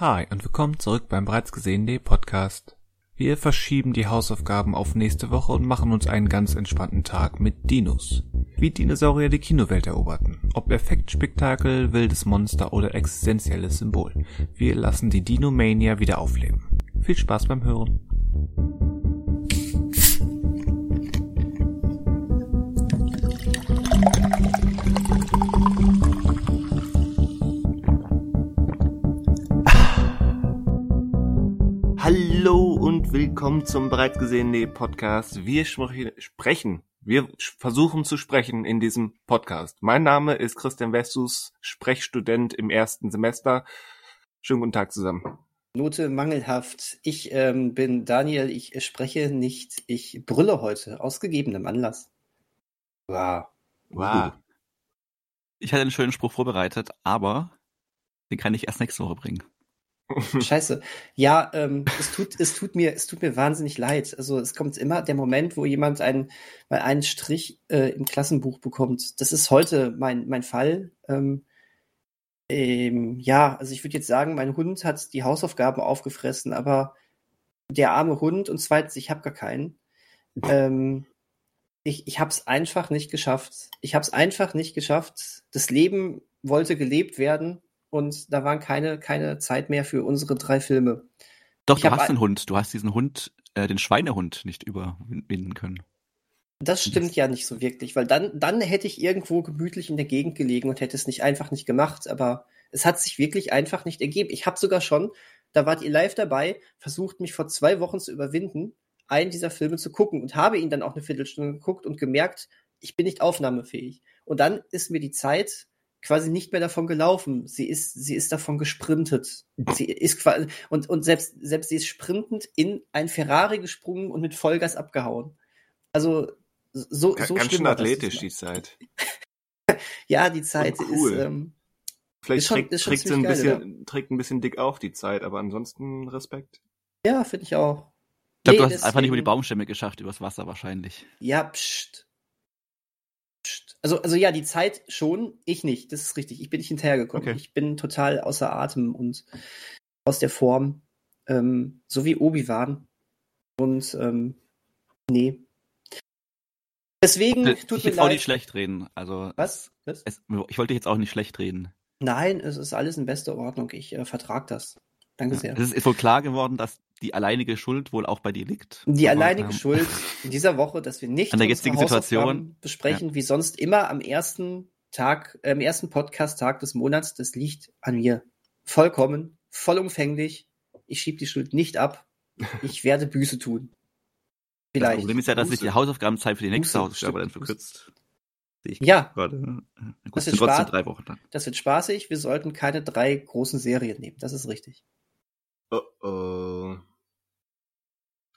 Hi und willkommen zurück beim bereits gesehenen Podcast. Wir verschieben die Hausaufgaben auf nächste Woche und machen uns einen ganz entspannten Tag mit Dinos. Wie Dinosaurier die Kinowelt eroberten. Ob Effektspektakel, wildes Monster oder existenzielles Symbol. Wir lassen die Dinomania wieder aufleben. Viel Spaß beim Hören. Willkommen zum bereits gesehenen Podcast. Wir sprechen, wir versuchen zu sprechen in diesem Podcast. Mein Name ist Christian Westus, Sprechstudent im ersten Semester. Schönen guten Tag zusammen. Note mangelhaft. Ich ähm, bin Daniel, ich spreche nicht, ich brülle heute, aus gegebenem Anlass. Wow. Wow. Ich hatte einen schönen Spruch vorbereitet, aber den kann ich erst nächste Woche bringen. Scheiße. Ja, ähm, es tut, es tut mir, es tut mir wahnsinnig leid. Also es kommt immer der Moment, wo jemand einen, mal einen Strich äh, im Klassenbuch bekommt. Das ist heute mein, mein Fall. Ähm, ähm, ja, also ich würde jetzt sagen, mein Hund hat die Hausaufgaben aufgefressen, aber der arme Hund und zweitens, ich habe gar keinen. Ähm, ich ich habe es einfach nicht geschafft. Ich habe es einfach nicht geschafft. Das Leben wollte gelebt werden und da waren keine, keine Zeit mehr für unsere drei Filme. Doch, ich du hast einen Hund. Du hast diesen Hund, äh, den Schweinehund nicht überwinden können. Das stimmt ja nicht so wirklich, weil dann, dann hätte ich irgendwo gemütlich in der Gegend gelegen und hätte es nicht einfach nicht gemacht, aber es hat sich wirklich einfach nicht ergeben. Ich habe sogar schon, da wart ihr live dabei, versucht mich vor zwei Wochen zu überwinden, einen dieser Filme zu gucken und habe ihn dann auch eine Viertelstunde geguckt und gemerkt, ich bin nicht aufnahmefähig. Und dann ist mir die Zeit quasi nicht mehr davon gelaufen. Sie ist, sie ist davon gesprintet. Sie ist quasi, und, und selbst, selbst sie ist sprintend in ein Ferrari gesprungen und mit Vollgas abgehauen. Also, so, Ga so Ganz schön athletisch, die Zeit. ja, die Zeit cool. ist, ähm, Vielleicht ist schon- trägt, ist trägt sie ein geil, bisschen, trägt ein bisschen dick auf die Zeit, aber ansonsten Respekt. ja, finde ich auch. Ich glaube, Nee, du hast es einfach nicht über die Baumstämme geschafft, übers Wasser wahrscheinlich. Ja, pst. Also, also ja, die Zeit schon, ich nicht. Das ist richtig. Ich bin nicht hinterhergekommen. Okay. Ich bin total außer Atem und aus der Form. Ähm, so wie Obi-Wan. Und ähm, nee. Deswegen ich tut ich mir jetzt auch leid. nicht schlecht reden. Also Was? Was? Es, ich wollte jetzt auch nicht schlecht reden. Nein, es ist alles in bester Ordnung. Ich äh, vertrag das. Danke sehr. Es ist wohl klar geworden, dass die alleinige Schuld wohl auch bei dir liegt. Die alleinige Schuld in dieser Woche, dass wir nicht An der jetzigen Situation. besprechen, wie sonst immer am ersten Tag, äh, am ersten Podcast-Tag des Monats, das liegt an mir. Vollkommen, vollumfänglich. Ich schiebe die Schuld nicht ab. Ich werde Büße tun. Das Vielleicht. Problem ist ja, dass sich die Hausaufgabenzeit für die nächste Buße, Hausaufgabe dann verkürzt. Sehe ich Ja, gerade. Gut, Das sind ist trotzdem drei Wochen dann. das wird spaßig. Wir sollten keine drei großen Serien nehmen. Das ist richtig. Oh oh.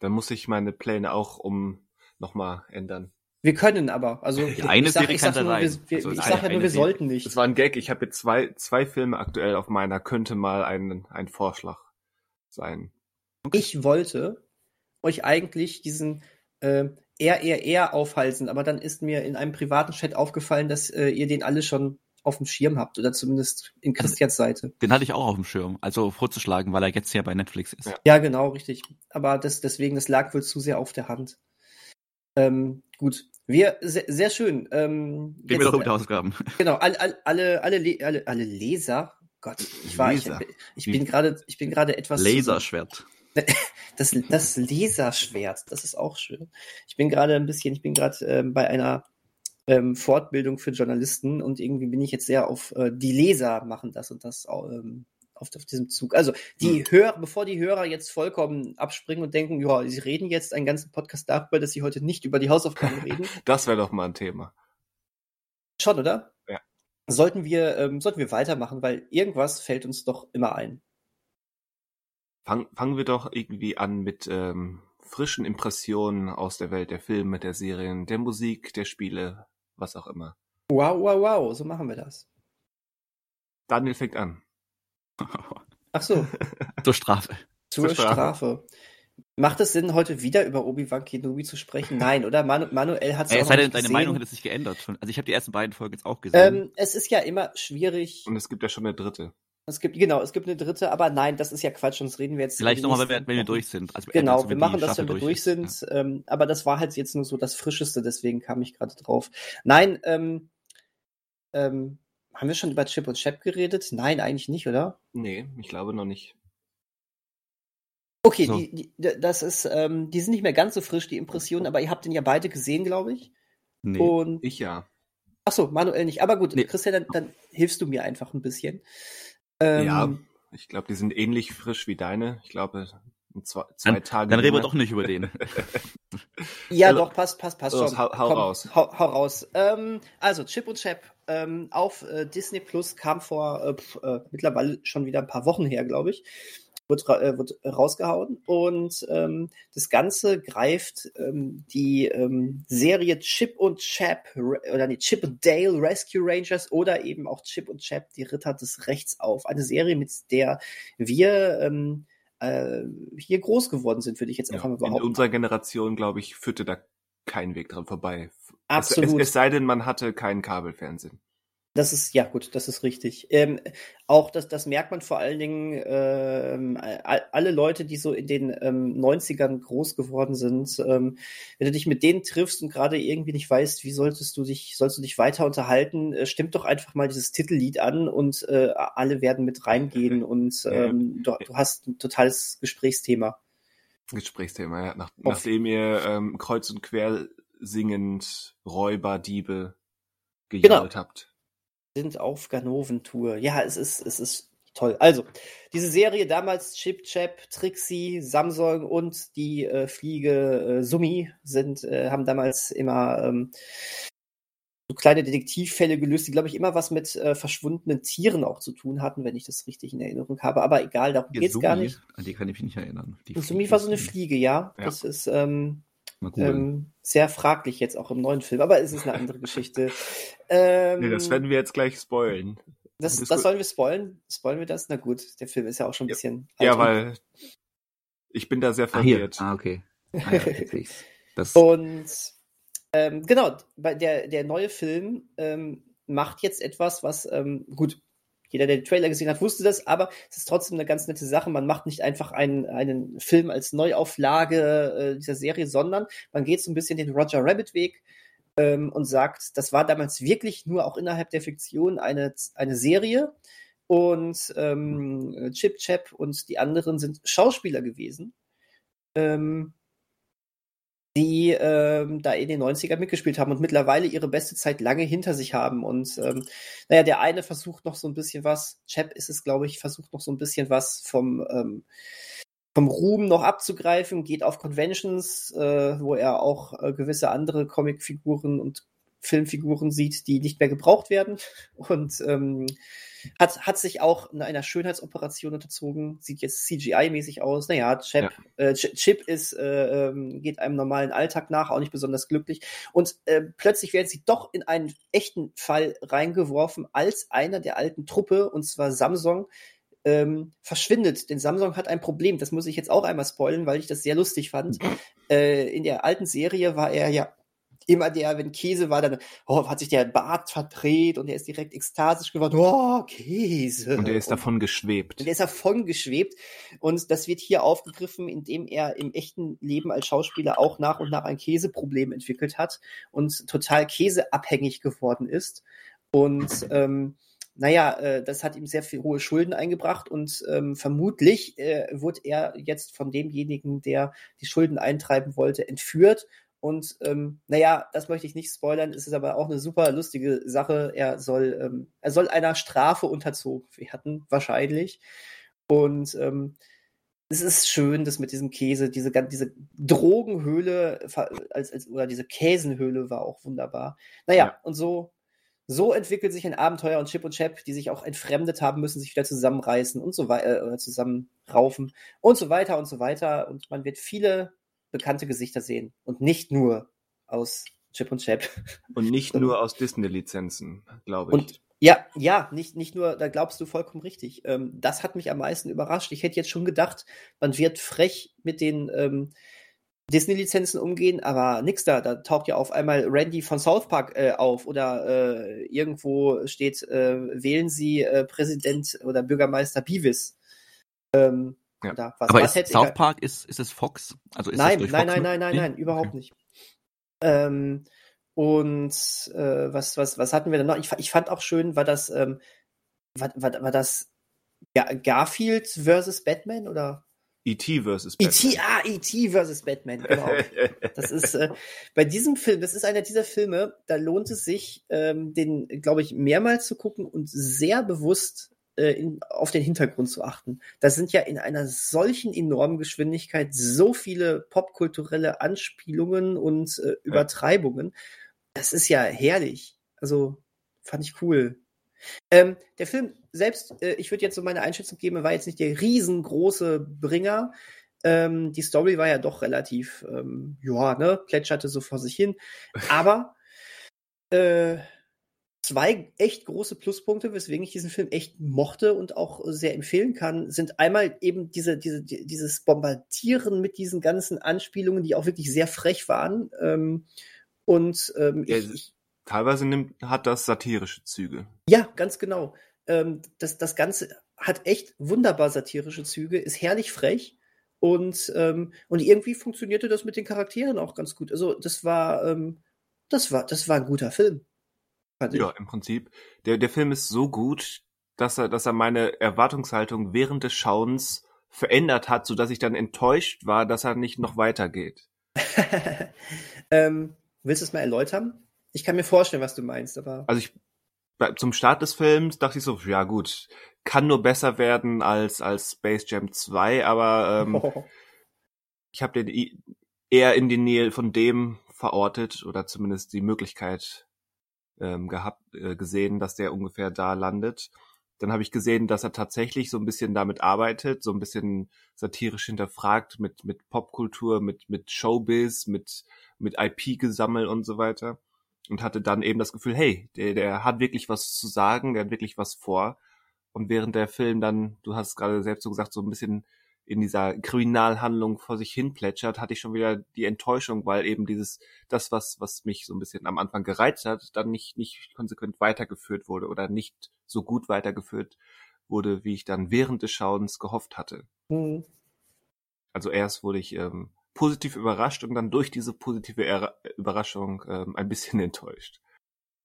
Dann muss ich meine Pläne auch um nochmal ändern. Wir können aber. Also eine ich sag, Serie ich sag kann nur, da wir, rein. wir, Also ich eine- sag ja nur, eine wir Serie. sollten nicht. Das war ein Gag. Ich habe jetzt zwei, zwei Filme aktuell auf meiner. Könnte mal ein, ein Vorschlag sein. Ich wollte euch eigentlich diesen äh, RRR aufhalsen, aber dann ist mir in einem privaten Chat aufgefallen, dass äh, ihr den alle schon auf dem Schirm habt oder zumindest in Christians Seite. Den hatte ich auch auf dem Schirm, also vorzuschlagen, weil er jetzt ja bei Netflix ist. Ja. Ja, genau, richtig. Aber das, deswegen, das lag wohl zu sehr auf der Hand. Ähm, gut. Wir, sehr, sehr schön. Ähm, Reden wir doch über die Hausaufgaben. Genau, alle, alle, alle, alle, Le- alle, alle Leser. Gott, ich war, Leser. ich, ich bin gerade, ich bin gerade etwas. Laserschwert. Das, das Laserschwert, das ist auch schön. Ich bin gerade ein bisschen, ich bin gerade ähm, bei einer ähm, Fortbildung für Journalisten und irgendwie bin ich jetzt sehr auf äh, die Leser machen das und das ähm, auf, auf diesem Zug. Also die Hörer, bevor die Hörer jetzt vollkommen abspringen und denken, ja, sie reden jetzt einen ganzen Podcast darüber, dass sie heute nicht über die Hausaufgaben reden. Das wäre doch mal ein Thema. Schon, oder? Ja. Sollten wir, ähm, sollten wir weitermachen, weil irgendwas fällt uns doch immer ein. Fang, fangen wir doch irgendwie an mit ähm, frischen Impressionen aus der Welt der Filme, der Serien, der Musik, der Spiele, was auch immer. Wow, wow, wow, so machen wir das. Daniel fängt an. Ach so. Zur Strafe. Zur Zur Strafe. Strafe. Macht es Sinn, heute wieder über Obi-Wan Kenobi zu sprechen? Nein, oder? Manu Manuel hat es nicht deine gesehen. Meinung hätte sich geändert. Also ich habe die ersten beiden Folgen jetzt auch gesehen. ähm, Es ist ja immer schwierig. Und es gibt ja schon eine dritte. Es gibt, genau, es gibt eine dritte, aber nein, das ist ja Quatsch, sonst reden wir jetzt. Vielleicht nochmal, wenn, wenn wir durch sind. Also, Genau, also wir machen das, wenn wir durch ist, sind. Ähm, aber das war halt jetzt nur so das Frischeste, deswegen kam ich gerade drauf. Nein, ähm, ähm, haben wir schon über Chip und Chap geredet? Nein, eigentlich nicht, oder? Nee, ich glaube noch nicht. Okay, So. die, die, das ist, ähm, die sind nicht mehr ganz so frisch, die Impressionen, aber ihr habt den ja beide gesehen, glaube ich. Ja. Nee. Und Ich ja. ach so, Manuel nicht. Aber gut, Nee. Christian, dann, dann hilfst du mir einfach ein bisschen. Ähm, ja, ich glaube, die sind ähnlich frisch wie deine. Ich glaube, in zwei, zwei Dann, Tagen. dann reden wir doch nicht über den. Ja, Also, doch, passt, passt, passt schon. hau- hau raus. Hau, hau raus. Ähm, also, Chip und Chap ähm, auf äh, Disney Plus kam vor äh, pf, äh, mittlerweile schon wieder ein paar Wochen her, glaube ich. Wird, äh, wird rausgehauen. Und ähm, das Ganze greift ähm, die ähm, Serie Chip und Chap oder nee, Chip und Dale Rescue Rangers oder eben auch Chip und Chap, die Ritter des Rechts auf. Eine Serie, mit der wir ähm, äh, hier groß geworden sind, würde ich jetzt einfach Ja, mal in behaupten. unserer Generation, glaube ich, führte da kein Weg dran vorbei. Absolut. Es, es, es sei denn, man hatte keinen Kabelfernsehen. Das ist, ja gut, das ist richtig. Ähm, auch das, das merkt man vor allen Dingen, ähm, all- alle Leute, die so in den ähm, 90ern groß geworden sind, ähm, wenn du dich mit denen triffst und gerade irgendwie nicht weißt, wie solltest du dich, sollst du dich weiter unterhalten, äh, stimmt doch einfach mal dieses Titellied an und äh, alle werden mit reingehen und ähm, du, du hast ein totales Gesprächsthema. Gesprächsthema, ja. Nach, nachdem ihr ähm, kreuz und quer singend Räuber, Diebe gejault Genau. habt. Sind auf Ganoven-Tour. Ja, es ist, es ist toll. Also, diese Serie damals Chip Chap, Trixie, Samsung und die äh, Fliege äh, Summi sind, äh, haben damals immer ähm, so kleine Detektivfälle gelöst, die, glaube ich, immer was mit äh, verschwundenen Tieren auch zu tun hatten, wenn ich das richtig in Erinnerung habe. Aber egal, darum geht's gar nicht. An die kann ich mich nicht erinnern. Die Und Summi war so eine Fliege. Ja. Ja. Das ist ähm. Ähm, sehr fraglich jetzt auch im neuen Film, aber es ist eine andere Geschichte. Ähm, Nee, das werden wir jetzt gleich spoilen. Das, Das sollen wir spoilen? Spoilen wir das? Na gut, der Film ist ja auch schon ein Ja. bisschen. Ja, alt. weil ich bin da sehr ah, verwirrt. Ah, okay. Ah, ja. Das, Und ähm, genau, der, der neue Film ähm, macht jetzt etwas, was, ähm, gut, jeder, der den Trailer gesehen hat, wusste das, aber es ist trotzdem eine ganz nette Sache. Man macht nicht einfach einen, einen Film als Neuauflage äh, dieser Serie, sondern man geht so ein bisschen den Roger Rabbit-Weg ähm, und sagt, das war damals wirklich nur auch innerhalb der Fiktion eine, eine Serie. Und ähm, Chip Chap und die anderen sind Schauspieler gewesen. Ähm, die ähm, da in den 90ern mitgespielt haben und mittlerweile ihre beste Zeit lange hinter sich haben. Und ähm, naja, der eine versucht noch so ein bisschen was, Chap ist es, glaube ich, versucht noch so ein bisschen was vom, ähm, vom Ruhm noch abzugreifen, geht auf Conventions, äh, wo er auch äh, gewisse andere Comicfiguren und Filmfiguren sieht, die nicht mehr gebraucht werden. Und ähm, hat, hat sich auch in einer Schönheitsoperation unterzogen, sieht jetzt CGI-mäßig aus. Naja, Chip, äh, Ch- Chip ist, äh, ähm, geht einem normalen Alltag nach, auch nicht besonders glücklich. Und äh, plötzlich werden sie doch in einen echten Fall reingeworfen als einer der alten Truppe, und zwar Samsung, ähm, verschwindet. Denn Samsung hat ein Problem. Das muss ich jetzt auch einmal spoilen, weil ich das sehr lustig fand. Äh, in der alten Serie war er ja immer der, wenn Käse war, dann oh, hat sich der Bart verdreht und er ist direkt ekstasisch geworden. Oh, Käse. Und er ist davon geschwebt. Und der ist davon geschwebt. Und das wird hier aufgegriffen, indem er im echten Leben als Schauspieler auch nach und nach ein Käseproblem entwickelt hat und total käseabhängig geworden ist. Und ähm, naja, äh, das hat ihm sehr viel hohe Schulden eingebracht und ähm, vermutlich äh, wird er jetzt von demjenigen, der die Schulden eintreiben wollte, entführt. Und ähm, naja, das möchte ich nicht spoilern, es ist aber auch eine super lustige Sache. Er soll, ähm, er soll einer Strafe unterzogen werden, wahrscheinlich. Und ähm, es ist schön, dass mit diesem Käse, diese, diese Drogenhöhle, als, als, oder diese Käsenhöhle war auch wunderbar. Naja, Ja. und so, so entwickelt sich ein Abenteuer und Chip und Chap, die sich auch entfremdet haben, müssen sich wieder zusammenreißen und so weiter, äh, oder zusammenraufen und so weiter und so weiter. Und man wird viele bekannte Gesichter sehen und nicht nur aus Chip und Chap. Und nicht nur aus Disney-Lizenzen, glaube ich. Und ja, ja, nicht, nicht nur, da glaubst du vollkommen richtig. Ähm, das hat mich am meisten überrascht. Ich hätte jetzt schon gedacht, man wird frech mit den, ähm, Disney-Lizenzen umgehen, aber nix da. Da taucht ja auf einmal Randy von South Park äh, auf oder äh, irgendwo steht, äh, wählen Sie äh, Präsident oder Bürgermeister Beavis. Ähm, Ja. oder was, Aber was ist hätte South egal- Park, ist, ist es Fox? Also ist nein, das durch nein, Fox nein, nein, nein, Nee? nein, überhaupt Okay. nicht. Ähm, und äh, was, was, was hatten wir denn noch? Ich, ich fand auch schön, war das, ähm, war, war, war das Gar Garfield versus Batman oder E.T. versus E.T. Ah, E.T. versus Batman, genau. Das ist äh, bei diesem Film, das ist einer dieser Filme, da lohnt es sich, ähm, den, glaube ich, mehrmals zu gucken und sehr bewusst in, auf den Hintergrund zu achten. Da sind ja in einer solchen enormen Geschwindigkeit so viele popkulturelle Anspielungen und äh, Übertreibungen. Das ist ja herrlich. Also fand ich cool. Ähm, der Film selbst, äh, ich würde jetzt so meine Einschätzung geben, war jetzt nicht der riesengroße Bringer. Ähm, die Story war ja doch relativ, ähm, ja, ne, plätscherte so vor sich hin. Aber äh, zwei echt große Pluspunkte, weswegen ich diesen Film echt mochte und auch sehr empfehlen kann, sind einmal eben diese, diese, die- dieses Bombardieren mit diesen ganzen Anspielungen, die auch wirklich sehr frech waren. Ähm, und ähm, Ja, ich, Teilweise nimmt, hat das satirische Züge. ja, ganz genau. Ähm, das, das Ganze hat echt wunderbar satirische Züge, ist herrlich frech und, ähm, und irgendwie funktionierte das mit den Charakteren auch ganz gut. Also das war, ähm, das war, das war ein guter Film. Fand ich. Ja, im Prinzip. Der, der Film ist so gut, dass er, dass er meine Erwartungshaltung während des Schauens verändert hat, sodass ich dann enttäuscht war, dass er nicht noch weitergeht. ähm, willst du es mal erläutern? Ich kann mir vorstellen, was du meinst, aber Also ich zum Start des Films dachte ich so, ja gut, kann nur besser werden als als Space Jam 2, aber ähm, ich habe den eher in die Nähe von dem verortet oder zumindest die Möglichkeit ähm, gehabt äh, gesehen, dass der ungefähr da landet. Dann habe ich gesehen, dass er tatsächlich so ein bisschen damit arbeitet, so ein bisschen satirisch hinterfragt mit mit Popkultur, mit mit Showbiz, mit mit IP gesammelt und so weiter und hatte dann eben das Gefühl, hey, der der hat wirklich was zu sagen, der hat wirklich was vor. Und während der Film dann, du hast es gerade selbst so gesagt, so ein bisschen in dieser Kriminalhandlung vor sich hin plätschert, hatte ich schon wieder die Enttäuschung, weil eben dieses, das, was, was mich so ein bisschen am Anfang gereizt hat, dann nicht, nicht konsequent weitergeführt wurde oder nicht so gut weitergeführt wurde, wie ich dann während des Schauens gehofft hatte. Hm. Also erst wurde ich ähm, positiv überrascht und dann durch diese positive Überraschung ähm, ein bisschen enttäuscht.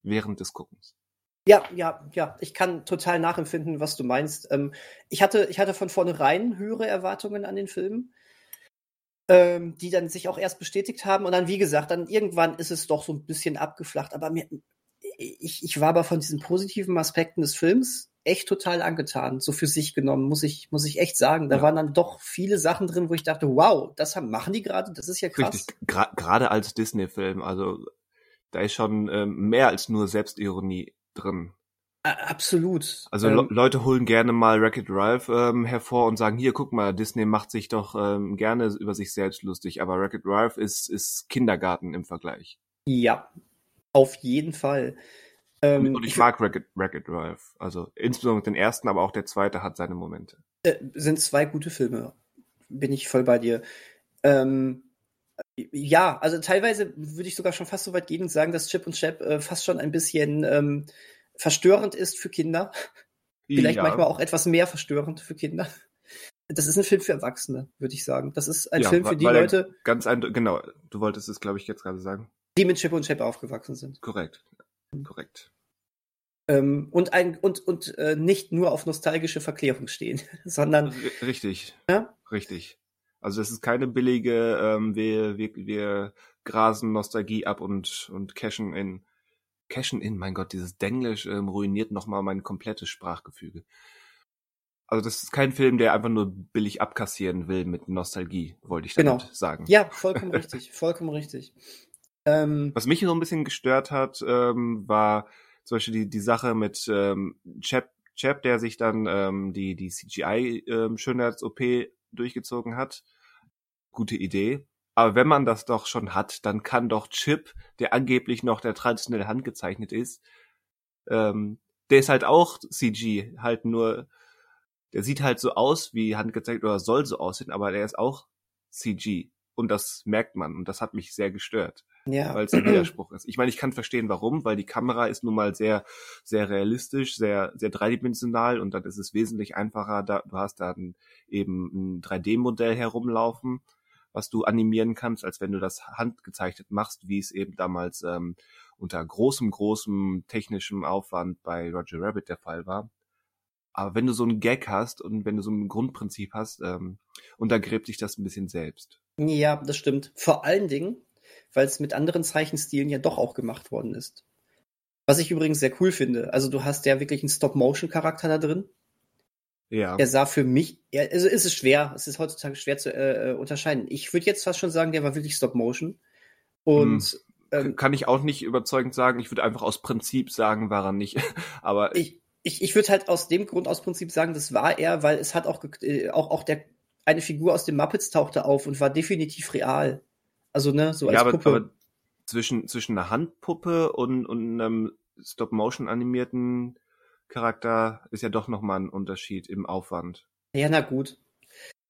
Während des Guckens. Ja, ja, ja, ich kann total nachempfinden, was du meinst. Ähm, ich hatte, ich hatte von vornherein höhere Erwartungen an den Film, ähm, die dann sich auch erst bestätigt haben. Und dann, wie gesagt, dann irgendwann ist es doch so ein bisschen abgeflacht. Aber mir, ich, ich war aber von diesen positiven Aspekten des Films echt total angetan, so für sich genommen, muss ich, muss ich echt sagen. Da Ja. waren dann doch viele Sachen drin, wo ich dachte, wow, das haben, machen die gerade, das ist ja krass. Gerade als Disney-Film, also da ist schon ähm, mehr als nur Selbstironie drin. Absolut. Also Ähm, Le Leute holen gerne mal Wreck-It Ralph ähm, hervor und sagen, hier, guck mal, Disney macht sich doch ähm, gerne über sich selbst lustig, aber Wreck-It Ralph ist, ist Kindergarten im Vergleich. ja, auf jeden Fall. Ähm, und ich mag Wreck-It Wreck-It Ralph. Also insbesondere den ersten, aber auch der zweite hat seine Momente. äh, sind zwei gute Filme. Bin ich voll bei dir. Ähm, ja, also teilweise würde ich sogar schon fast so weit gehen und sagen, dass Chip und Chap äh, fast schon ein bisschen ähm, verstörend ist für Kinder. Vielleicht ja. manchmal auch etwas mehr verstörend für Kinder. Das ist ein Film für Erwachsene, würde ich sagen. Das ist ein Ja, Film für die Leute, Ganz ein, genau, du wolltest es, glaube ich, jetzt gerade sagen. die mit Chip und Chap aufgewachsen sind. Korrekt. Korrekt. Ähm, und ein, und, und äh, nicht nur auf nostalgische Verklärung stehen, sondern R richtig. Ja? Richtig. Also es ist keine billige, ähm, wir, wir, wir grasen Nostalgie ab und, und cashen in. Cashen in, mein Gott, dieses Denglisch ähm, ruiniert nochmal mein komplettes Sprachgefüge. Also das ist kein Film, der einfach nur billig abkassieren will mit Nostalgie, wollte ich damit Genau. sagen. ja, vollkommen richtig, vollkommen richtig. Ähm, Was mich so ein bisschen gestört hat, ähm, war zum Beispiel die, die Sache mit ähm, Chap, Chap, der sich dann ähm, die, die CGI-Schönheits-OP durchgezogen hat. Gute Idee. Aber wenn man das doch schon hat, dann kann doch Chip, der angeblich noch der traditionell handgezeichnet ist, ähm, der ist halt auch CG, halt nur, der sieht halt so aus wie handgezeichnet oder soll so aussehen, aber der ist auch CG. und das merkt man und das hat mich sehr gestört, Ja. weil es ein Widerspruch ist. Ich meine, ich kann verstehen, warum, weil die Kamera ist nun mal sehr, sehr realistisch, sehr, sehr dreidimensional und dann ist es wesentlich einfacher, da, du hast da ein, eben ein 3D-Modell herumlaufen, was du animieren kannst, als wenn du das handgezeichnet machst, wie es eben damals ähm, unter großem, großem technischem Aufwand bei Roger Rabbit der Fall war. Aber wenn du so einen Gag hast und wenn du so ein Grundprinzip hast, ähm, untergräbt dich das ein bisschen selbst. Ja, das stimmt. Vor allen Dingen, weil es mit anderen Zeichenstilen ja doch auch gemacht worden ist. Was ich übrigens sehr cool finde. Also du hast ja wirklich einen Stop-Motion-Charakter da drin. Ja. Er sah für mich, also ist es schwer, es ist heutzutage schwer zu äh, äh, unterscheiden. Ich würde jetzt fast schon sagen, der war wirklich Stop-Motion. Und ähm, Kann ich auch nicht überzeugend sagen. Ich würde einfach aus Prinzip sagen, war er nicht. Aber ich, ich, ich würde halt aus dem Grund aus Prinzip sagen, das war er, weil es hat auch, äh, auch, auch der, eine Figur aus den Muppets tauchte auf und war definitiv real. Also, ne, so als ja, aber, Puppe. aber zwischen, zwischen einer Handpuppe und, und einem Stop-Motion animierten Charakter ist ja doch nochmal ein Unterschied im Aufwand. ja, na gut.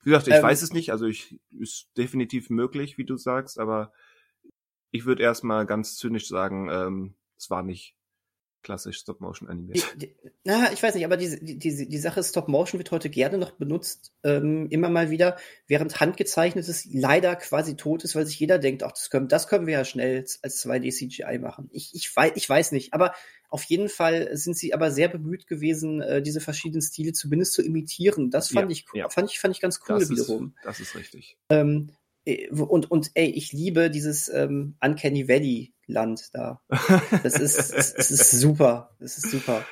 Wie gesagt, ich Ähm, weiß es nicht, also ich ist definitiv möglich, wie du sagst, aber ich würde erstmal ganz zynisch sagen, ähm, es war nicht klassisch Stop-Motion animiert. Die, die, na, ich weiß nicht, aber die, die, die, die Sache Stop Motion wird heute gerne noch benutzt, ähm, immer mal wieder, während handgezeichnetes leider quasi tot ist, weil sich jeder denkt, ach, das können, das können wir ja schnell als 2D CGI machen. Ich, ich, weiß, ich weiß nicht, aber auf jeden Fall sind sie aber sehr bemüht gewesen, äh, diese verschiedenen Stile zumindest zu imitieren. Das fand Ja, ich, ja. fand ich, fand ich ganz cool das, wiederum. ist, das ist richtig. Ähm, äh, und, und ey, ich liebe dieses ähm, Uncanny Valley Land da. Das ist, das, ist super. Das ist super.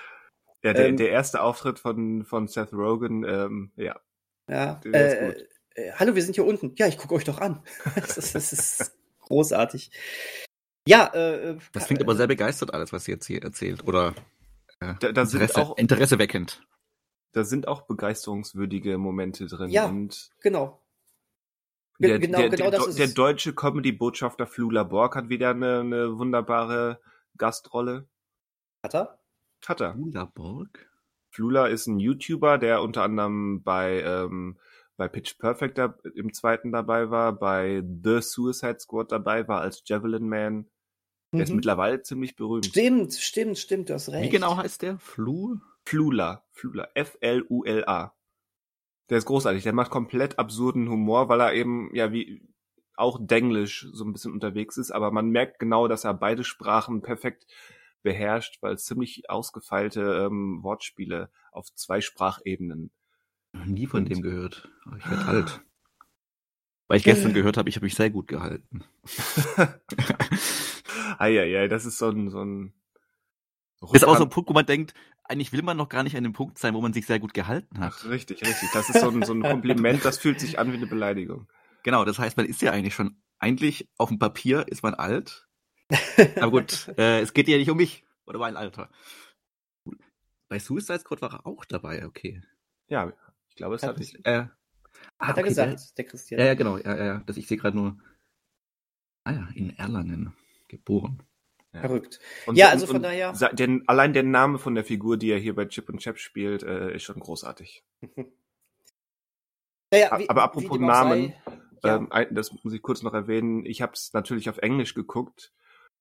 Ja, der, Ähm, der erste Auftritt von, von Seth Rogen, ähm, ja, Ja, äh, äh, hallo, wir sind hier unten. Ja, ich gucke euch doch an. das, ist, das ist großartig. Ja, äh, Das klingt aber sehr begeistert, alles, was sie jetzt hier erzählt. Oder äh, Da- da sind Interesse, auch- Interesse weckend. da sind auch begeisterungswürdige Momente drin. Ja. Und genau. Der, genau, der, genau der, das ist der deutsche Comedy-Botschafter Flula Borg hat wieder eine, eine wunderbare Gastrolle. Hat er? Hat er. Ula Borg? Flula ist ein YouTuber, der unter anderem bei, ähm, bei Pitch Perfect da, im zweiten dabei war, bei The Suicide Squad dabei war als Javelin Man. Der ist Mhm. mittlerweile ziemlich berühmt. Stimmt, stimmt, stimmt, du hast recht. Wie genau heißt der? Flu? Flula, Flula, F-L-U-L-A. Der ist großartig, der macht komplett absurden Humor, weil er eben, ja, wie auch Denglisch so ein bisschen unterwegs ist, aber man merkt genau, dass er beide Sprachen perfekt beherrscht, weil es ziemlich ausgefeilte ähm, Wortspiele auf zwei Sprachebenen. Nie von Und- dem gehört. Aber ich werde alt. Weil ich gestern gehört habe, ich habe mich sehr gut gehalten. Eieiei, das ist so ein, so ein Das ist aber so ein Punkt, wo man denkt, eigentlich will man noch gar nicht an dem Punkt sein, wo man sich sehr gut gehalten hat. Ach, richtig, richtig. Das ist so ein, so ein Kompliment, das fühlt sich an wie eine Beleidigung. Genau, das heißt, man ist ja eigentlich schon, eigentlich auf dem Papier ist man alt. Aber gut, äh, es geht ja nicht um mich oder mein Alter. Bei Suicide Squad war er auch dabei, okay. Ja, ich glaube, es Hat hat nicht. Äh, ah, Hat er okay, gesagt, der Christian. Der, ja, ja, genau, ja, ja, ja. Das, ich sehe gerade nur, ah ja, in Erlangen geboren. Verrückt. Und, Ja, und- also von und daher- sa- Den, allein der Name von der Figur, die er hier bei Chip und Chap spielt, äh, ist schon großartig. Naja, wie- aber apropos Namen, sei, ja. Ähm, das muss ich kurz noch erwähnen. Ich habe es natürlich auf Englisch geguckt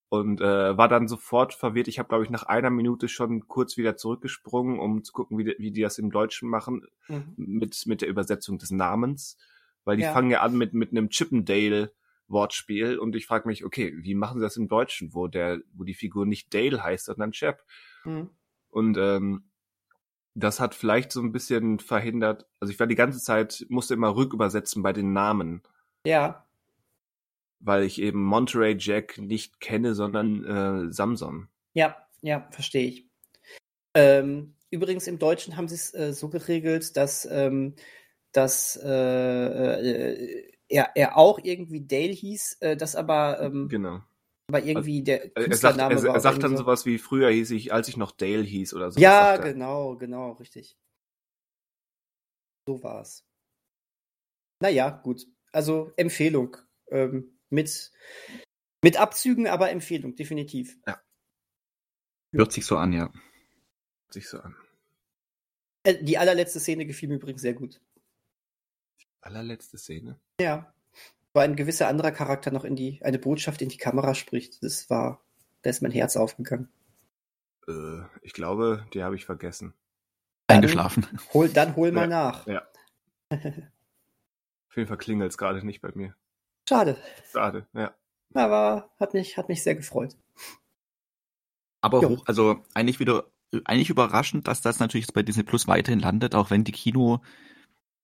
und äh, war dann sofort verwirrt. Ich habe, glaube ich, nach einer Minute schon kurz wieder zurückgesprungen, um zu gucken, wie die, wie die das im Deutschen machen Mhm. mit mit der Übersetzung des Namens, weil die Ja. fangen ja an mit mit einem Chippendale Wortspiel und ich frage mich, okay, wie machen sie das im Deutschen, wo der wo die Figur nicht Dale heißt, sondern Chap? Mhm. Und ähm, das hat vielleicht so ein bisschen verhindert. Also ich war die ganze Zeit, musste immer rückübersetzen bei den Namen, Ja, weil ich eben Monterey Jack nicht kenne, sondern äh, Samson. ja, ja, verstehe ich. Ähm, übrigens im Deutschen haben sie es äh, so geregelt, dass, ähm, dass äh, äh, er, er auch irgendwie Dale hieß, äh, das aber, ähm, Genau. aber irgendwie der Er, er sagt, Künstlername er, er sagt dann so. sowas wie früher hieß ich, als ich noch Dale hieß oder so. Ja, genau, genau, richtig. So war's. Naja, gut. Also Empfehlung. Ähm, mit, mit Abzügen, aber Empfehlung, definitiv. Hört sich so an, ja. Sich so an. Äh, die allerletzte Szene gefiel mir übrigens sehr gut. Allerletzte Szene. Ja. wo ein gewisser anderer Charakter noch in die, eine Botschaft in die Kamera spricht. Das war, da ist mein Herz aufgegangen. Äh, ich glaube, die habe ich vergessen. Dann- Eingeschlafen. Hol, dann hol mal Ja. nach. Ja. Auf jeden Fall klingelt es gerade nicht bei mir. Schade. Schade, ja. Aber hat mich, hat mich sehr gefreut. Aber Jo. hoch, also eigentlich wieder, eigentlich überraschend, dass das natürlich jetzt bei Disney Plus weiterhin landet, auch wenn die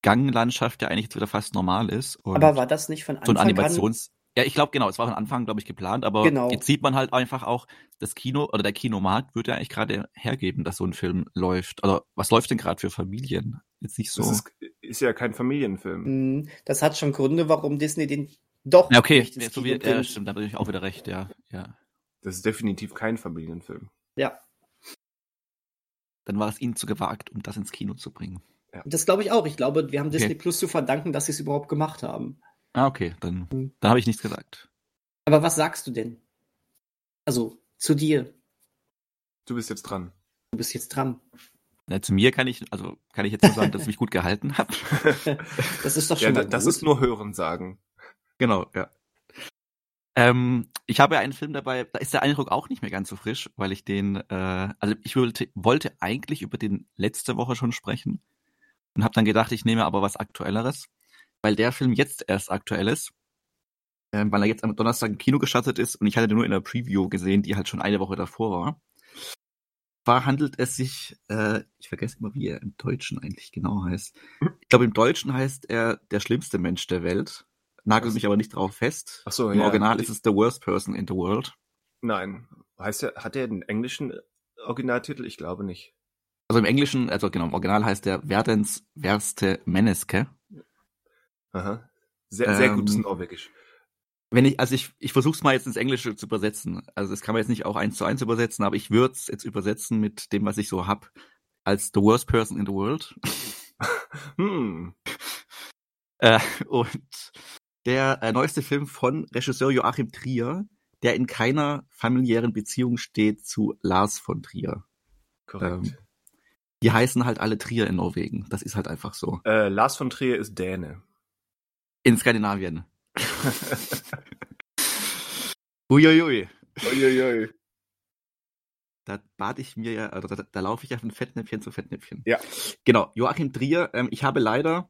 Kinoganglandschaft ja eigentlich jetzt wieder fast normal ist. Und Aber war das nicht von so ein Anfang Animations. Ja, ich glaube genau, es war von Anfang, glaube ich, geplant, aber Genau. jetzt sieht man halt einfach auch, das Kino oder der Kinomarkt würde ja eigentlich gerade hergeben, dass so ein Film läuft. Oder was läuft denn gerade für Familien? Jetzt nicht so. Das ist, ist ja kein an? Familienfilm. Hm, Das hat schon Gründe, warum Disney den doch ja, okay, nicht ins so Kino wie, ja, stimmt, da habe ich auch wieder recht, ja, ja. Das ist definitiv kein Familienfilm. Ja, Dann war es ihnen zu gewagt, um das ins Kino zu bringen. Das glaube ich auch. Ich glaube, wir haben Okay. Disney Plus zu verdanken, dass sie es überhaupt gemacht haben. Ah, okay, dann, Hm. dann habe ich nichts gesagt. Aber was sagst du denn? Also, zu dir. Du bist jetzt dran. Du bist jetzt dran. Ja, zu mir kann ich, also kann ich jetzt nur sagen, dass ich mich gut gehalten habe. Das ist doch Ja, schon da, mal das gut. ist nur Hören sagen. Genau, ja. Ähm, ich habe einen Film dabei, da ist der Eindruck auch nicht mehr ganz so frisch, weil ich den, äh, also ich wollte, wollte eigentlich über den letzte Woche schon sprechen und habe dann gedacht, ich nehme aber was Aktuelleres, weil der Film jetzt erst aktuell ist, ähm, weil er jetzt am Donnerstag im Kino gestartet ist und ich hatte den nur in der Preview gesehen, die halt schon eine Woche davor war. Zwar handelt es sich, äh, ich vergesse immer, wie er im Deutschen eigentlich genau heißt. Ich glaube, im Deutschen heißt er der schlimmste Mensch der Welt. Nagelt mich aber nicht drauf fest. Ach so, Im ja. Original ist es The Worst Person in the World. Nein. Heißt er, hat er den englischen Originaltitel? Ich glaube nicht. Also im Englischen, also genau, im Original heißt er Verdens Verste Menneske. Aha. Sehr, sehr Ähm, gutes Norwegisch. Wenn ich, also ich, ich versuche es mal jetzt ins Englische zu übersetzen. Also das kann man jetzt nicht auch eins zu eins übersetzen, aber ich würde es jetzt übersetzen mit dem, was ich so hab, als The Worst Person in the World. Hm. Äh, und der äh, neueste Film von Regisseur Joachim Trier, der in keiner familiären Beziehung steht zu Lars von Trier. Korrekt. Ähm, Die heißen halt alle Trier in Norwegen. Das ist halt einfach so. äh, Lars von Trier ist Däne. In Skandinavien. Uiuiui. Uiuiui. Da bat ich mir ja, also da, da laufe ich ja von Fettnäpfchen zu Fettnäpfchen. Ja. Genau, Joachim Trier, ähm, ich habe leider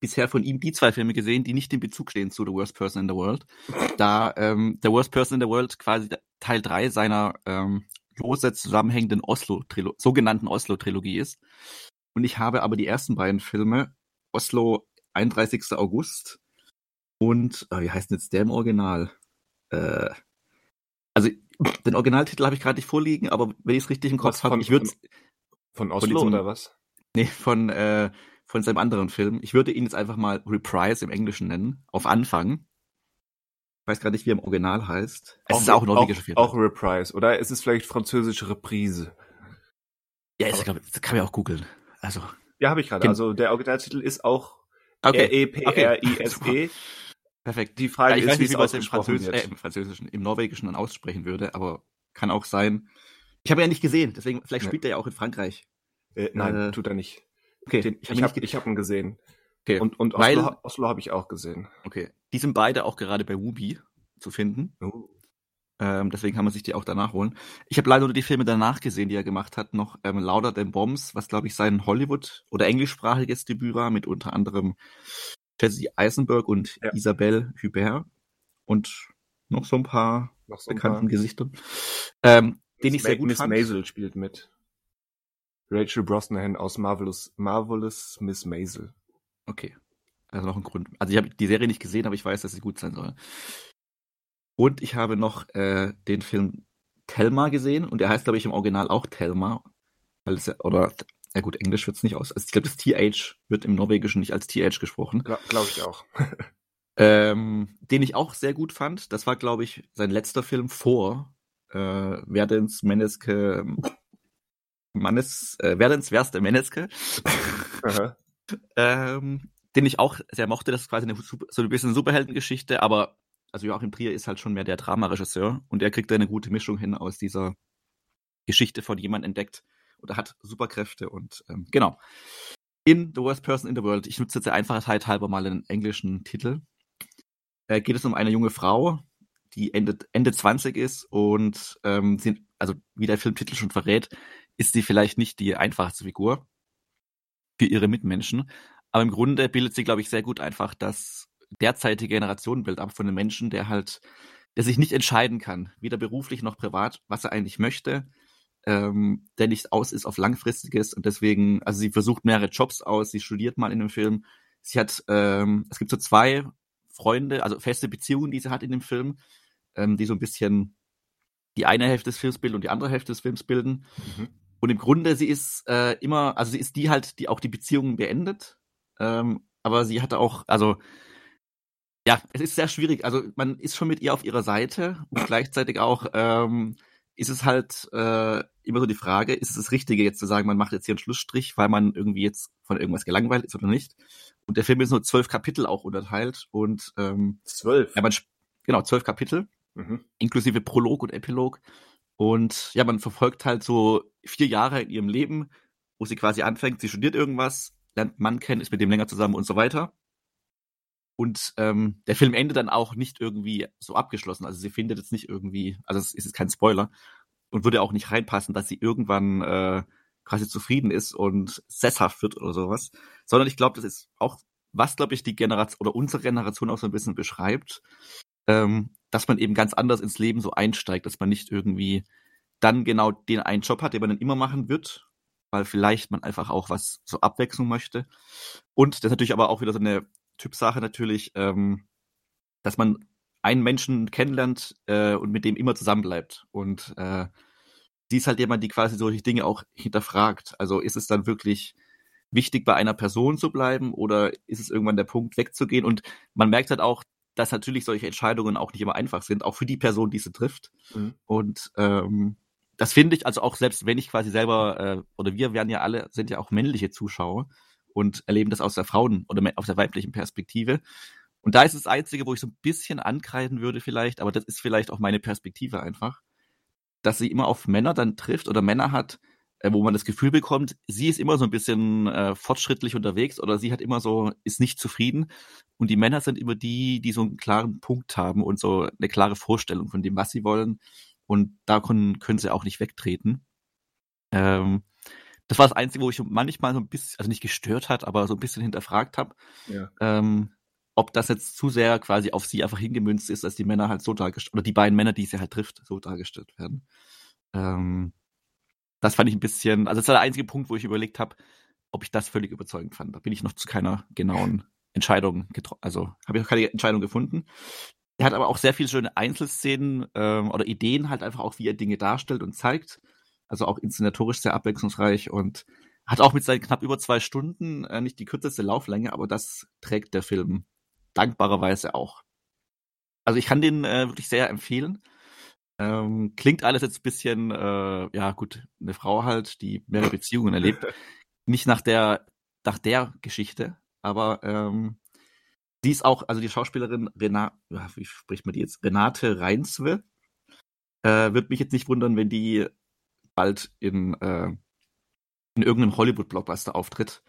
bisher von ihm die zwei Filme gesehen, die nicht in Bezug stehen zu The Worst Person in the World. Da ähm, The Worst Person in the World quasi Teil 3 seiner ähm, lose zusammenhängenden Oslo sogenannten Oslo-Trilogie ist. Und ich habe aber die ersten beiden Filme, Oslo 31. August und, äh, wie heißt denn jetzt der im Original? Äh, also den Originaltitel habe ich gerade nicht vorliegen, aber wenn ich es richtig im Kopf habe, von- ich würde Von Oslo diesem- oder was? nee, von äh, von seinem anderen Film. Ich würde ihn jetzt einfach mal Reprise im Englischen nennen, auf Anfang. Ich weiß gerade nicht, wie er im Original heißt. Es ist auch ein norwegischer Film. Auch Reprise. Oder ist es vielleicht französische Reprise? ja, ist, glaub, das kann man auch googeln. Also, Ja, habe ich gerade. Also der Originaltitel ist auch okay. R-E-P-R-I-S-E. Perfekt. Die Frage Ja, ich ist, weiß wie nicht, es wie man es im, Französ äh, im Französischen, im Norwegischen dann aussprechen würde, aber kann auch sein. Ich habe ihn ja nicht gesehen, deswegen, vielleicht Ja. spielt er ja auch in Frankreich. Äh, nein, Äh, tut er nicht. Okay, Den, hab ich habe ich hab ihn gesehen. Okay. Und, und Weil- Oslo, Oslo habe ich auch gesehen. okay. Die sind beide auch gerade bei Wubi zu finden. Ähm, deswegen kann man sich die auch danach holen. Ich habe leider nur die Filme danach gesehen, die er gemacht hat, noch ähm, Louder Than Bombs, was glaube ich sein Hollywood- oder englischsprachiges Debüt war, mit unter anderem Jesse Eisenberg und Ja. Isabelle Hubert und noch so ein paar Noch so ein bekannten paar. Gesichtern, ähm, den ich sehr gut Miss fand. Maisel spielt mit. Rachel Brosnahan aus Marvelous, Marvelous Miss Maisel. Okay. Also noch ein Grund. Also ich habe die Serie nicht gesehen, aber ich weiß, dass sie gut sein soll. Und ich habe noch äh, den Film Thelma gesehen und der heißt, glaube ich, im Original auch Thelma. Weil es oder, ja gut, Englisch wird's nicht aus. Also ich glaube, das TH wird im Norwegischen nicht als TH gesprochen. Glaube glaub ich auch. Ähm, den ich auch sehr gut fand. Das war, glaube ich, sein letzter Film vor äh, Werdens Menneske Mannes, äh, Werdens Werste Menneske. Ähm, den ich auch sehr mochte. Das ist quasi eine, so ein bisschen Superheldengeschichte, aber also Joachim Trier ist halt schon mehr der Dramaregisseur und er kriegt da eine gute Mischung hin aus dieser Geschichte von jemand entdeckt oder hat Superkräfte und ähm, genau. In The Worst Person in the World. Ich nutze jetzt der Einfachheit halber mal einen englischen Titel. äh, geht es um eine junge Frau, die Ende, Ende 20 ist und ähm, sie, also wie der Filmtitel schon verrät, ist sie vielleicht nicht die einfachste Figur für ihre Mitmenschen. Aber im Grunde bildet sie, glaube ich, sehr gut einfach das derzeitige Generationenbild ab von einem Menschen, der halt, der sich nicht entscheiden kann, weder beruflich noch privat, was er eigentlich möchte, ähm, der nicht aus ist auf langfristiges und deswegen, also sie versucht mehrere Jobs aus, sie studiert mal in dem Film. Sie hat, ähm, es gibt so zwei Freunde, also feste Beziehungen, die sie hat in dem Film, ähm, die so ein bisschen die eine Hälfte des Films bilden und die andere Hälfte des Films bilden. Mhm. Und im Grunde, sie ist äh, immer, also sie ist die halt, die auch die Beziehungen beendet. Ähm, aber sie hatte auch, also ja, es ist sehr schwierig. Also man ist schon mit ihr auf ihrer Seite und gleichzeitig auch ähm, ist es halt äh, immer so die Frage, ist es das Richtige jetzt zu sagen, man macht jetzt hier einen Schlussstrich, weil man irgendwie jetzt von irgendwas gelangweilt ist oder nicht. Und der Film ist nur zwölf Kapitel auch unterteilt und ähm, zwölf. Ja, man, genau, zwölf Kapitel, mhm. inklusive Prolog und Epilog. Und ja, man verfolgt halt so vier Jahre in ihrem Leben, wo sie quasi anfängt, sie studiert irgendwas, lernt Mann kennen, ist mit dem länger zusammen und so weiter. Und ähm, der Film endet dann auch nicht irgendwie so abgeschlossen. Also sie findet jetzt nicht irgendwie, also es ist jetzt kein Spoiler und würde auch nicht reinpassen, dass sie irgendwann äh, quasi zufrieden ist und sesshaft wird oder sowas. Sondern ich glaube, das ist auch, was, glaube ich, die Generation oder unsere Generation auch so ein bisschen beschreibt, ähm, dass man eben ganz anders ins Leben so einsteigt, dass man nicht irgendwie dann genau den einen Job hat, den man dann immer machen wird, weil vielleicht man einfach auch was so Abwechslung möchte. Und das ist natürlich aber auch wieder so eine Typsache natürlich, ähm, dass man einen Menschen kennenlernt äh, und mit dem immer zusammenbleibt. Und äh, sie ist halt jemand, die quasi solche Dinge auch hinterfragt. Also ist es dann wirklich wichtig, bei einer Person zu bleiben oder ist es irgendwann der Punkt, wegzugehen? Und man merkt halt auch, dass natürlich solche Entscheidungen auch nicht immer einfach sind, auch für die Person, die sie trifft. Mhm. Und ähm, das finde ich, also auch selbst wenn ich quasi selber, äh, oder wir werden ja alle, sind ja auch männliche Zuschauer und erleben das aus der Frauen- oder aus der weiblichen Perspektive. Und da ist das Einzige, wo ich so ein bisschen ankreiden würde vielleicht, aber das ist vielleicht auch meine Perspektive einfach, dass sie immer auf Männer dann trifft oder Männer hat, wo man das Gefühl bekommt, sie ist immer so ein bisschen äh, fortschrittlich unterwegs oder sie hat immer so, ist nicht zufrieden. Und die Männer sind immer die, die so einen klaren Punkt haben und so eine klare Vorstellung von dem, was sie wollen. Und da können, können sie auch nicht wegtreten. Ähm, das war das Einzige, wo ich manchmal so ein bisschen, also nicht gestört hat, aber so ein bisschen hinterfragt habe. Ja. Ähm, ob das jetzt zu sehr quasi auf sie einfach hingemünzt ist, dass die Männer halt so dargestellt, oder die beiden Männer, die sie halt trifft, so dargestellt werden. Ähm, das fand ich ein bisschen, also das war der einzige Punkt, wo ich überlegt habe, ob ich das völlig überzeugend fand. Da bin ich noch zu keiner genauen Entscheidung getroffen, also habe ich noch keine Entscheidung gefunden. Er hat aber auch sehr viele schöne Einzelszenen ähm, oder Ideen halt einfach auch, wie er Dinge darstellt und zeigt. Also auch inszenatorisch sehr abwechslungsreich und hat auch mit seinen knapp über zwei Stunden äh, nicht die kürzeste Lauflänge, aber das trägt der Film dankbarerweise auch. Also ich kann den äh, wirklich sehr empfehlen. Ähm, klingt alles jetzt ein bisschen, äh, ja gut, eine Frau halt, die mehrere Beziehungen erlebt. Nicht nach der, nach der Geschichte, aber ähm, sie ist auch, also die Schauspielerin Renate, wie spricht man die jetzt? Renate Reinswe. Äh, wird mich jetzt nicht wundern, wenn die bald in, äh, in irgendeinem Hollywood-Blockbuster auftritt.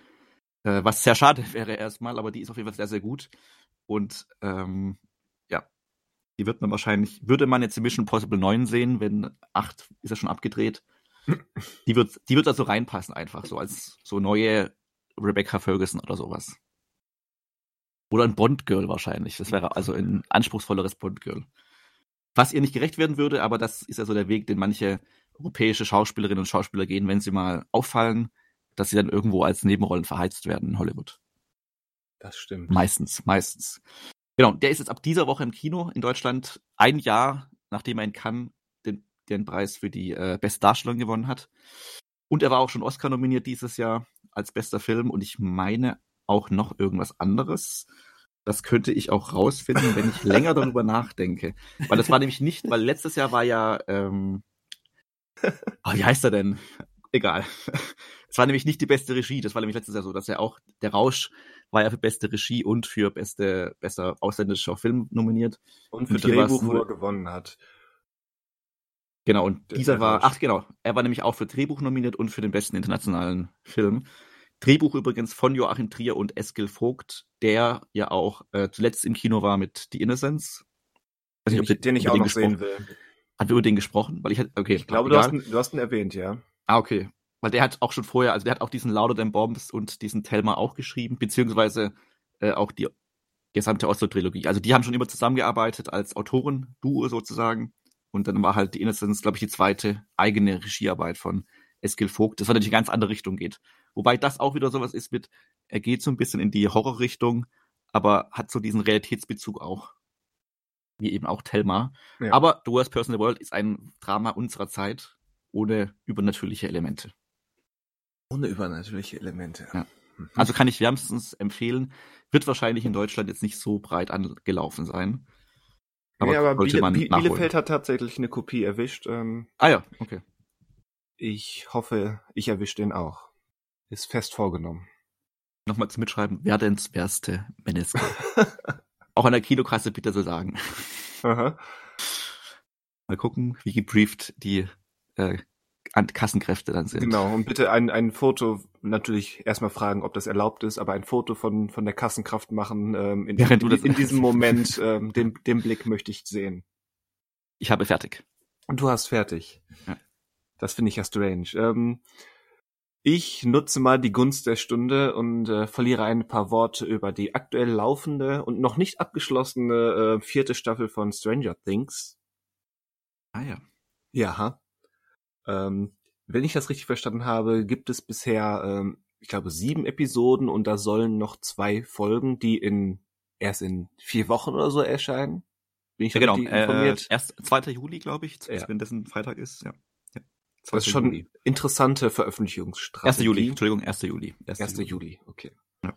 Äh, was sehr schade wäre erstmal, aber die ist auf jeden Fall sehr, sehr gut. Und ähm, die wird man wahrscheinlich, würde man jetzt in Mission Possible 9 sehen, wenn 8 ist ja schon abgedreht. Die wird, die wird also reinpassen einfach, so als so neue Rebecca Ferguson oder sowas. Oder ein Bond-Girl wahrscheinlich. Das wäre also ein anspruchsvolleres Bond-Girl. Was ihr nicht gerecht werden würde, aber das ist ja so der Weg, den manche europäische Schauspielerinnen und Schauspieler gehen, wenn sie mal auffallen, dass sie dann irgendwo als Nebenrollen verheizt werden in Hollywood. Das stimmt. Meistens, meistens. Genau, der ist jetzt ab dieser Woche im Kino in Deutschland, ein Jahr nachdem er in Cannes den, den Preis für die äh, beste Darstellung gewonnen hat. Und er war auch schon Oscar nominiert dieses Jahr als bester Film und ich meine auch noch irgendwas anderes. Das könnte ich auch rausfinden, wenn ich länger darüber nachdenke. Weil das war nämlich nicht, weil letztes Jahr war ja, ähm, oh, wie heißt er denn? Egal. Es war nämlich nicht die beste Regie. Das war nämlich letztes Jahr so, dass er auch, der Rausch war ja für beste Regie und für beste, bester ausländischer Film nominiert. Und für und Drehbuch, wo er gewonnen hat. Genau, und dieser war, ach genau, er war nämlich auch für Drehbuch nominiert und für den besten internationalen Film. Drehbuch übrigens von Joachim Trier und Eskil Vogt, der ja auch äh, zuletzt im Kino war mit The Innocence. Den ich, den ich auch noch sehen will. Hat wir über den gesprochen? Weil ich okay. Ich glaube, du hast, ihn, du hast ihn erwähnt, ja. Ah, okay. Weil der hat auch schon vorher, also der hat auch diesen Louder Than Bombs und diesen Thelma auch geschrieben, beziehungsweise äh, auch die gesamte Oslo-Trilogie. Also die haben schon immer zusammengearbeitet als Autoren-Duo sozusagen. Und dann war halt die Innocence, glaube ich, die zweite eigene Regiearbeit von Eskil Vogt, das natürlich in eine ganz andere Richtung geht. Wobei das auch wieder sowas ist mit, er geht so ein bisschen in die Horrorrichtung, aber hat so diesen Realitätsbezug auch. Wie eben auch Thelma. Ja. Aber The Worst Person in the World ist ein Drama unserer Zeit ohne übernatürliche Elemente. Ohne übernatürliche Elemente. Ja. Also kann ich wärmstens empfehlen. Wird wahrscheinlich in Deutschland jetzt nicht so breit angelaufen sein. Aber, nee, aber Biele, Bielefeld hat tatsächlich eine Kopie erwischt. Ähm, ah ja, okay. Ich hoffe, ich erwische den auch. Ist fest vorgenommen. Nochmal zu mitschreiben, Werdens werste Meneske. auch an der Kinokasse bitte so sagen. Aha. Mal gucken, wie gebrieft die äh, Kassenkräfte dann sind. Genau, und bitte ein, ein Foto, natürlich erstmal fragen, ob das erlaubt ist, aber ein Foto von, von der Kassenkraft machen, ähm, in, in, in, in diesem Moment, ähm, den, den Blick möchte ich sehen. Ich habe fertig. Und du hast fertig. Ja. Das finde ich ja strange. Ähm, ich nutze mal die Gunst der Stunde und äh, verliere ein paar Worte über die aktuell laufende und noch nicht abgeschlossene äh, vierte Staffel von Stranger Things. Ah ja. Ja. Ähm, wenn ich das richtig verstanden habe, gibt es bisher, ähm, ich glaube, sieben Episoden und da sollen noch zwei Folgen, die in erst in vier Wochen oder so erscheinen. Bin ich ja, genau. informiert? Äh, erst 2. Juli, glaube ich, ja. wenn dessen Freitag ist, ja. ja. Das ist schon Juli. interessante Veröffentlichungsstrategie. 1. Juli, Entschuldigung, 1. Juli. 1. 1. Juli, okay. Ja.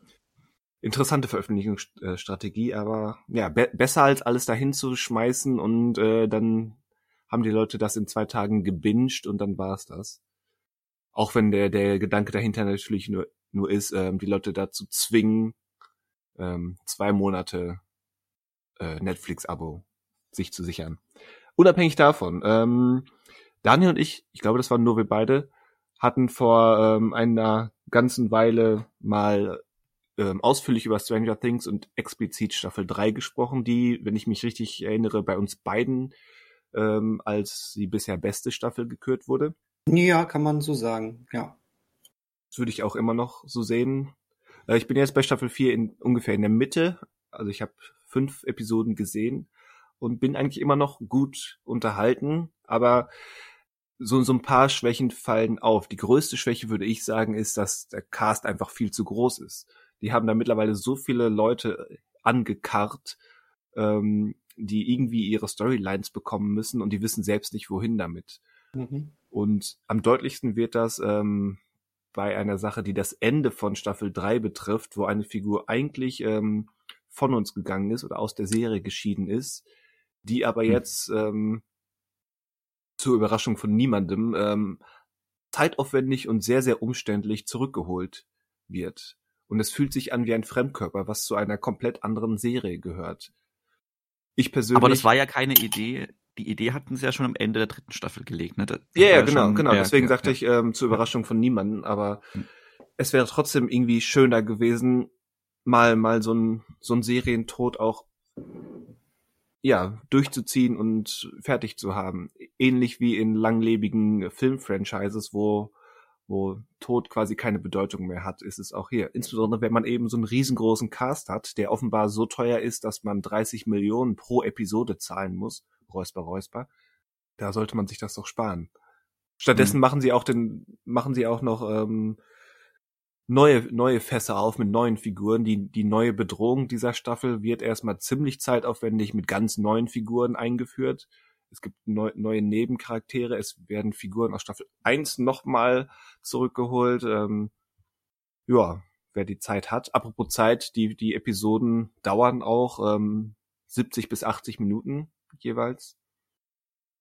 Interessante Veröffentlichungsstrategie, aber ja, be besser als alles dahin zu schmeißen und äh, dann haben die Leute das in zwei Tagen gebinged und dann war's das. Auch wenn der, der Gedanke dahinter natürlich nur, nur ist, ähm, die Leute dazu zwingen, ähm, zwei Monate äh, Netflix-Abo sich zu sichern. Unabhängig davon, ähm, Daniel und ich, ich glaube, das waren nur wir beide, hatten vor ähm, einer ganzen Weile mal ähm, ausführlich über Stranger Things und explizit Staffel 3 gesprochen, die, wenn ich mich richtig erinnere, bei uns beiden ähm, als die bisher beste Staffel gekürt wurde. Ja, kann man so sagen, ja. Das würde ich auch immer noch so sehen. Äh, ich bin jetzt bei Staffel 4 in, ungefähr in der Mitte. Also ich habe fünf Episoden gesehen und bin eigentlich immer noch gut unterhalten, aber so, so ein paar Schwächen fallen auf. Die größte Schwäche, würde ich sagen, ist, dass der Cast einfach viel zu groß ist. Die haben da mittlerweile so viele Leute angekarrt, ähm, die irgendwie ihre Storylines bekommen müssen und die wissen selbst nicht, wohin damit. Mhm. Und am deutlichsten wird das ähm, bei einer Sache, die das Ende von Staffel 3 betrifft, wo eine Figur eigentlich ähm, von uns gegangen ist oder aus der Serie geschieden ist, die aber mhm. jetzt ähm, zur Überraschung von niemandem ähm, zeitaufwendig und sehr, sehr umständlich zurückgeholt wird. Und es fühlt sich an wie ein Fremdkörper, was zu einer komplett anderen Serie gehört. Ich persönlich. Aber das war ja keine Idee. Die Idee hatten sie ja schon am Ende der dritten Staffel gelegt, ne? ja, ja, genau, schon, genau. Ja, Deswegen ja, sagte ich ähm, zur Überraschung von niemandem. Aber hm. es wäre trotzdem irgendwie schöner gewesen, mal mal so ein so ein Serientod auch ja durchzuziehen und fertig zu haben. Ähnlich wie in langlebigen Filmfranchises, wo wo Tod quasi keine Bedeutung mehr hat, ist es auch hier. Insbesondere wenn man eben so einen riesengroßen Cast hat, der offenbar so teuer ist, dass man 30 Millionen pro Episode zahlen muss. Räusper, räusper. Da sollte man sich das doch sparen. Stattdessen mhm. machen sie auch den, machen sie auch noch ähm, neue, neue Fässer auf mit neuen Figuren. Die, die neue Bedrohung dieser Staffel wird erstmal ziemlich zeitaufwendig mit ganz neuen Figuren eingeführt es gibt neu, neue Nebencharaktere, es werden Figuren aus Staffel 1 nochmal zurückgeholt. Ähm, ja, wer die Zeit hat. Apropos Zeit, die, die Episoden dauern auch ähm, 70 bis 80 Minuten jeweils,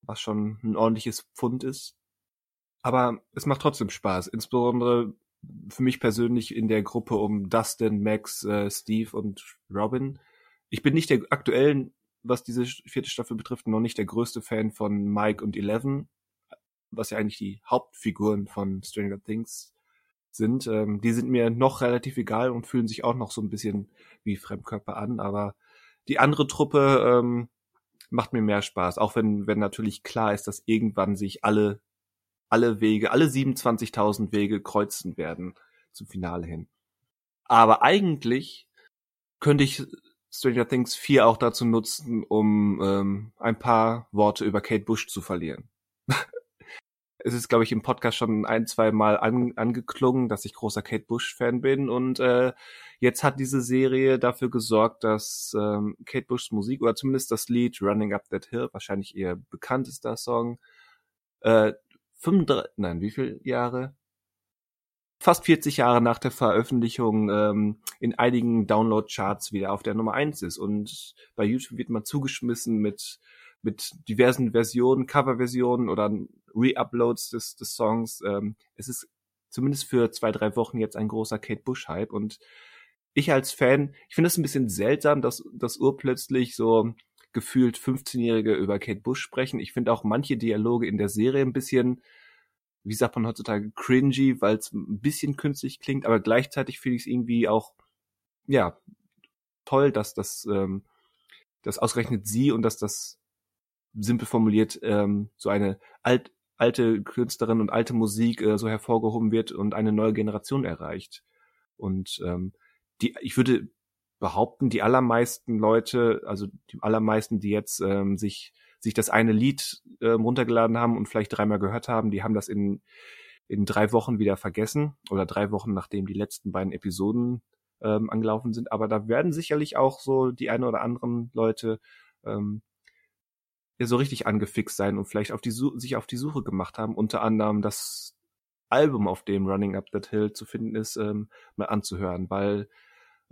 was schon ein ordentliches Pfund ist. Aber es macht trotzdem Spaß, insbesondere für mich persönlich in der Gruppe um Dustin, Max, äh, Steve und Robin. Ich bin nicht der aktuellen was diese vierte Staffel betrifft, noch nicht der größte Fan von Mike und Eleven, was ja eigentlich die Hauptfiguren von Stranger Things sind. Ähm, die sind mir noch relativ egal und fühlen sich auch noch so ein bisschen wie Fremdkörper an, aber die andere Truppe ähm, macht mir mehr Spaß, auch wenn, wenn natürlich klar ist, dass irgendwann sich alle, alle Wege, alle 27.000 Wege kreuzen werden zum Finale hin. Aber eigentlich könnte ich Stranger Things 4 auch dazu nutzen, um ähm, ein paar Worte über Kate Bush zu verlieren. es ist, glaube ich, im Podcast schon ein, zwei Mal an, angeklungen, dass ich großer Kate Bush-Fan bin. Und äh, jetzt hat diese Serie dafür gesorgt, dass ähm, Kate Bushs Musik oder zumindest das Lied Running Up That Hill, wahrscheinlich ihr bekanntester Song, äh, 35, nein, wie viele Jahre? Fast 40 Jahre nach der Veröffentlichung ähm, in einigen Download-Charts wieder auf der Nummer eins ist. Und bei YouTube wird man zugeschmissen mit mit diversen Versionen, Coverversionen oder Re-Uploads des, des Songs. Ähm, es ist zumindest für zwei, drei Wochen jetzt ein großer Kate Bush-Hype und ich als Fan, ich finde es ein bisschen seltsam, dass, dass urplötzlich so gefühlt 15-Jährige über Kate Bush sprechen. Ich finde auch manche Dialoge in der Serie ein bisschen, wie sagt man heutzutage, cringy, weil es ein bisschen künstlich klingt, aber gleichzeitig finde ich es irgendwie auch, ja, toll, dass das, ähm, dass ausgerechnet sie und dass das simpel formuliert ähm, so eine alt, alte Künstlerin und alte Musik äh, so hervorgehoben wird und eine neue Generation erreicht. Und ähm, die, ich würde behaupten, die allermeisten Leute, also die allermeisten, die jetzt ähm, sich sich das eine Lied ähm, runtergeladen haben und vielleicht dreimal gehört haben, die haben das in in drei Wochen wieder vergessen oder drei Wochen nachdem die letzten beiden Episoden ähm, angelaufen sind. Aber da werden sicherlich auch so die eine oder anderen Leute ähm, ja so richtig angefixt sein und vielleicht auf die sich auf die Suche gemacht haben, unter anderem das Album, auf dem Running Up That Hill zu finden ist, ähm, mal anzuhören, weil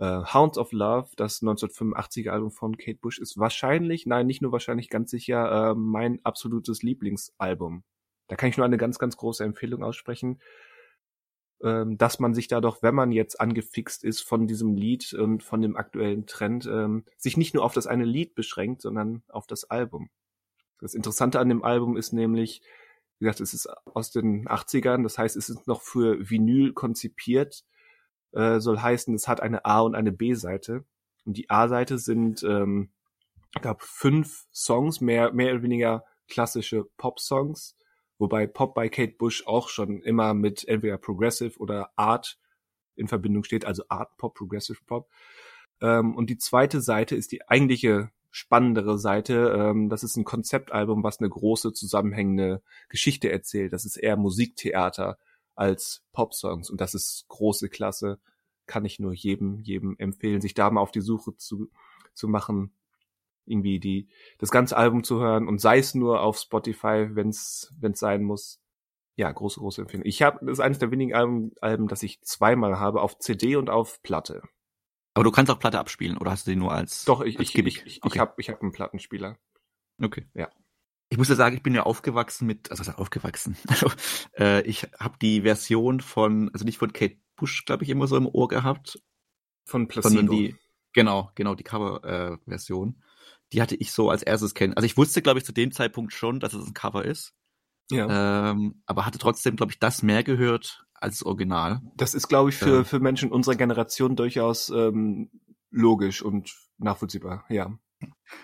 äh, Hounds of Love, das 1985er Album von Kate Bush, ist wahrscheinlich, nein, nicht nur wahrscheinlich, ganz sicher äh, mein absolutes Lieblingsalbum. Da kann ich nur eine ganz, ganz große Empfehlung aussprechen, ähm, dass man sich da doch, wenn man jetzt angefixt ist von diesem Lied und von dem aktuellen Trend, ähm, sich nicht nur auf das eine Lied beschränkt, sondern auf das Album. Das Interessante an dem Album ist nämlich, wie gesagt, es ist aus den 80ern, das heißt, es ist noch für Vinyl konzipiert, äh, soll heißen, es hat eine A- und eine B-Seite. Und die A-Seite sind, ähm, glaube, fünf Songs, mehr, mehr oder weniger klassische Pop-Songs, wobei Pop bei Kate Bush auch schon immer mit entweder Progressive oder Art in Verbindung steht, also Art Pop, Progressive Pop. Ähm, und die zweite Seite ist die eigentliche spannendere Seite. Ähm, das ist ein Konzeptalbum, was eine große zusammenhängende Geschichte erzählt. Das ist eher Musiktheater als Popsongs und das ist große Klasse. Kann ich nur jedem, jedem empfehlen, sich da mal auf die Suche zu, zu machen, irgendwie die, das ganze Album zu hören und sei es nur auf Spotify, wenn es sein muss. Ja, große, große Empfehlung. Ich habe, das ist eines der wenigen Alben, Alben, das ich zweimal habe, auf CD und auf Platte. Aber du kannst auch Platte abspielen oder hast du die nur als Doch, ich, als ich, ich, ich, okay. ich habe ich hab einen Plattenspieler. Okay. Ja. Ich muss ja sagen, ich bin ja aufgewachsen mit, also aufgewachsen? Also, äh, ich habe die Version von, also nicht von Kate Bush, glaube ich, immer so im Ohr gehabt. Von Placebo. Die, genau, genau, die Cover-Version. Äh, die hatte ich so als erstes kennen. Also ich wusste, glaube ich, zu dem Zeitpunkt schon, dass es ein Cover ist. Ja. Ähm, aber hatte trotzdem, glaube ich, das mehr gehört als Original. Das ist, glaube ich, für, ja. für Menschen unserer Generation durchaus ähm, logisch und nachvollziehbar, ja.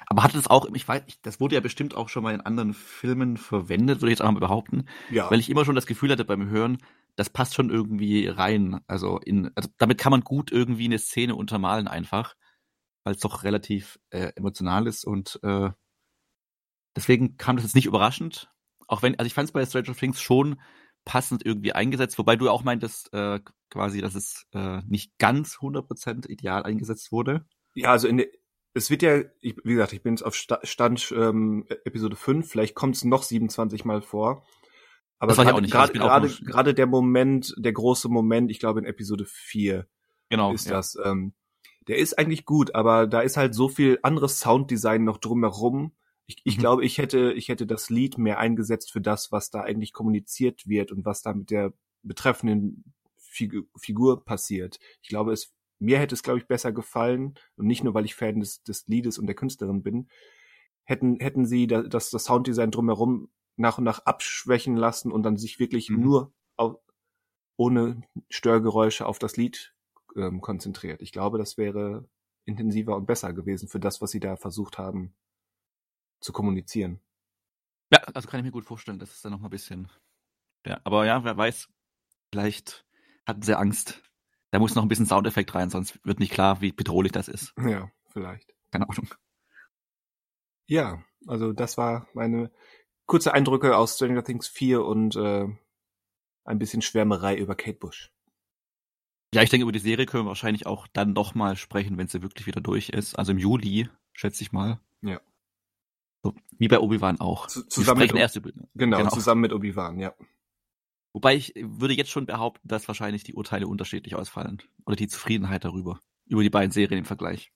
Aber hatte das auch, ich weiß, das wurde ja bestimmt auch schon mal in anderen Filmen verwendet, würde ich jetzt auch mal behaupten. Ja. Weil ich immer schon das Gefühl hatte beim Hören, das passt schon irgendwie rein. Also in, also damit kann man gut irgendwie eine Szene untermalen einfach, weil es doch relativ äh, emotional ist und äh, deswegen kam das jetzt nicht überraschend. Auch wenn, also ich fand es bei Stranger Things schon passend irgendwie eingesetzt, wobei du auch meintest, äh, quasi, dass es äh, nicht ganz 100% ideal eingesetzt wurde. Ja, also in der, es wird ja, ich, wie gesagt, ich bin jetzt auf Stand ähm, Episode 5, vielleicht kommt es noch 27 Mal vor. Aber gerade gerade der Moment, der große Moment, ich glaube in Episode 4 genau, ist ja. das. Ähm, der ist eigentlich gut, aber da ist halt so viel anderes Sounddesign noch drumherum, ich, ich mhm. glaube, ich hätte, ich hätte das Lied mehr eingesetzt für das, was da eigentlich kommuniziert wird und was da mit der betreffenden Figur passiert. Ich glaube, es, mir hätte es, glaube ich, besser gefallen, und nicht nur, weil ich Fan des, des Liedes und der Künstlerin bin, hätten, hätten sie das, das Sounddesign drumherum nach und nach abschwächen lassen und dann sich wirklich mhm. nur auf, ohne Störgeräusche auf das Lied ähm, konzentriert. Ich glaube, das wäre intensiver und besser gewesen für das, was sie da versucht haben zu kommunizieren. Ja, also kann ich mir gut vorstellen, dass es dann noch mal ein bisschen. Ja, aber ja, wer weiß, vielleicht hatten sie Angst. Da muss noch ein bisschen Soundeffekt rein, sonst wird nicht klar, wie bedrohlich das ist. Ja, vielleicht. Keine Ahnung. Ja, also das war meine kurze Eindrücke aus Stranger Things 4 und äh, ein bisschen Schwärmerei über Kate Bush. Ja, ich denke, über die Serie können wir wahrscheinlich auch dann noch mal sprechen, wenn sie wirklich wieder durch ist. Also im Juli, schätze ich mal. Ja. So, wie bei Obi-Wan auch. Zu, zusammen sprechen mit, erst über, genau, genau. zusammen mit Obi-Wan, ja. Wobei ich würde jetzt schon behaupten, dass wahrscheinlich die Urteile unterschiedlich ausfallen. Oder die Zufriedenheit darüber. Über die beiden Serien im Vergleich.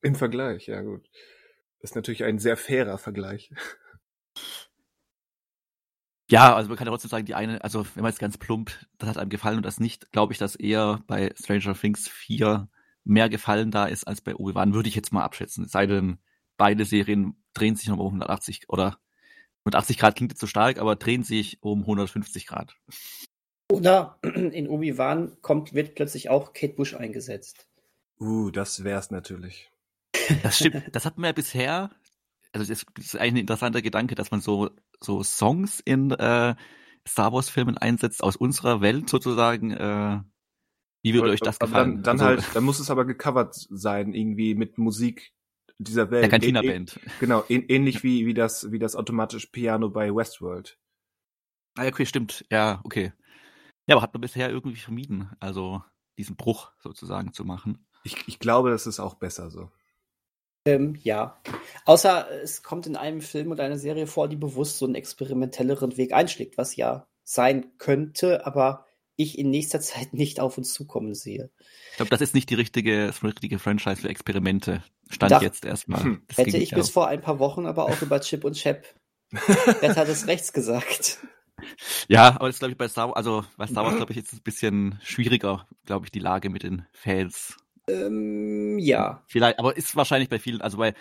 Im Vergleich, ja gut. Das ist natürlich ein sehr fairer Vergleich. Ja, also man kann ja trotzdem sagen, die eine, also wenn man jetzt ganz plump, das hat einem gefallen und das nicht, glaube ich, dass eher bei Stranger Things 4 mehr Gefallen da ist als bei Obi-Wan, würde ich jetzt mal abschätzen. Es sei denn, beide Serien drehen sich nochmal um 180 oder 180 Grad klingt jetzt zu stark, aber drehen sich um 150 Grad. Oder in Obi-Wan kommt, wird plötzlich auch Kate Bush eingesetzt. Uh, das wär's natürlich. Das stimmt. Das hat man ja bisher, also das ist eigentlich ein interessanter Gedanke, dass man so, so Songs in äh, Star Wars Filmen einsetzt aus unserer Welt sozusagen. Äh, wie würde euch das gefallen? Dann, dann also, halt, dann muss es aber gecovert sein, irgendwie mit Musik dieser Welt. der Cantina Band. Genau, ähn, ähnlich wie, wie das, wie das automatische Piano bei Westworld. Ah, ja, okay, stimmt. Ja, okay. Ja, aber hat man bisher irgendwie vermieden, also diesen Bruch sozusagen zu machen. Ich, ich glaube, das ist auch besser so. Ähm, ja. Außer es kommt in einem Film oder einer Serie vor, die bewusst so einen experimentelleren Weg einschlägt, was ja sein könnte, aber ich in nächster Zeit nicht auf uns zukommen sehe. Ich glaube, das ist nicht die richtige, das richtige Franchise für Experimente. Stand Dach- jetzt erstmal. Hm. Das Hätte ich bis vor ein paar Wochen aber auch über Chip und Chap Retter des Rechts gesagt. Ja, aber das glaube ich bei Star Wars, also bei Star Wars glaube ich jetzt ein bisschen schwieriger, glaube ich, die Lage mit den Fans. Ähm, ja. Vielleicht, aber ist wahrscheinlich bei vielen, also bei,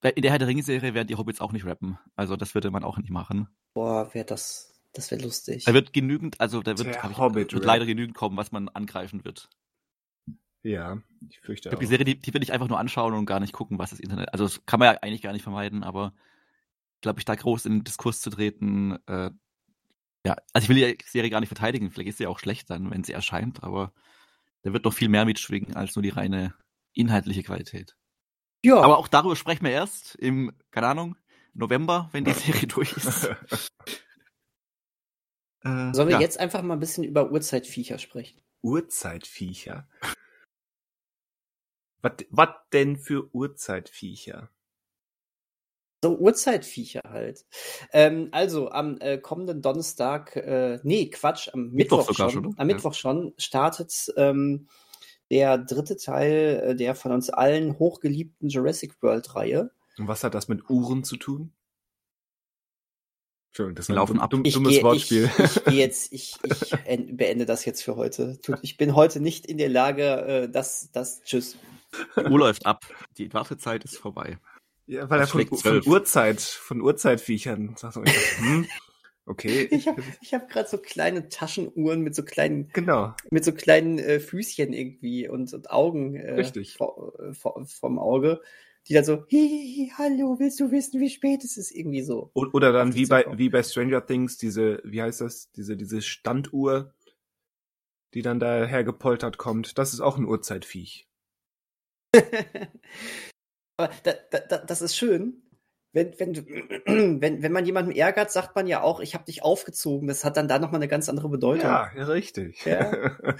bei in der Herr der Ringe-Serie werden die Hobbits auch nicht rappen. Also das würde man auch nicht machen. Boah, wäre das, das wäre lustig. Da wird genügend, also da wird, ich, Hobbit wird leider genügend kommen, was man angreifen wird. Ja, ich fürchte Ich glaube, die auch. Serie, die, die will ich einfach nur anschauen und gar nicht gucken, was das Internet. Also das kann man ja eigentlich gar nicht vermeiden, aber glaube ich, da groß in den Diskurs zu treten, äh, ja, also ich will die Serie gar nicht verteidigen, vielleicht ist sie auch schlecht dann, wenn sie erscheint, aber da wird noch viel mehr mitschwingen als nur die reine inhaltliche Qualität. ja, Aber auch darüber sprechen wir erst im, keine Ahnung, November, wenn die Serie durch ist. Äh, sollen wir ja. jetzt einfach mal ein bisschen über Urzeitviecher sprechen? Urzeitviecher. Was, denn für Urzeitviecher? So Urzeitviecher halt. Ähm, also am äh, kommenden Donnerstag, äh, nee, Quatsch, am Mittwoch Mittwoch, sogar schon, schon, am Ja. Mittwoch schon startet ähm, der dritte Teil äh, der von uns allen hochgeliebten Jurassic World Reihe. Und was hat das mit Uhren zu tun? Entschuldigung, das laufen ein ab. dumm, Ich dummes gehe ich, Wortspiel. ich geh jetzt, ich, ich en- beende das jetzt für heute. Tut, ich bin heute nicht in der Lage, äh, das, das, tschüss. Die Uhr läuft ab. Die Wartezeit ist vorbei. ja, weil er Das von, schlägt von zwölf. Uhrzeit, von Uhrzeitviechern sagt. Ich dachte, hm, okay. Ich habe ich hab gerade so kleine Taschenuhren mit so kleinen Genau. mit so kleinen äh, Füßchen irgendwie und, und Augen äh, Richtig. vor, äh, vor, vom Auge, die dann so, hi, hallo, willst du wissen, wie spät es ist? Irgendwie so. Oder dann wie bei, wie bei Stranger Things, diese, wie heißt das, diese, diese Standuhr, die dann daher gepoltert kommt. Das ist auch ein Uhrzeitviech. Aber da, da, da, das ist schön. Wenn, wenn, wenn, wenn man jemanden ärgert, sagt man ja auch, ich habe dich aufgezogen. Das hat dann da nochmal eine ganz andere Bedeutung. Ja, richtig. Ja.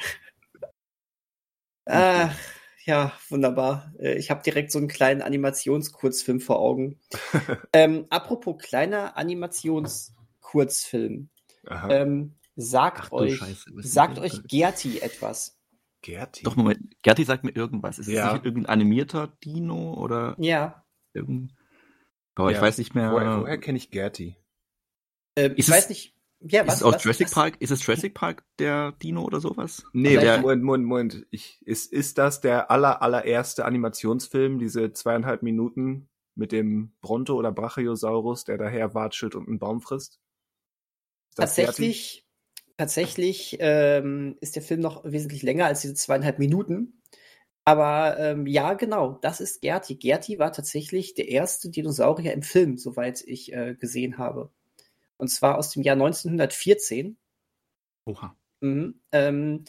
Ach, ja, wunderbar. Äh, Ich habe direkt so einen kleinen Animationskurzfilm vor Augen. ähm, apropos kleiner Animationskurzfilm. Ähm, sagt Ach euch, Scheiße, sagt euch das? Gerti etwas. Gerti. Doch, Moment. Gerti sagt mir irgendwas. Ist Ja. es nicht irgendein animierter Dino oder Ja. Aber ich Ja. weiß nicht mehr. Woher, woher kenne ich Gerti? Ähm, ich weiß nicht. Ja, ist was? es aus was, Jurassic was? Park? Ist es Jurassic Park der Dino oder sowas? Nee, Also der, Moment, Moment, Moment. Ich, ist, ist das der aller, allererste Animationsfilm, diese zweieinhalb Minuten mit dem Bronto oder Brachiosaurus, der daher watschelt und einen Baum frisst? Ist Tatsächlich, tatsächlich ähm, ist der Film noch wesentlich länger als diese zweieinhalb Minuten. Aber ähm, ja, genau, das ist Gerti. Gerti war tatsächlich der erste Dinosaurier im Film, soweit ich äh, gesehen habe. Und zwar aus dem Jahr 1914. Oha. Mhm. Ähm,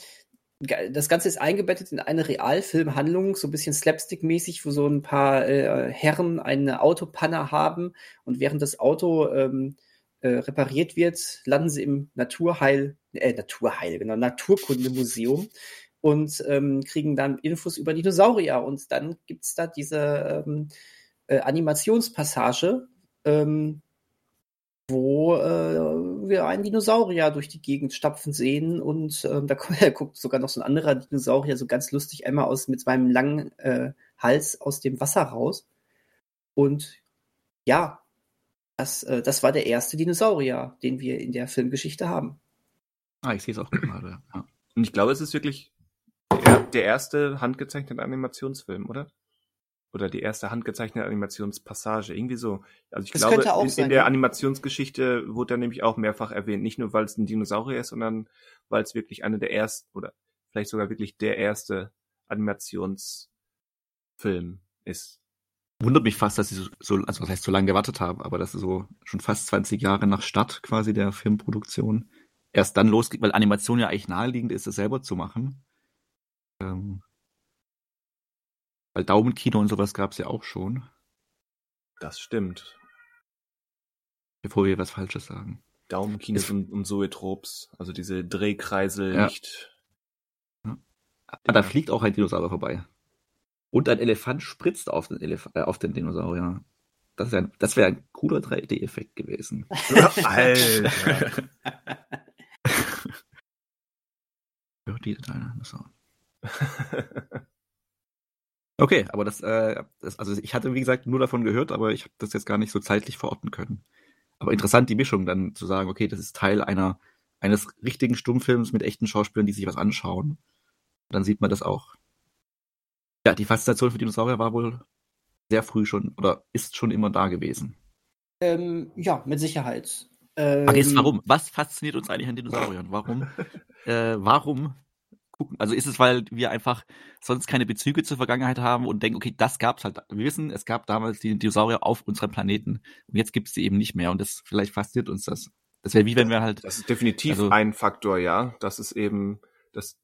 das Ganze ist eingebettet in eine Realfilmhandlung, so ein bisschen slapstick-mäßig, wo so ein paar äh, Herren eine Autopanne haben und während das Auto ähm, äh, repariert wird, landen sie im Naturheil, äh, Naturheil, genau, Naturkundemuseum und ähm, kriegen dann Infos über Dinosaurier. Und dann gibt's da diese ähm, äh, Animationspassage, ähm, wo äh, wir einen Dinosaurier durch die Gegend stapfen sehen und ähm, da guckt sogar noch so ein anderer Dinosaurier so ganz lustig einmal aus mit seinem langen äh, Hals aus dem Wasser raus. Und ja, das, äh, das war der erste Dinosaurier, den wir in der Filmgeschichte haben. Ah, ich sehe es auch gerade. Ja. Und ich glaube, es ist wirklich der, der erste handgezeichnete Animationsfilm, oder? Oder die erste handgezeichnete Animationspassage, irgendwie so. Also ich Das glaube, in, sein, in der ja. Animationsgeschichte wurde er nämlich auch mehrfach erwähnt. Nicht nur, weil es ein Dinosaurier ist, sondern weil es wirklich eine der ersten, oder vielleicht sogar wirklich der erste Animationsfilm ist. Wundert mich fast, dass sie so, so, also was heißt so lange gewartet haben, aber dass sie so schon fast 20 Jahre nach Start quasi der Filmproduktion erst dann losgeht, weil Animation ja eigentlich naheliegend ist, es selber zu machen. Ähm, weil Daumenkino und sowas gab es ja auch schon, Das stimmt. bevor wir was Falsches sagen. Daumenkines Es- und, und Zoetrops, also diese Drehkreisel Ja. nicht. Ah, da fliegt auch ein Dinosaurier vorbei. Und ein Elefant spritzt auf den, Elef äh, auf den Dinosaurier. Das wäre das wär ein cooler 3D-Effekt gewesen. Alter. Ja, die Dinosaurier. Okay, aber das, äh, das, also ich hatte wie gesagt nur davon gehört, aber ich habe das jetzt gar nicht so zeitlich verorten können. Aber interessant die Mischung dann zu sagen, okay, das ist Teil einer eines richtigen Stummfilms mit echten Schauspielern, die sich was anschauen. Dann sieht man das auch. Ja, die Faszination für Dinosaurier war wohl sehr früh schon oder ist schon immer da gewesen. Ähm, ja, mit Sicherheit. Ähm, ist, warum? Was fasziniert uns eigentlich an Dinosauriern? Warum? äh, warum gucken? Also ist es, weil wir einfach sonst keine Bezüge zur Vergangenheit haben und denken, okay, das gab's halt. Wir wissen, es gab damals die Dinosaurier auf unserem Planeten und jetzt gibt's sie eben nicht mehr und das vielleicht fasziniert uns das. Das wäre wie wenn wir halt. Das ist definitiv Also- ein Faktor, ja. Das ist eben das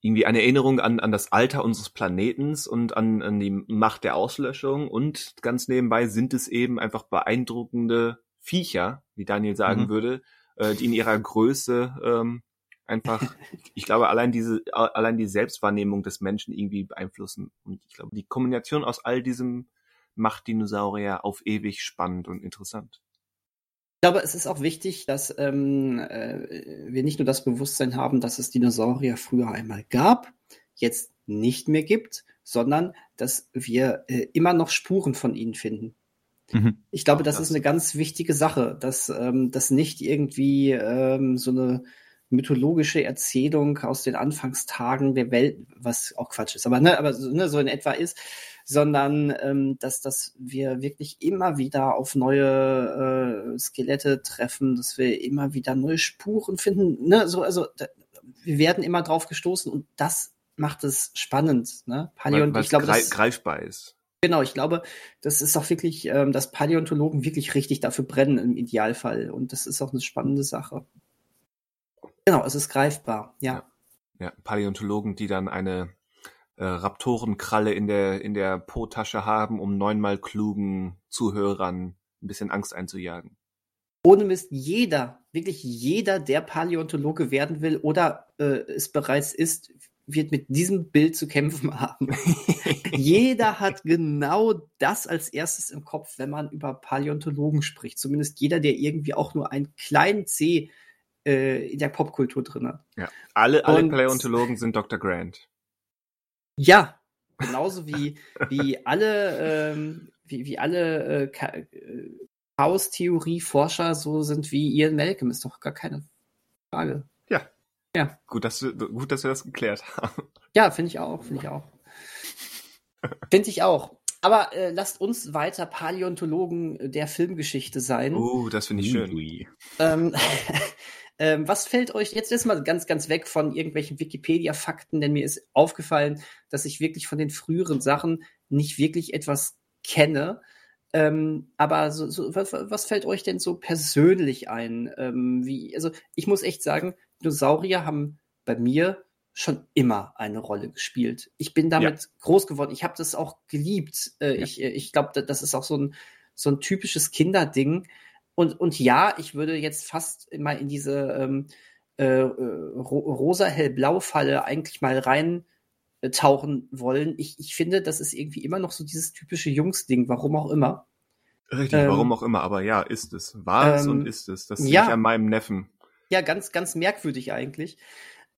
irgendwie eine Erinnerung an, an das Alter unseres Planetens und an, an die Macht der Auslöschung und ganz nebenbei sind es eben einfach beeindruckende Viecher, wie Daniel sagen Mhm. würde, äh, die in ihrer Größe ähm, einfach, ich glaube, allein diese, allein die Selbstwahrnehmung des Menschen irgendwie beeinflussen. Und ich glaube, die Kombination aus all diesem macht Dinosaurier auf ewig spannend und interessant. Ich glaube, es ist auch wichtig, dass ähm, äh, wir nicht nur das Bewusstsein haben, dass es Dinosaurier früher einmal gab, jetzt nicht mehr gibt, sondern dass wir äh, immer noch Spuren von ihnen finden. Mhm. Ich glaube, das, das. ist eine ganz wichtige Sache, dass ähm, das nicht irgendwie ähm, so eine mythologische Erzählung aus den Anfangstagen der Welt, was auch Quatsch ist, aber ne, aber so, ne, so in etwa ist, sondern ähm, dass, dass wir wirklich immer wieder auf neue äh, Skelette treffen, dass wir immer wieder neue Spuren finden. Ne? So, also da, wir werden immer drauf gestoßen und das macht es spannend. Ne? Paläont, Weil ich glaube, das, greifbar ist. Genau, ich glaube, das ist auch wirklich, ähm, dass Paläontologen wirklich richtig dafür brennen im Idealfall. Und das ist auch eine spannende Sache. Genau, es ist greifbar, ja. Ja, Paläontologen, die dann eine äh, Raptorenkralle in der in der Po-Tasche haben, um neunmal klugen Zuhörern ein bisschen Angst einzujagen. Ohne Mist, jeder, wirklich jeder, der Paläontologe werden will oder äh, es bereits ist, wird mit diesem Bild zu kämpfen haben. jeder hat genau das als erstes im Kopf, wenn man über Paläontologen spricht. Zumindest jeder, der irgendwie auch nur einen kleinen C äh, in der Popkultur drin hat. Ja, alle alle Und- Paläontologen sind Dr. Grant. Ja, genauso wie, wie alle, ähm, wie, wie alle äh, äh, Chaos-Theorie-Forscher so sind wie Ian Malcolm, ist doch gar keine Frage. Gut, dass wir, gut, dass wir das geklärt haben. Ja, finde ich auch, finde ich auch. finde ich auch. Aber äh, lasst uns weiter Paläontologen der Filmgeschichte sein. Oh, das finde ich schön. Ähm, was fällt euch jetzt jetzt mal ganz, ganz weg von irgendwelchen Wikipedia-Fakten, denn mir ist aufgefallen, dass ich wirklich von den früheren Sachen nicht wirklich etwas kenne. Ähm, aber so, so, was, was, fällt euch denn so persönlich ein? Ähm, wie, also ich muss echt sagen, Dinosaurier haben bei mir schon immer eine Rolle gespielt. Ich bin damit ja. groß geworden. Ich habe das auch geliebt. Äh, ja. Ich, äh, ich glaube, das ist auch so ein, so ein typisches Kinderding. Und, und ja, ich würde jetzt fast mal in diese ähm, äh, äh ro rosa-hellblau-Falle eigentlich mal rein äh, tauchen wollen. Ich, ich finde, das ist irgendwie immer noch so dieses typische Jungs-Ding, warum auch immer. Richtig, ähm, warum auch immer, aber ja, ist es. War es ähm, und ist es. Das sehe ja, ich an meinem Neffen. Ja, ganz, ganz merkwürdig eigentlich.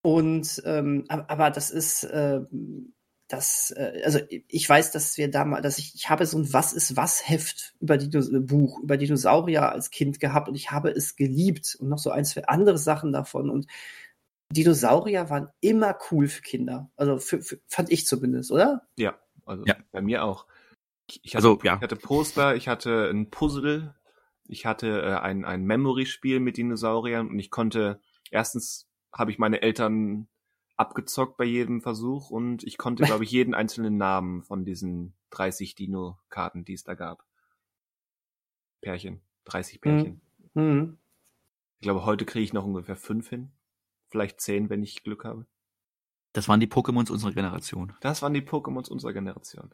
Und ähm, aber, aber das ist, äh, das, äh, also ich weiß, dass wir damals, dass ich, ich habe so ein Was ist was Heft über Dinos äh, Buch, über Dinosaurier als Kind gehabt und ich habe es geliebt und noch so ein, zwei andere Sachen davon und Dinosaurier waren immer cool für Kinder. Also für, für, fand ich zumindest, oder? Ja, also ja. bei mir auch. Ich also, hatte, also, ja. ich hatte Poster, ich hatte ein Puzzle, ich hatte äh, ein, ein Memory-Spiel mit Dinosauriern und ich konnte, erstens habe ich meine Eltern abgezockt bei jedem Versuch und ich konnte, glaube ich, jeden einzelnen Namen von diesen 30 Dino-Karten, die es da gab. Pärchen. 30 mhm. Pärchen. Mhm. Ich glaube, heute kriege ich noch ungefähr fünf hin. Vielleicht zehn, wenn ich Glück habe. Das waren die Pokémons unserer Generation. Das waren die Pokémons unserer Generation.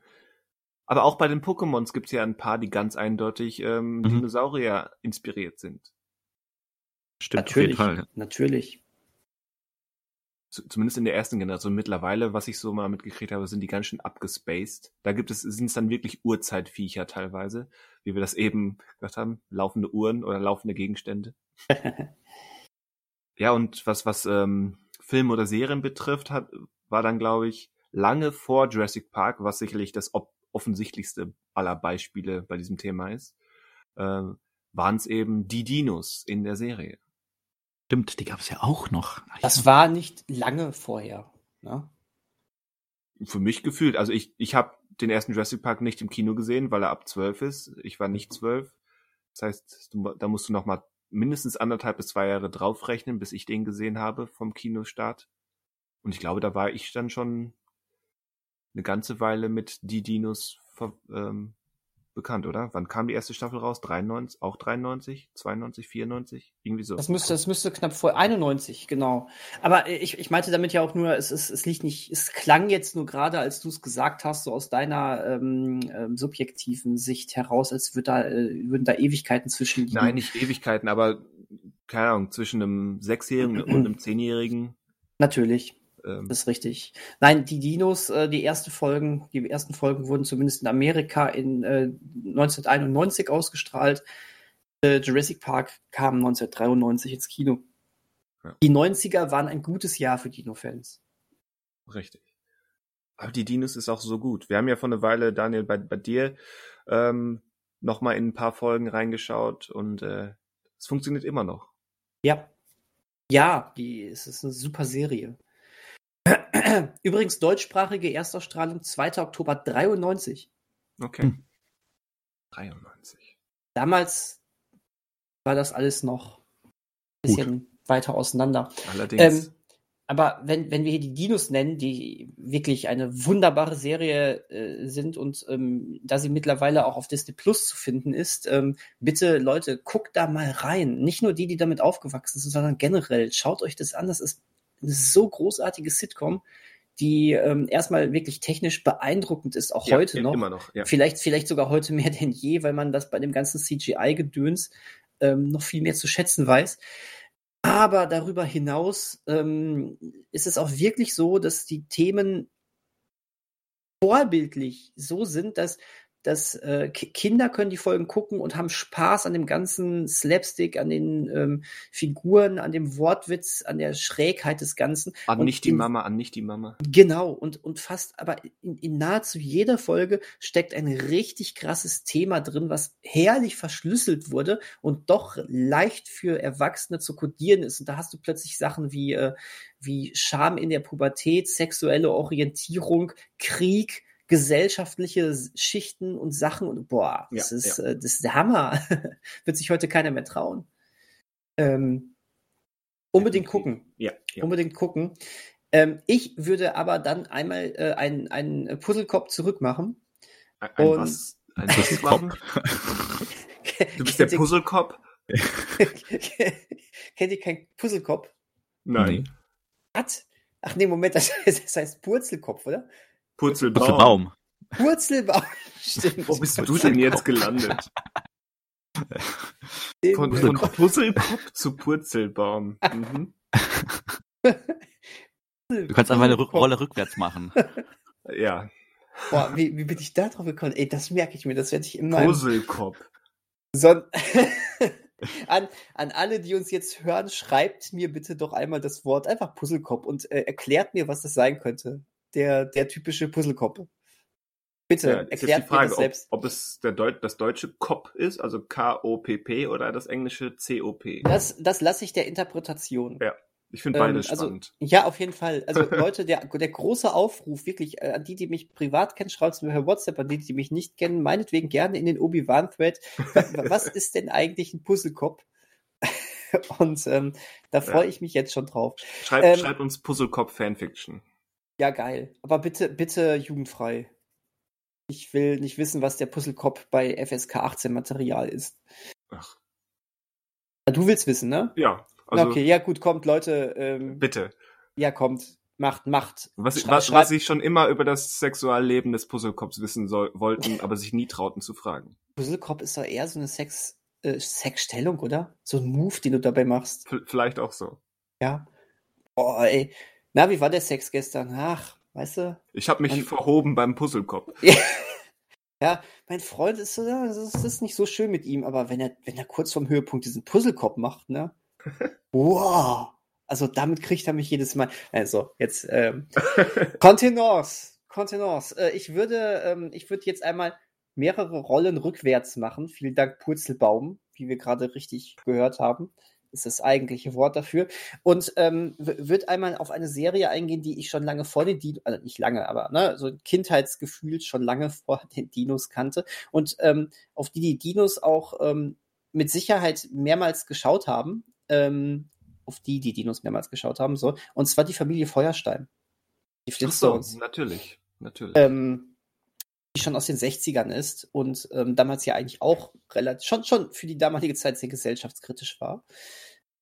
Aber auch bei den Pokémons gibt es ja ein paar, die ganz eindeutig ähm, mhm. Dinosaurier inspiriert sind. Stimmt, natürlich, auf jeden Fall. Natürlich zumindest in der ersten Generation mittlerweile, was ich so mal mitgekriegt habe, sind die ganz schön abgespaced. Da gibt es, sind es dann wirklich Uhrzeitviecher teilweise, wie wir das eben gesagt haben, laufende Uhren oder laufende Gegenstände. ja, und was, was ähm, Film oder Serien betrifft, hat, war dann, glaube ich, lange vor Jurassic Park, was sicherlich das offensichtlichste aller Beispiele bei diesem Thema ist, äh, waren es eben die Dinos in der Serie. Stimmt, die gab es ja auch noch. Ach, das ja. war nicht lange vorher. Ne? Für mich gefühlt. Also ich, ich habe den ersten Jurassic Park nicht im Kino gesehen, weil er ab zwölf ist. Ich war nicht zwölf. Das heißt, du, da musst du noch mal mindestens anderthalb bis zwei Jahre draufrechnen, bis ich den gesehen habe vom Kinostart. Und ich glaube, da war ich dann schon eine ganze Weile mit die Dinos ver, ähm, bekannt, oder? Wann kam die erste Staffel raus? 93, auch 93, 92, 94? Irgendwie so. Das müsste, das müsste knapp vor 91, genau. Aber ich, ich meinte damit ja auch nur, es, es, es liegt nicht, es klang jetzt nur gerade, als du es gesagt hast, so aus deiner ähm, ähm, subjektiven Sicht heraus, als würd da, äh, würden da Ewigkeiten zwischen liegen. Nein, nicht Ewigkeiten, aber keine Ahnung, zwischen einem Sechsjährigen und einem Zehnjährigen. Natürlich. Ähm. Ist richtig. Nein, die Dinos, äh, die ersten Folgen, die ersten Folgen wurden zumindest in Amerika in äh, 1991 ausgestrahlt. Äh, Jurassic Park kam 1993 ins Kino. Ja. Die 90er waren ein gutes Jahr für Dino-Fans. Richtig. Aber die Dinos ist auch so gut. Wir haben ja vor einer Weile, Daniel, bei, bei dir ähm, nochmal in ein paar Folgen reingeschaut und äh, es funktioniert immer noch. Ja. Ja, die, es ist eine super Serie. Übrigens deutschsprachige Erstausstrahlung 2. Oktober 93. Okay. Hm. 93. Damals war das alles noch ein bisschen Gut. weiter auseinander. Allerdings. Ähm, aber wenn, wenn wir hier die Dinos nennen, die wirklich eine wunderbare Serie äh, sind und ähm, da sie mittlerweile auch auf Disney Plus zu finden ist, ähm, bitte Leute, guckt da mal rein. Nicht nur die, die damit aufgewachsen sind, sondern generell. Schaut euch das an. Das ist eine so großartige Sitcom, die ähm, erstmal wirklich technisch beeindruckend ist, auch ja, heute noch. Immer noch ja. Vielleicht, vielleicht sogar heute mehr denn je, weil man das bei dem ganzen CGI-Gedöns ähm, noch viel mehr zu schätzen weiß. Aber darüber hinaus ähm, ist es auch wirklich so, dass die Themen vorbildlich so sind, dass dass äh, Kinder können die Folgen gucken und haben Spaß an dem ganzen Slapstick, an den ähm, Figuren, an dem Wortwitz, an der Schrägheit des Ganzen. An und nicht die in, Mama, an nicht die Mama. Genau, und, und fast, aber in, in nahezu jeder Folge steckt ein richtig krasses Thema drin, was herrlich verschlüsselt wurde und doch leicht für Erwachsene zu kodieren ist. Und da hast du plötzlich Sachen wie, äh, wie Scham in der Pubertät, sexuelle Orientierung, Krieg, gesellschaftliche Schichten und Sachen und boah, das, ja, ist, ja. Äh, das ist der Hammer. Wird sich heute keiner mehr trauen. Ähm, unbedingt gucken. Ja, ja. Unbedingt gucken. Ähm, ich würde aber dann einmal äh, einen, einen Puzzlekopf zurückmachen. Ein, ein und was? Ein Puzzlekopf? du bist der Puzzlekopf? Kennt ihr keinen Puzzlekopf? Nein. Was? Ach nee, Moment, das heißt Purzelkopf, oder? Purzelbaum. Purzelbaum. Purzelbaum. Stimmt. Wo bist du denn jetzt gelandet? Von, von Puzzlekopf zu Purzelbaum. Mhm. Du kannst einfach eine Rück Rolle rückwärts machen. Ja, Boah, wie, wie bin ich da drauf gekommen? Ey, das merke ich mir, das werde ich immer. Puzzlekopf. Son an, an alle, die uns jetzt hören, schreibt mir bitte doch einmal das Wort einfach Puzzlekopf und äh, erklärt mir, was das sein könnte. Der, der typische Puzzlekopf. Bitte, Ja, erklärt die Frage, mir das selbst. Ob, ob es der Deut das deutsche Kop ist, also K-O-P-P, oder das englische C-O-P. Das, das lasse ich der Interpretation. Ja, Ich finde Ähm, beides also, spannend. Ja, auf jeden Fall. Also Leute, der, der große Aufruf, wirklich, äh, an die, die mich privat kennen, schreibt es mir per WhatsApp, an die, die mich nicht kennen, meinetwegen gerne in den Obi-Wan-Thread. Wa- Was ist denn eigentlich ein Puzzlekopf? Und ähm, da freue ich mich jetzt schon drauf. Schreibt, ähm, schreibt uns Puzzlekopf Fanfiction. Ja, geil. Aber bitte, bitte jugendfrei. Ich will nicht wissen, was der Puzzlekopf bei FSK 18 Material ist. Ach, Du willst wissen, ne? ja, also okay, ja gut, kommt, Leute. Ähm, bitte. ja, kommt. Macht, macht. Was, Schrei- was, was sie schon immer über das Sexualleben des Puzzlekopfs wissen soll, wollten, aber sich nie trauten zu fragen. Puzzlekopf ist doch eher so eine Sex, äh, Sexstellung, oder? So ein Move, den du dabei machst. V vielleicht auch so. Ja. Boah, ey. Na, wie war der Sex gestern? Ach, weißt du? Ich habe mich Und- verhoben beim Puzzlekopf. Ja, mein Freund ist so, ja, das ist, nicht so schön mit ihm, aber wenn er, wenn er kurz vorm Höhepunkt diesen Puzzlekopf macht, ne? Wow! Also damit kriegt er mich jedes Mal. Also, jetzt, ähm, Contenance. Contenance. Äh, ich würde, ähm, ich würde jetzt einmal mehrere Rollen rückwärts machen. Vielen Dank, Purzelbaum, wie wir gerade richtig gehört haben. Ist das eigentliche Wort dafür. Und ähm, wird einmal auf eine Serie eingehen, die ich schon lange vor den Dinos, also nicht lange, aber ne, so ein Kindheitsgefühl schon lange vor den Dinos kannte. Und ähm, auf die die Dinos auch ähm, mit Sicherheit mehrmals geschaut haben. Ähm, auf die die Dinos mehrmals geschaut haben. So. Und zwar die Familie Feuerstein. Die Ach so, Flintstones natürlich. Natürlich. ähm, die schon aus den 60ern ist und ähm, damals ja eigentlich auch relativ, schon, schon für die damalige Zeit sehr gesellschaftskritisch war.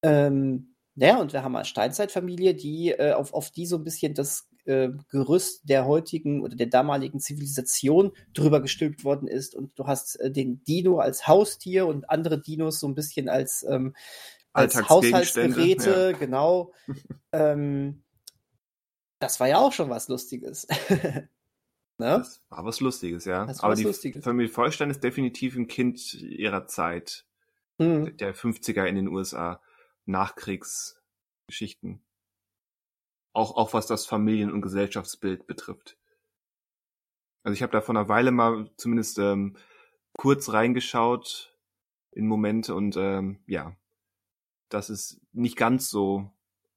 Ähm, naja, und wir haben eine Steinzeitfamilie, die äh, auf, auf die so ein bisschen das äh, Gerüst der heutigen oder der damaligen Zivilisation drüber gestülpt worden ist. Und du hast äh, den Dino als Haustier und andere Dinos so ein bisschen als, ähm, als Haushaltsgeräte, genau. ähm, das war ja auch schon was Lustiges. ne? Das war was Lustiges, ja. Das war aber was die Lustiges. Familie Vollstein ist definitiv ein Kind ihrer Zeit. Hm. Der 50er in den USA. Nachkriegsgeschichten. Auch, auch was das Familien- und Gesellschaftsbild betrifft. Also ich habe da vor einer Weile mal zumindest ähm, kurz reingeschaut in Momente und ähm, ja, das ist nicht ganz so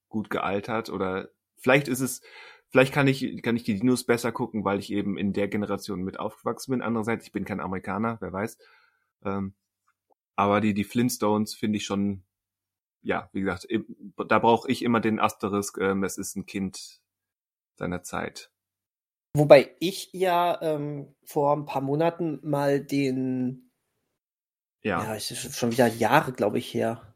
gut gealtert oder vielleicht ist es, vielleicht kann ich, kann ich die Dinos besser gucken, weil ich eben in der Generation mit aufgewachsen bin. Andererseits, ich bin kein Amerikaner, wer weiß. Ähm, aber die, die Flintstones finde ich schon, ja, wie gesagt, da brauche ich immer den Asterisk, ähm, es ist ein Kind seiner Zeit. Wobei ich ja ähm, vor ein paar Monaten mal den, ja, Ja, es ist schon wieder Jahre, glaube ich, her.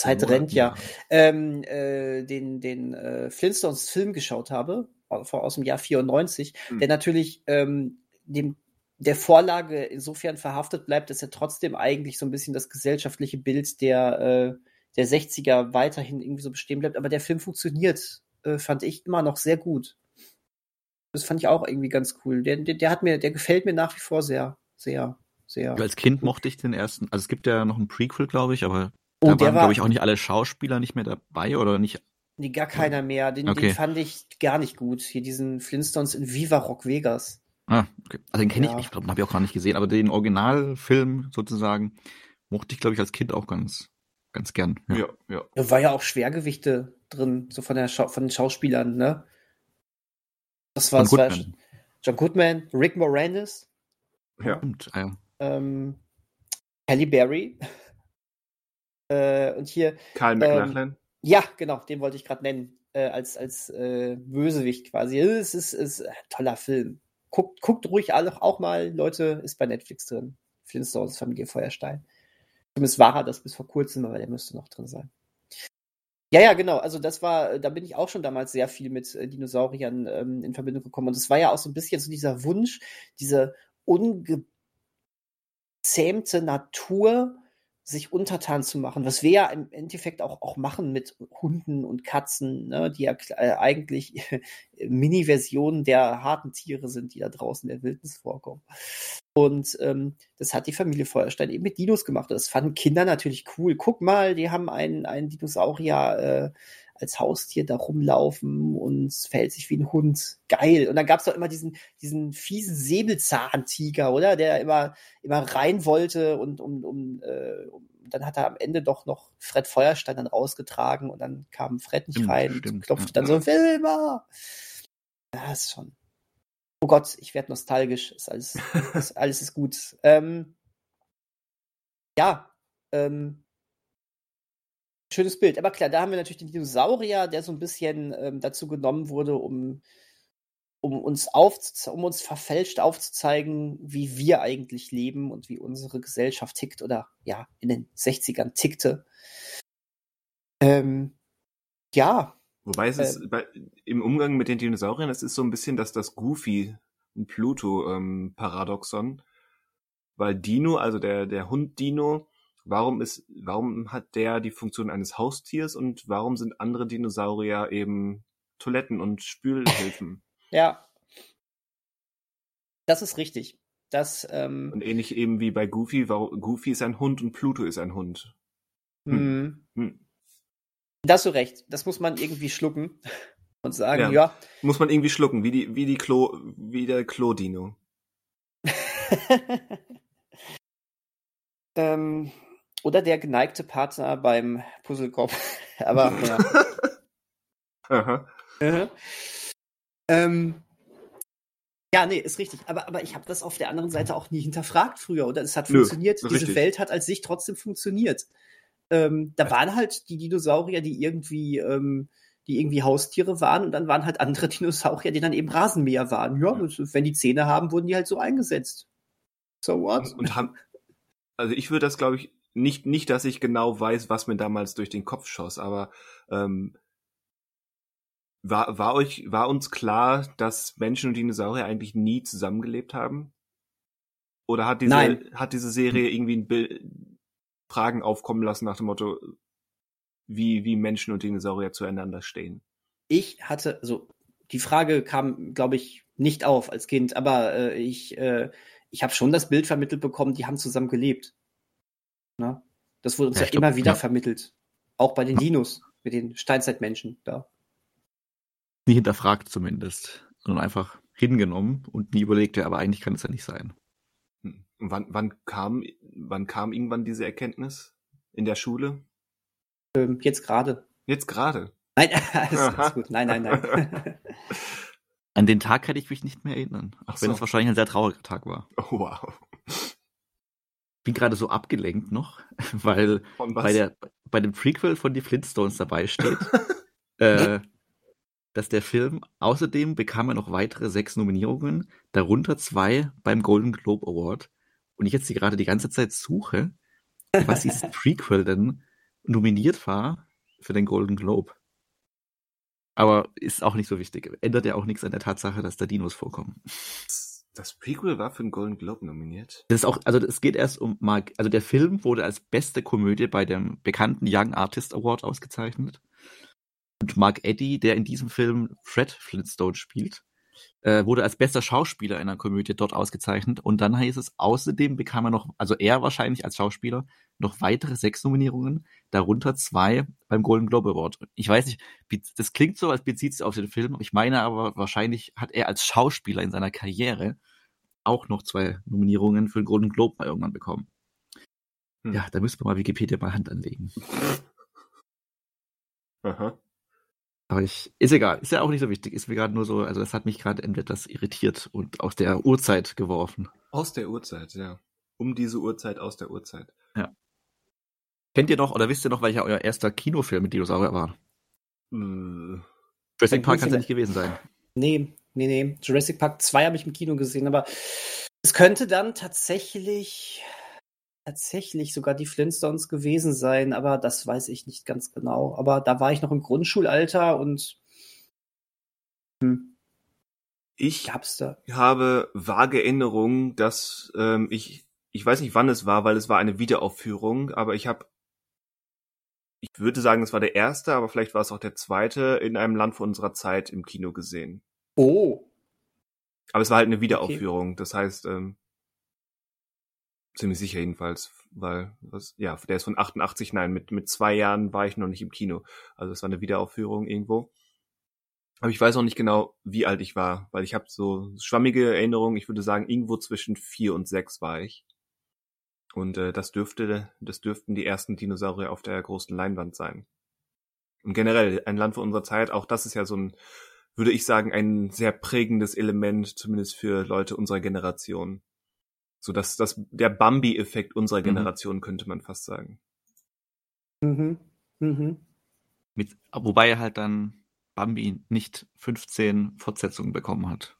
Zeit rennt ja. Ähm, äh, den den äh, Flintstones Film geschaut habe, aus aus dem Jahr 94, Hm. der natürlich ähm, dem der Vorlage insofern verhaftet bleibt, dass er trotzdem eigentlich so ein bisschen das gesellschaftliche Bild der, äh, der 60er weiterhin irgendwie so bestehen bleibt. Aber der Film funktioniert, äh, fand ich immer noch sehr gut. Das fand ich auch irgendwie ganz cool. Der, der, der hat mir, der gefällt mir nach wie vor sehr, sehr, sehr. Als Kind mochte ich den ersten, also es gibt ja noch einen Prequel, glaube ich, aber da der waren, war- glaube ich, auch nicht alle Schauspieler nicht mehr dabei oder nicht. Nee, gar keiner mehr. Den, Okay. den fand ich gar nicht gut. Hier diesen Flintstones in Viva Rock Vegas. Ah, okay. Also den kenne Ja. ich, ich glaube, den habe ich auch gar nicht gesehen, aber den Originalfilm sozusagen mochte ich, glaube ich, als Kind auch ganz, ganz gern. ja, ja. Da war ja auch Schwergewichte drin, so von, der Schau von den Schauspielern, ne? Das war, Von das war Goodman. John Goodman, Rick Moranis, ja. Stimmt, ah, ja. ähm, Halle Berry. Äh, und hier, Karl Ähm, McLachlan. Ja, genau, den wollte ich gerade nennen, äh, als, als äh, Bösewicht quasi. Es ist, ist ein toller Film. Guckt, guckt ruhig auch, auch mal, Leute, ist bei Netflix drin. Flintstones Familie Feuerstein. Zumindest war er das bis vor kurzem, aber der müsste noch drin sein. Ja, ja, genau. Also das war, da bin ich auch schon damals sehr viel mit äh, Dinosauriern ähm, in Verbindung gekommen. Und es war ja auch so ein bisschen so dieser Wunsch, diese ungezähmte Natur sich untertan zu machen, was wir ja im Endeffekt auch, auch machen mit Hunden und Katzen, ne, die ja äh, eigentlich Mini-Versionen der harten Tiere sind, die da draußen in der Wildnis vorkommen. Und ähm, das hat die Familie Feuerstein eben mit Dinos gemacht. Das fanden Kinder natürlich cool. Guck mal, die haben einen, einen Dinosaurier äh, als Haustier da rumlaufen und es verhält sich wie ein Hund. Geil. Und dann gab es doch immer diesen, diesen fiesen Säbelzahntiger, oder? Der immer, immer rein wollte und um, um, äh, um, dann hat er am Ende doch noch Fred Feuerstein dann rausgetragen und dann kam Fred nicht rein stimmt, und klopfte ja. dann so, Wilma! Ja, ist schon. Oh Gott, ich werde nostalgisch. Ist alles, ist, alles ist gut. Ähm, ja, ähm, schönes Bild. Aber klar, da haben wir natürlich den Dinosaurier, der so ein bisschen ähm, dazu genommen wurde, um, um, uns um uns verfälscht aufzuzeigen, wie wir eigentlich leben und wie unsere Gesellschaft tickt oder ja, in den 60ern tickte. Ähm, ja. Wobei es ist, ähm, bei, im Umgang mit den Dinosauriern, es ist so ein bisschen dass das Goofy und Pluto-Paradoxon. Ähm, weil Dino, also der, der Hund Dino, warum ist, warum hat der die Funktion eines Haustiers und warum sind andere Dinosaurier eben Toiletten und Spülhilfen? ja. Das ist richtig. Das, ähm, und ähnlich eben wie bei Goofy, Goofy ist ein Hund und Pluto ist ein Hund. Hm. Hm. hm. Da hast du recht. Das muss man irgendwie schlucken und sagen, ja. ja. Muss man irgendwie schlucken, wie die, wie die Klo, wie der Klo-Dino. ähm, oder der geneigte Partner beim Puzzlekopf. Aber ja. Aha. Aha. Ähm, ja, nee, ist richtig. Aber, aber ich habe das auf der anderen Seite auch nie hinterfragt früher, oder? Es hat Nö, funktioniert. Diese richtig. Welt hat als sich trotzdem funktioniert. Ähm, da waren halt die Dinosaurier, die irgendwie, ähm, die irgendwie Haustiere waren, und dann waren halt andere Dinosaurier, die dann eben Rasenmäher waren. Ja, wenn die Zähne haben, wurden die halt so eingesetzt. So what? Und, und haben, also ich würde das, glaube ich, nicht, nicht, dass ich genau weiß, was mir damals durch den Kopf schoss, aber ähm, war, war euch, war uns klar, dass Menschen und Dinosaurier eigentlich nie zusammengelebt haben? Oder hat diese, Nein. hat diese Serie irgendwie ein Bild, Fragen aufkommen lassen nach dem Motto, wie, wie Menschen und Dinosaurier zueinander stehen? Ich hatte, also die Frage kam, glaube ich, nicht auf als Kind, aber äh, ich, äh, ich habe schon das Bild vermittelt bekommen, die haben zusammen gelebt. Ne? Das wurde uns ja, ja glaub, immer wieder ja. vermittelt. Auch bei den Dinos, mit den Steinzeitmenschen da. Nie hinterfragt zumindest, sondern einfach hingenommen und nie überlegte, aber eigentlich kann es ja nicht sein. Hm. Wann, wann, kam, wann kam irgendwann diese Erkenntnis? In der Schule? Ähm, jetzt gerade. Jetzt gerade? Nein, alles, alles gut. Nein, nein, nein. An den Tag kann ich mich nicht mehr erinnern, auch so. wenn es wahrscheinlich ein sehr trauriger Tag war. Oh, wow bin gerade so abgelenkt noch, weil bei, der, bei dem Prequel von die Flintstones dabei steht, äh, dass der Film außerdem bekam er noch weitere sechs Nominierungen, darunter zwei beim Golden Globe Award. Und ich jetzt hier gerade die ganze Zeit suche, was dieses Prequel denn nominiert war für den Golden Globe. Aber ist auch nicht so wichtig. Ändert ja auch nichts an der Tatsache, dass da Dinos vorkommen. Das Prequel war für den Golden Globe nominiert. Das ist auch, also es geht erst um Mark, also der Film wurde als beste Komödie bei dem bekannten Young Artist Award ausgezeichnet. Und Mark Eddy, der in diesem Film Fred Flintstone spielt, äh, wurde als bester Schauspieler in einer Komödie dort ausgezeichnet. Und dann heißt es, außerdem bekam er noch, also er wahrscheinlich als Schauspieler, noch weitere sechs Nominierungen, darunter zwei beim Golden Globe Award. Ich weiß nicht, das klingt so, als bezieht es auf den Film. Ich meine aber, wahrscheinlich hat er als Schauspieler in seiner Karriere auch noch zwei Nominierungen für den Golden Globe mal irgendwann bekommen. Hm. Ja, da müsste man mal Wikipedia mal Hand anlegen. Aha. Aber ich, ist egal, ist ja auch nicht so wichtig, ist mir gerade nur so, also das hat mich gerade etwas irritiert und aus der Uhrzeit geworfen. Aus der Uhrzeit, ja. Um diese Uhrzeit, aus der Uhrzeit. Ja. Kennt ihr noch oder wisst ihr noch, welcher euer erster Kinofilm mit Dinosaurier war? Äh, Jurassic Park kann es ja nicht gewesen sein. Nee, nee, nee. Jurassic Park 2 habe ich im Kino gesehen, aber es könnte dann tatsächlich tatsächlich sogar die Flintstones gewesen sein, aber das weiß ich nicht ganz genau. Aber da war ich noch im Grundschulalter und hm, Ich gab's da. habe vage Erinnerungen, dass ähm, ich, ich weiß nicht wann es war, weil es war eine Wiederaufführung, aber ich habe, ich würde sagen, es war der erste, aber vielleicht war es auch der zweite in einem Land vor unserer Zeit im Kino gesehen. Oh, Aber es war halt eine Wiederaufführung, das heißt, ähm, ziemlich sicher jedenfalls, weil, was, ja, der ist von 88, nein, mit, mit zwei Jahren war ich noch nicht im Kino. Also es war eine Wiederaufführung irgendwo. Aber ich weiß auch nicht genau, wie alt ich war, weil ich habe so schwammige Erinnerungen. Ich würde sagen, irgendwo zwischen vier und sechs war ich. Und äh, das dürfte, das dürften die ersten Dinosaurier auf der großen Leinwand sein. Und generell ein Land vor unserer Zeit, auch das ist ja so ein, würde ich sagen, ein sehr prägendes Element, zumindest für Leute unserer Generation. So dass das der Bambi-Effekt unserer Mhm. Generation könnte man fast sagen. mhm, mhm. Mit, wobei er halt dann Bambi nicht 15 Fortsetzungen bekommen hat.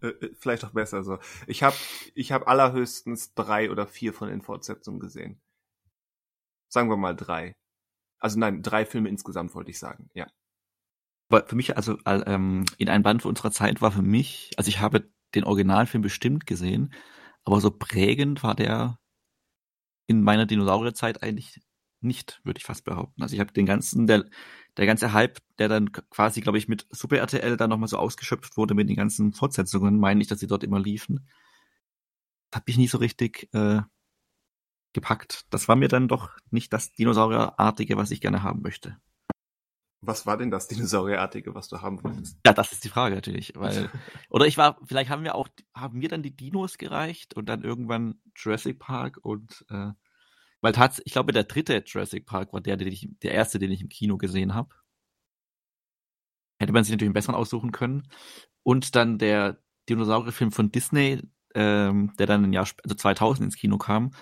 Äh, äh, vielleicht auch besser so. Ich habe ich hab allerhöchstens drei oder vier von den Fortsetzungen gesehen. Sagen wir mal drei. Also nein, drei Filme insgesamt wollte ich sagen, ja. Aber für mich, also äh, ähm, in ein Band für unserer Zeit war für mich, also ich habe den Originalfilm bestimmt gesehen, aber so prägend war der in meiner Dinosaurierzeit eigentlich nicht, würde ich fast behaupten. Also ich habe den ganzen, der, der ganze Hype, der dann quasi, glaube ich, mit Super RTL dann nochmal so ausgeschöpft wurde mit den ganzen Fortsetzungen, meine ich, dass sie dort immer liefen, hat mich nie so richtig äh, gepackt. Das war mir dann doch nicht das Dinosaurierartige, was ich gerne haben möchte. Was war denn das Dinosaurierartige, was du haben wolltest? Ja, das ist die Frage natürlich, weil oder ich war, vielleicht haben wir auch, haben mir dann die Dinos gereicht und dann irgendwann Jurassic Park und äh, weil tats, ich glaube der dritte Jurassic Park war der, den ich, der erste, den ich im Kino gesehen habe. Hätte man sich natürlich einen besseren aussuchen können und dann der Dinosaurierfilm von Disney, ähm, der dann im Jahr, also 2000 ins Kino kam.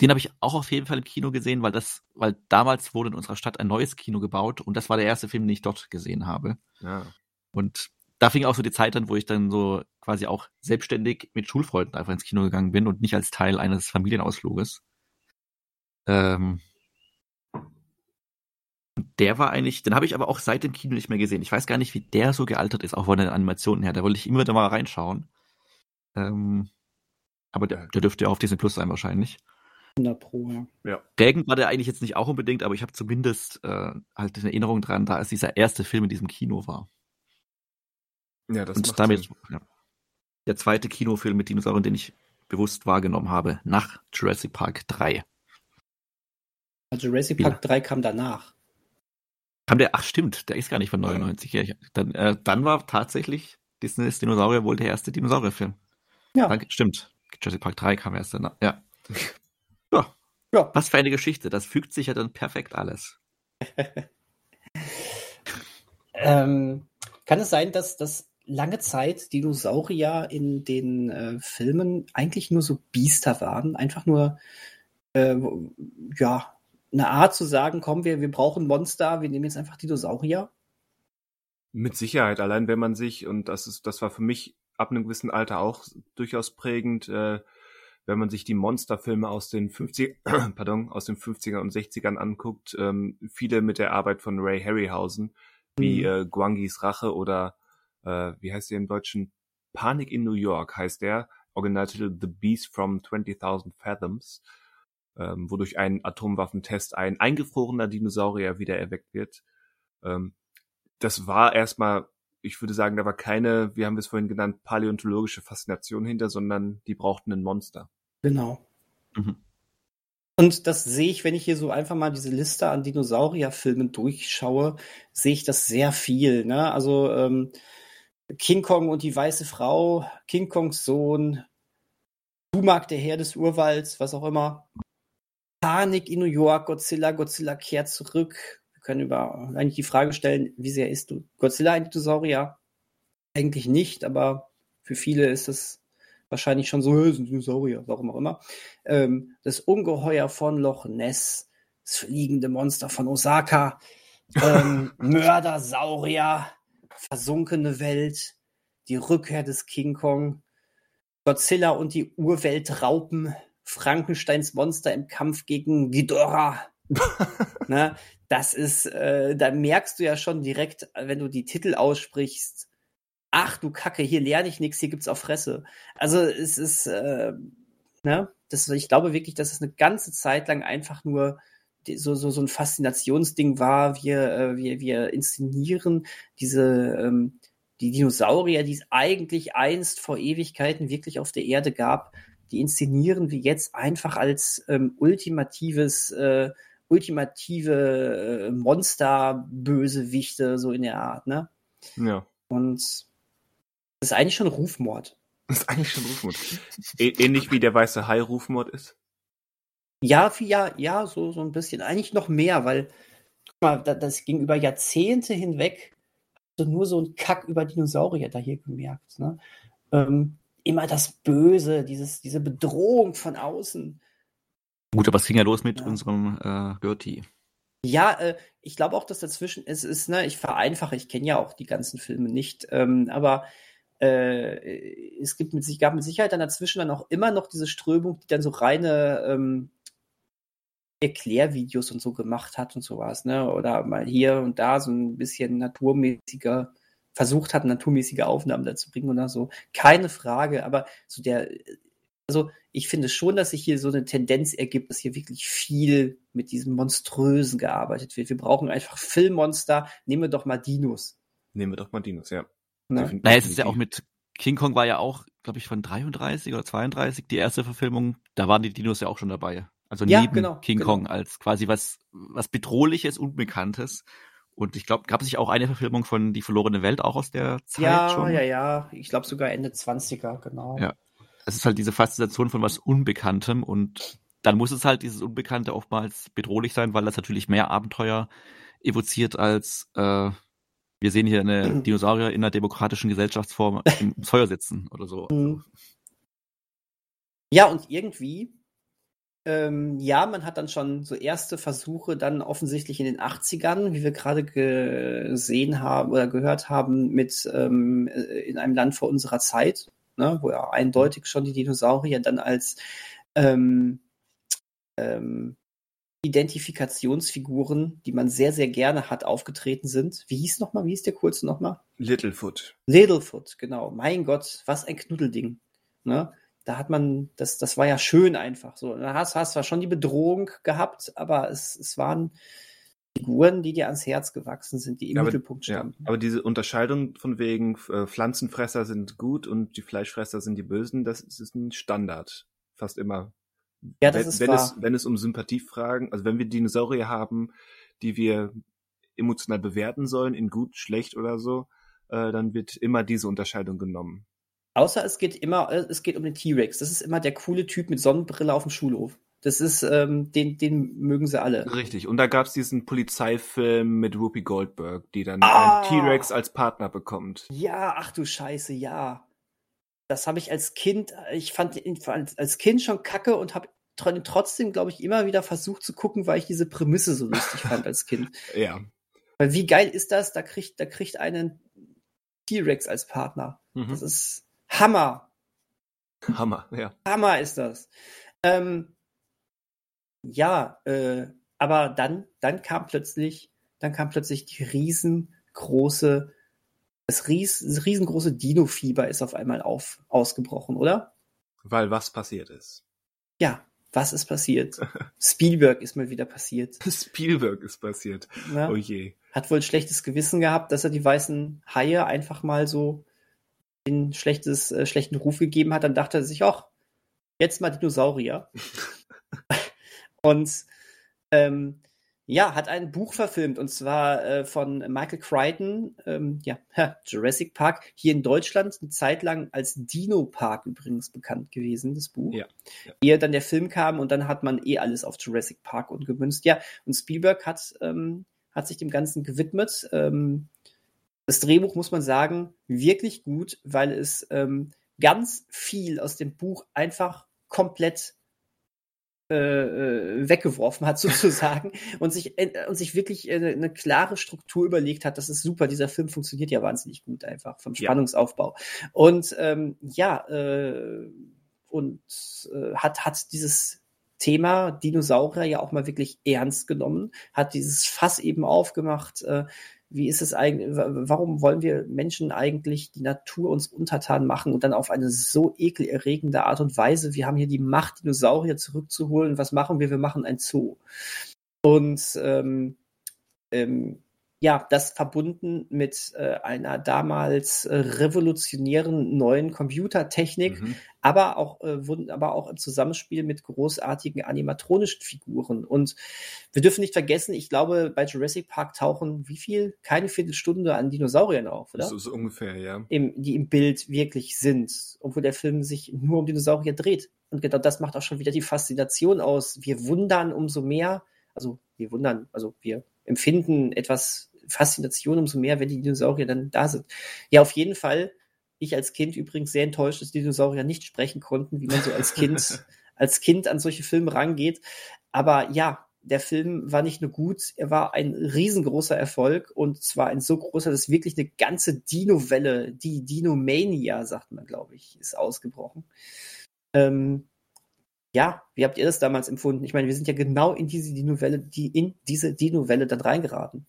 Den habe ich auch auf jeden Fall im Kino gesehen, weil das, weil damals wurde in unserer Stadt ein neues Kino gebaut und das war der erste Film, den ich dort gesehen habe. Ja. Und da fing auch so die Zeit an, wo ich dann so quasi auch selbstständig mit Schulfreunden einfach ins Kino gegangen bin und nicht als Teil eines Familienausfluges. Ähm, der war eigentlich, den habe ich aber auch seit dem Kino nicht mehr gesehen. Ich weiß gar nicht, wie der so gealtert ist, auch von den Animationen her. Da wollte ich immer wieder mal reinschauen. Ähm, aber der, der dürfte ja auf Disney Plus sein wahrscheinlich. 100 Pro, ja. Prägend war der eigentlich jetzt nicht auch unbedingt, aber ich habe zumindest äh, halt eine Erinnerung dran, da es dieser erste Film in diesem Kino war. Ja, das und macht damit Sinn. ja, der zweite Kinofilm mit Dinosauriern, den ich bewusst wahrgenommen habe, nach Jurassic Park 3. Also Jurassic Ja. Park 3 kam danach. Kam der, ach stimmt, der ist gar nicht von 99. Ja, ich- dann, äh, dann war tatsächlich Disney's Dinosaurier wohl der erste Dinosaurierfilm. Ja. Danke, stimmt. Jurassic Park 3 kam erst danach. Ja. ja. Was für eine Geschichte. Das fügt sich ja dann perfekt alles. Ähm, kann es sein, dass das lange Zeit Dinosaurier in den äh, Filmen eigentlich nur so Biester waren? Einfach nur, äh, ja, eine Art zu sagen, komm, wir, wir brauchen Monster, wir nehmen jetzt einfach Dinosaurier. Mit Sicherheit, allein wenn man sich, und das ist, das war für mich ab einem gewissen Alter auch durchaus prägend, äh, wenn man sich die Monsterfilme aus den 50 pardon, aus den 50er und 60ern anguckt, ähm, viele mit der Arbeit von Ray Harryhausen, wie Mhm. äh, Guangis Rache oder äh, wie heißt der im Deutschen? Panik in New York heißt der, Originaltitel The Beast from 20.000 Fathoms, ähm, wodurch ein Atomwaffentest ein eingefrorener Dinosaurier wieder erweckt wird. Ähm, das war erstmal, ich würde sagen, da war keine, wie haben wir es vorhin genannt, paläontologische Faszination hinter, sondern die brauchten ein Monster. Genau. Mhm. Und das sehe ich, wenn ich hier so einfach mal diese Liste an Dinosaurierfilmen durchschaue, sehe ich das sehr viel. Ne? Also ähm, King Kong und die weiße Frau, King Kongs Sohn, Sumak, der Herr des Urwalds, was auch immer. Panik in New York, Godzilla, Godzilla kehrt zurück. Können über eigentlich die Frage stellen, wie sehr ist du Godzilla ein Dinosaurier? Eigentlich nicht, aber für viele ist es wahrscheinlich schon so, "Hä, ist ein Dinosaurier, warum auch immer. Ähm, das Ungeheuer von Loch Ness, das fliegende Monster von Osaka, ähm, Mördersaurier, versunkene Welt, die Rückkehr des King Kong, Godzilla und die Urweltraupen, Frankensteins Monster im Kampf gegen Ghidorah. ne? Das ist, äh, da merkst du ja schon direkt, wenn du die Titel aussprichst, ach du Kacke, hier lerne ich nichts, hier gibt's auf Fresse. Also es ist, äh, ne, das, ich glaube wirklich, dass es eine ganze Zeit lang einfach nur so, so, so ein Faszinationsding war. Wir, äh, wir, wir inszenieren diese, ähm, die Dinosaurier, die es eigentlich einst vor Ewigkeiten wirklich auf der Erde gab, die inszenieren wir jetzt einfach als ähm, ultimatives, äh, ultimative äh, Monster-Bösewichte, so in der Art, ne? Ja. Und das ist eigentlich schon Rufmord. Das ist eigentlich schon Rufmord. Ähnlich wie der weiße Hai Rufmord ist. Ja, ja, ja, so, so ein bisschen. Eigentlich noch mehr, weil, guck mal, das ging über Jahrzehnte hinweg so nur so ein Kack über Dinosaurier da hier gemerkt. Ne? Ähm, immer das Böse, dieses, diese Bedrohung von außen. Gut, aber es ging ja los mit ja. unserem äh, Gertie. Ja, äh, ich glaube auch, dass dazwischen es ist, ne, ich vereinfache, ich kenne ja auch die ganzen Filme nicht, ähm, aber äh, es gibt mit, gab mit Sicherheit dann dazwischen dann auch immer noch diese Strömung, die dann so reine ähm, Erklärvideos und so gemacht hat und sowas, ne? Oder mal hier und da so ein bisschen naturmäßiger versucht hat, naturmäßige Aufnahmen dazu bringen oder so. Keine Frage, aber so der, also ich finde schon, dass sich hier so eine Tendenz ergibt, dass hier wirklich viel mit diesem Monströsen gearbeitet wird. Wir brauchen einfach Filmmonster. Nehmen wir doch mal Dinos. Nehmen wir doch mal Dinos, ja. Ne? Naja, es ist ja auch mit King Kong war ja auch, glaube ich, von 33 oder 32 die erste Verfilmung. Da waren die Dinos ja auch schon dabei. Also ja, neben genau, King genau. Kong als quasi was, was bedrohliches, unbekanntes. Und ich glaube, gab es sich auch eine Verfilmung von Die verlorene Welt auch aus der Zeit ja, schon? Ja, ja, ja. Ich glaube sogar Ende 20er, genau. Ja. Es ist halt diese Faszination von was Unbekanntem und dann muss es halt dieses Unbekannte oftmals bedrohlich sein, weil das natürlich mehr Abenteuer evoziert als äh, wir sehen hier eine Dinosaurier in einer demokratischen Gesellschaftsform im Feuer sitzen oder so. Mhm. Ja, und irgendwie ähm, ja, man hat dann schon so erste Versuche dann offensichtlich in den 80ern, wie wir gerade gesehen haben oder gehört haben, mit ähm, äh, in einem Land vor unserer Zeit, ne, wo ja eindeutig schon die Dinosaurier dann als ähm, ähm, Identifikationsfiguren, die man sehr, sehr gerne hat, aufgetreten sind. Wie hieß nochmal, wie hieß der kurze nochmal? Littlefoot. Littlefoot, genau. Mein Gott, was ein Knuddelding. Ne? da hat man, das, das war ja schön einfach. So, da hast, hast zwar schon die Bedrohung gehabt, aber es, es waren Figuren, die dir ans Herz gewachsen sind, die im aber, Mittelpunkt standen. Ja, aber diese Unterscheidung von wegen äh, Pflanzenfresser sind gut und die Fleischfresser sind die Bösen, das ist ein Standard. Fast immer. Ja, das wenn, ist wenn wahr. es, wenn es um Sympathiefragen, also wenn wir Dinosaurier haben, die wir emotional bewerten sollen, in gut, schlecht oder so, äh, dann wird immer diese Unterscheidung genommen. Außer es geht immer, äh, es geht um den T-Rex. Das ist immer der coole Typ mit Sonnenbrille auf dem Schulhof. Das ist, ähm, den, den mögen sie alle. Richtig. Und da gab es diesen Polizeifilm mit Whoopi Goldberg, die dann ah! einen T-Rex als Partner bekommt. Ja, ach du Scheiße, ja. Das habe ich als Kind, ich fand ihn als Kind schon kacke und habe trotzdem, glaube ich, immer wieder versucht zu gucken, weil ich diese Prämisse so lustig fand als Kind. Ja. Weil wie geil ist das? Da kriegt, da kriegt einen T-Rex als Partner. Mhm. Das ist, Hammer. Hammer, ja. Hammer ist das. Ähm, ja, äh, aber dann, dann kam plötzlich, dann kam plötzlich die riesengroße, das, ries, das riesengroße Dino-Fieber ist auf einmal auf, ausgebrochen, oder? Weil was passiert ist. Ja, was ist passiert? Spielberg ist mal wieder passiert. Spielberg ist passiert. Ja? Oh je. Hat wohl schlechtes Gewissen gehabt, dass er die weißen Haie einfach mal so den schlechtes, äh, schlechten Ruf gegeben hat, dann dachte er sich, ach, jetzt mal Dinosaurier. und ähm, ja, hat ein Buch verfilmt und zwar äh, von Michael Crichton, ähm, ja, Jurassic Park, hier in Deutschland eine Zeit lang als Dino Park übrigens bekannt gewesen, das Buch. Ja, ja. Ehe dann der Film kam und dann hat man eh alles auf Jurassic Park und gemünzt. Ja, und Spielberg hat, ähm, hat sich dem Ganzen gewidmet. Ähm, das Drehbuch, muss man sagen, wirklich gut, weil es ähm, ganz viel aus dem Buch einfach komplett äh, äh weggeworfen hat sozusagen und sich äh, und sich wirklich äh, eine klare Struktur überlegt hat. Das ist super. Dieser Film funktioniert ja wahnsinnig gut einfach vom Spannungsaufbau. Ja. Und ähm, ja äh, und äh, hat hat dieses Thema Dinosaurier ja auch mal wirklich ernst genommen, hat dieses Fass eben aufgemacht. Äh, wie ist es eigentlich, warum wollen wir Menschen eigentlich die Natur uns untertan machen und dann auf eine so ekelerregende Art und Weise? Wir haben hier die Macht, Dinosaurier zurückzuholen. Was machen wir? Wir machen ein Zoo. Und ähm, ähm, ja, das verbunden mit äh, einer damals äh, revolutionären neuen Computertechnik, mhm. aber auch äh, aber auch im Zusammenspiel mit großartigen animatronischen Figuren. Und wir dürfen nicht vergessen, ich glaube, bei Jurassic Park tauchen wie viel? Keine Viertelstunde an Dinosauriern auf, oder? So, so ungefähr, ja. Im, die im Bild wirklich sind, obwohl der Film sich nur um Dinosaurier dreht. Und genau das macht auch schon wieder die Faszination aus. Wir wundern umso mehr, also wir wundern, also wir empfinden etwas Faszination umso mehr, wenn die Dinosaurier dann da sind. Ja, auf jeden Fall. Ich als Kind übrigens sehr enttäuscht, dass Dinosaurier nicht sprechen konnten, wie man so als Kind, als Kind an solche Filme rangeht. Aber ja, der Film war nicht nur gut, er war ein riesengroßer Erfolg und zwar ein so großer, dass wirklich eine ganze Dino-Welle, die Dinomania, sagt man, glaube ich, ist ausgebrochen. Ähm, ja, wie habt ihr das damals empfunden? Ich meine, wir sind ja genau in diese Dino-Welle, die in diese Dino-Welle dann reingeraten.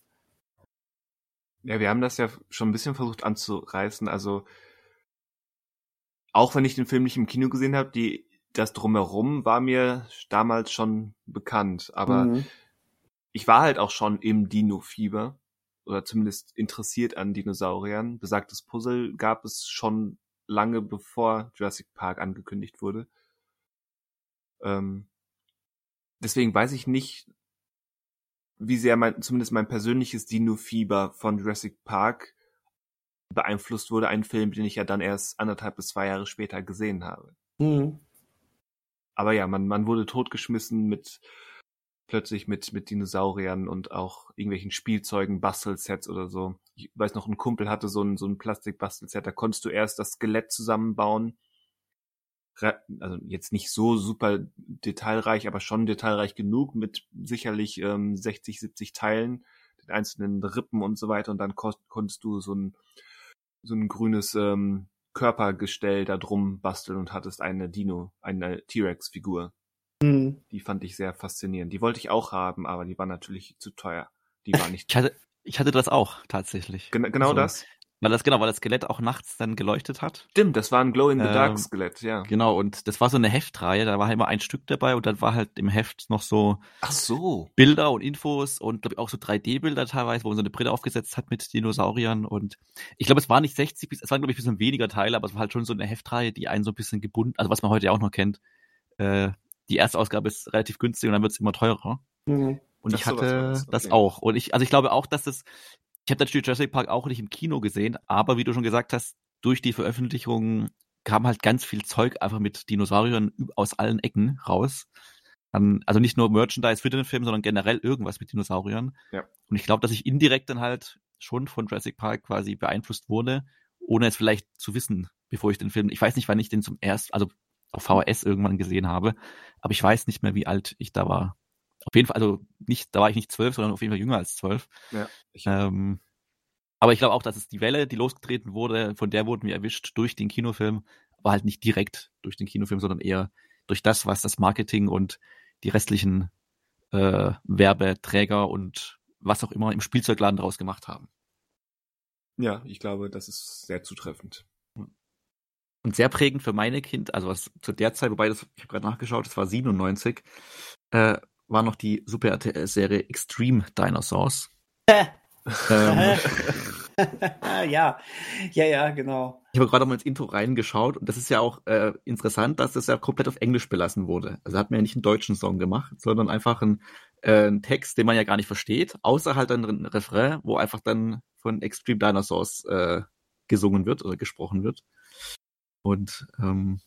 Ja, wir haben das ja schon ein bisschen versucht anzureißen. Also auch wenn ich den Film nicht im Kino gesehen habe, die das drumherum war mir damals schon bekannt. Aber mhm. ich war halt auch schon im Dino-Fieber oder zumindest interessiert an Dinosauriern. Besagtes Puzzle gab es schon lange bevor Jurassic Park angekündigt wurde. Ähm, deswegen weiß ich nicht, wie sehr mein, zumindest mein persönliches Dino-Fieber von Jurassic Park beeinflusst wurde, ein Film, den ich ja dann erst anderthalb bis zwei Jahre später gesehen habe. Mhm. Aber ja, man, man wurde totgeschmissen mit plötzlich mit, mit Dinosauriern und auch irgendwelchen Spielzeugen, Bastelsets oder so. Ich weiß noch, ein Kumpel hatte so ein, so ein Plastik-Bastelset, da konntest du erst das Skelett zusammenbauen also jetzt nicht so super detailreich, aber schon detailreich genug mit sicherlich ähm, 60, 70 Teilen, den einzelnen Rippen und so weiter und dann kon konntest du so ein so ein grünes ähm, Körpergestell da drum basteln und hattest eine Dino, eine T-Rex-Figur. Mhm. Die fand ich sehr faszinierend. Die wollte ich auch haben, aber die war natürlich zu teuer. Die war nicht. ich hatte, ich hatte das auch tatsächlich. Gen genau also, das. Weil das, genau, weil das Skelett auch nachts dann geleuchtet hat. Stimmt, das war ein Glow-in-the-Dark-Skelett, ähm, ja. Genau, und das war so eine Heftreihe, da war immer ein Stück dabei und dann war halt im Heft noch so, Ach so. Bilder und Infos und glaube ich auch so 3D-Bilder teilweise, wo man so eine Brille aufgesetzt hat mit Dinosauriern und ich glaube, es war nicht 60, es waren glaube ich ein bisschen weniger Teile, aber es war halt schon so eine Heftreihe, die einen so ein bisschen gebunden, also was man heute ja auch noch kennt. Äh, die erste Ausgabe ist relativ günstig und dann wird es immer teurer. Mhm. Und das ich hatte okay. das auch. Und ich, also ich glaube auch, dass das ich habe natürlich Jurassic Park auch nicht im Kino gesehen, aber wie du schon gesagt hast, durch die Veröffentlichung kam halt ganz viel Zeug einfach mit Dinosauriern aus allen Ecken raus. Also nicht nur Merchandise für den Film, sondern generell irgendwas mit Dinosauriern. Ja. Und ich glaube, dass ich indirekt dann halt schon von Jurassic Park quasi beeinflusst wurde, ohne es vielleicht zu wissen, bevor ich den Film, ich weiß nicht, wann ich den zum ersten, also auf VHS irgendwann gesehen habe, aber ich weiß nicht mehr, wie alt ich da war auf jeden Fall, also nicht, da war ich nicht zwölf, sondern auf jeden Fall jünger als zwölf. Ja, ich ähm, aber ich glaube auch, dass es die Welle, die losgetreten wurde, von der wurden wir erwischt durch den Kinofilm, aber halt nicht direkt durch den Kinofilm, sondern eher durch das, was das Marketing und die restlichen äh, Werbeträger und was auch immer im Spielzeugladen daraus gemacht haben. Ja, ich glaube, das ist sehr zutreffend. Und sehr prägend für meine Kind, also was zu der Zeit, wobei das, ich habe gerade nachgeschaut, das war 97, äh, war noch die Super RTL-Serie Extreme Dinosaurs. ähm, ja, ja, ja, genau. Ich habe gerade mal ins Intro reingeschaut und das ist ja auch äh, interessant, dass das ja komplett auf Englisch belassen wurde. Also hat man ja nicht einen deutschen Song gemacht, sondern einfach einen, äh, einen Text, den man ja gar nicht versteht, außer halt ein Refrain, wo einfach dann von Extreme Dinosaurs äh, gesungen wird oder gesprochen wird. Und ähm,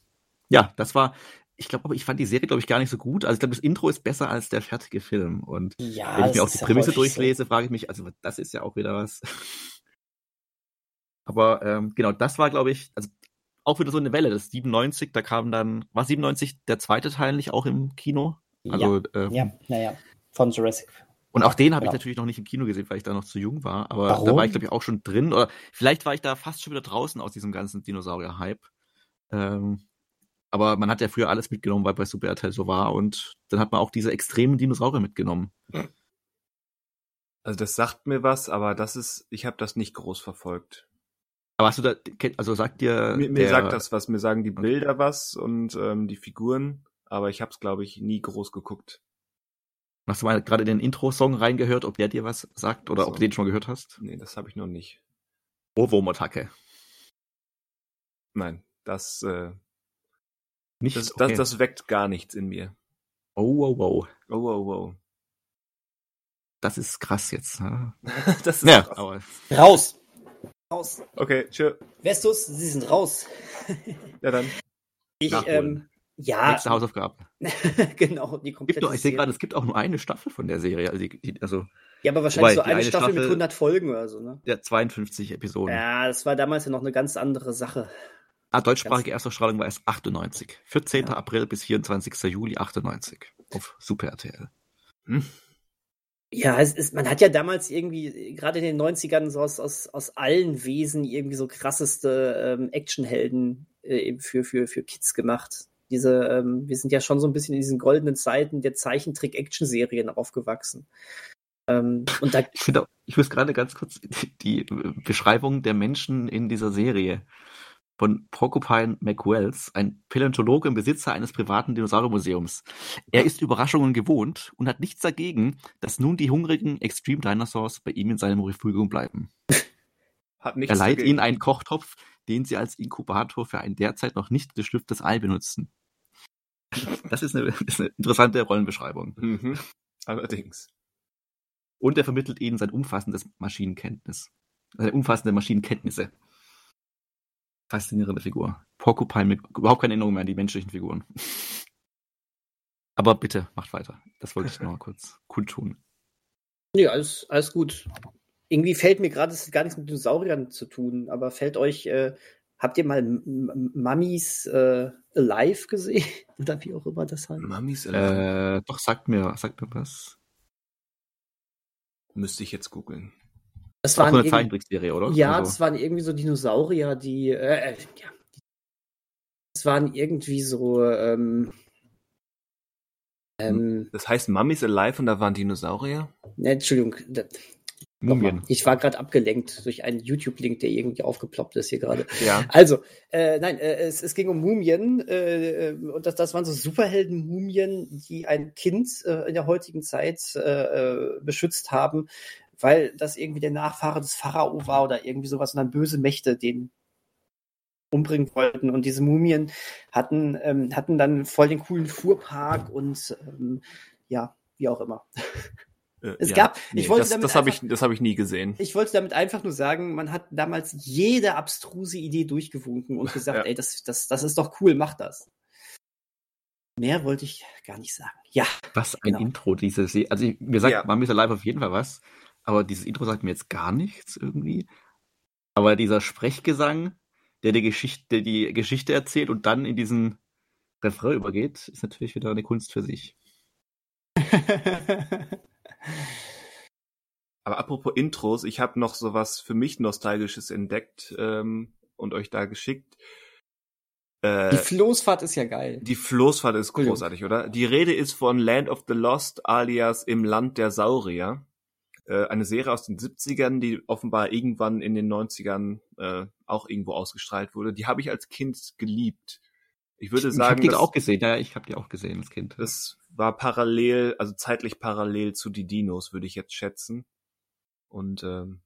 ja, das war, ich glaube aber, ich fand die Serie, glaube ich, gar nicht so gut. Also ich glaube, das Intro ist besser als der fertige Film. Und ja, wenn ich mir auch die Prämisse durchlese, so. frage ich mich, also das ist ja auch wieder was. aber ähm, genau, das war, glaube ich, also auch wieder so eine Welle. Das 97, da kam dann, war 97 der zweite Teil nicht auch im Kino? Also, ähm, Ja, naja, von Jurassic. Und auch den habe ich Genau. natürlich noch nicht im Kino gesehen, weil ich da noch zu jung war. Aber Warum? da war ich, glaube ich, auch schon drin. Oder vielleicht war ich da fast schon wieder draußen aus diesem ganzen Dinosaurier-Hype. Ähm, aber man hat ja früher alles mitgenommen, weil bei Super RTL so war. Und dann hat man auch diese extremen Dinosaurier mitgenommen. Also das sagt mir was, aber das ist, ich habe das nicht groß verfolgt. Aber hast du da, also sagt dir. Mir, mir der- sagt das was, mir sagen die Bilder was und ähm, die Figuren, aber ich habe es, glaube ich, nie groß geguckt. Hast du mal gerade den Intro-Song reingehört, ob der dir was sagt oder So. ob du den schon mal gehört hast? Nee, das habe ich noch nicht. Ohrwurm-Attacke. Nein, das, äh, Nicht? das, okay. das, das weckt gar nichts in mir. oh, wow, wow. Oh, wow, wow. Das ist krass jetzt. ne? das ist Ja, krass. aber Raus! Raus! Okay, tschö. Vestus, Sie sind raus. Ja dann. Ich, Nachholen. ähm, ja, nächste Hausaufgabe. genau, die Gibt komplette doch, ich sehe gerade, es gibt auch nur eine Staffel von der Serie. Also, die, die, also Ja, aber wahrscheinlich Wobei, so eine, eine Staffel, mit Staffel- 100 Folgen oder so, ne? der 52 Episoden. Ja, das war damals ja noch eine ganz andere Sache. Ah, deutschsprachige Erstausstrahlung war erst 98. 14. Ja. April bis 24. Juli 98 auf Super RTL. Hm. Ja, es ist, man hat ja damals irgendwie, gerade in den 90ern, so aus, aus, aus allen Wesen irgendwie so krasseste ähm, Actionhelden äh, eben für, für, für Kids gemacht. Diese, ähm, wir sind ja schon so ein bisschen in diesen goldenen Zeiten der Zeichentrick-Action-Serien aufgewachsen. Ähm, und da, Ich finde, auch- ich muss gerade ganz kurz die, die Beschreibung der Menschen in dieser Serie von Porcupine McWells, ein Paläontologe und Besitzer eines privaten Dinosauriermuseums. Er ist Überraschungen gewohnt und hat nichts dagegen, dass nun die hungrigen Extreme Dinosaurs bei ihm in seinem Refugium bleiben. Hat nichts Er leiht dagegen. ihnen einen Kochtopf, den sie als Inkubator für ein derzeit noch nicht geschlüpftes Ei benutzen. Das ist eine, ist eine interessante Rollenbeschreibung. Mhm. Allerdings. Und er vermittelt ihnen sein umfassendes Maschinenkenntnis. Seine umfassende Maschinenkenntnisse. Faszinierende Figur. Porcupine mit überhaupt keine Erinnerung mehr an die menschlichen Figuren. Aber bitte, macht weiter. Das wollte ich noch mal kurz kundtun. nee, alles, alles gut. Irgendwie fällt mir gerade, es hat gar nichts mit Dinosauriern zu tun, aber fällt euch, äh, habt ihr mal Mummies äh, Alive gesehen? Oder wie auch immer das heißt? Mamis Alive. Äh, doch, sagt mir, sagt mir was. Müsste ich jetzt googeln. Das so eine Zeichentrickserie, oder? Ja, Also, das waren irgendwie so Dinosaurier, die, äh, äh, ja. Das waren irgendwie so, ähm, ähm, Das heißt Mummies Alive und da waren Dinosaurier? ne, Entschuldigung, Mumien. ich war gerade abgelenkt durch einen YouTube-Link, der irgendwie aufgeploppt ist hier gerade. Ja. Also, äh, nein, äh, es, es ging um Mumien äh, und das, das waren so Superhelden-Mumien, die ein Kind äh, in der heutigen Zeit äh, beschützt haben, weil das irgendwie der Nachfahre des Pharao war oder irgendwie sowas und dann böse Mächte den umbringen wollten und diese Mumien hatten ähm, hatten dann voll den coolen Fuhrpark und ähm, ja wie auch immer Äh, Es ja. gab- ich wollte das, damit das habe einfach- ich, das habe ich nie gesehen. ich wollte damit einfach nur sagen, man hat damals jede abstruse Idee durchgewunken und gesagt, Ja. ey, das, das, das ist doch cool, mach das. Mehr wollte ich gar nicht sagen. Ja, Was ein Genau. Intro, diese Serie. Also, ich- mir sagt Ja. Mummies Alive auf jeden Fall was, aber dieses Intro sagt mir jetzt gar nichts irgendwie. Aber dieser Sprechgesang, der die Geschichte, die Geschichte erzählt und dann in diesen Refrain übergeht, ist natürlich wieder eine Kunst für sich. Aber apropos Intros, ich habe noch sowas für mich Nostalgisches entdeckt ähm, und euch da geschickt. Äh, die Floßfahrt ist ja geil. Die Floßfahrt ist großartig, oder? Die Rede ist von Land of the Lost alias Im Land der Saurier. Äh, eine Serie aus den 70ern, die offenbar irgendwann in den 90ern äh, auch irgendwo ausgestrahlt wurde. Die habe ich als Kind geliebt. Ich würde ich sagen, habe die auch gesehen, ja, ich habe die auch gesehen als Kind. das war parallel, also zeitlich parallel zu die Dinos, würde ich jetzt schätzen. Und ähm,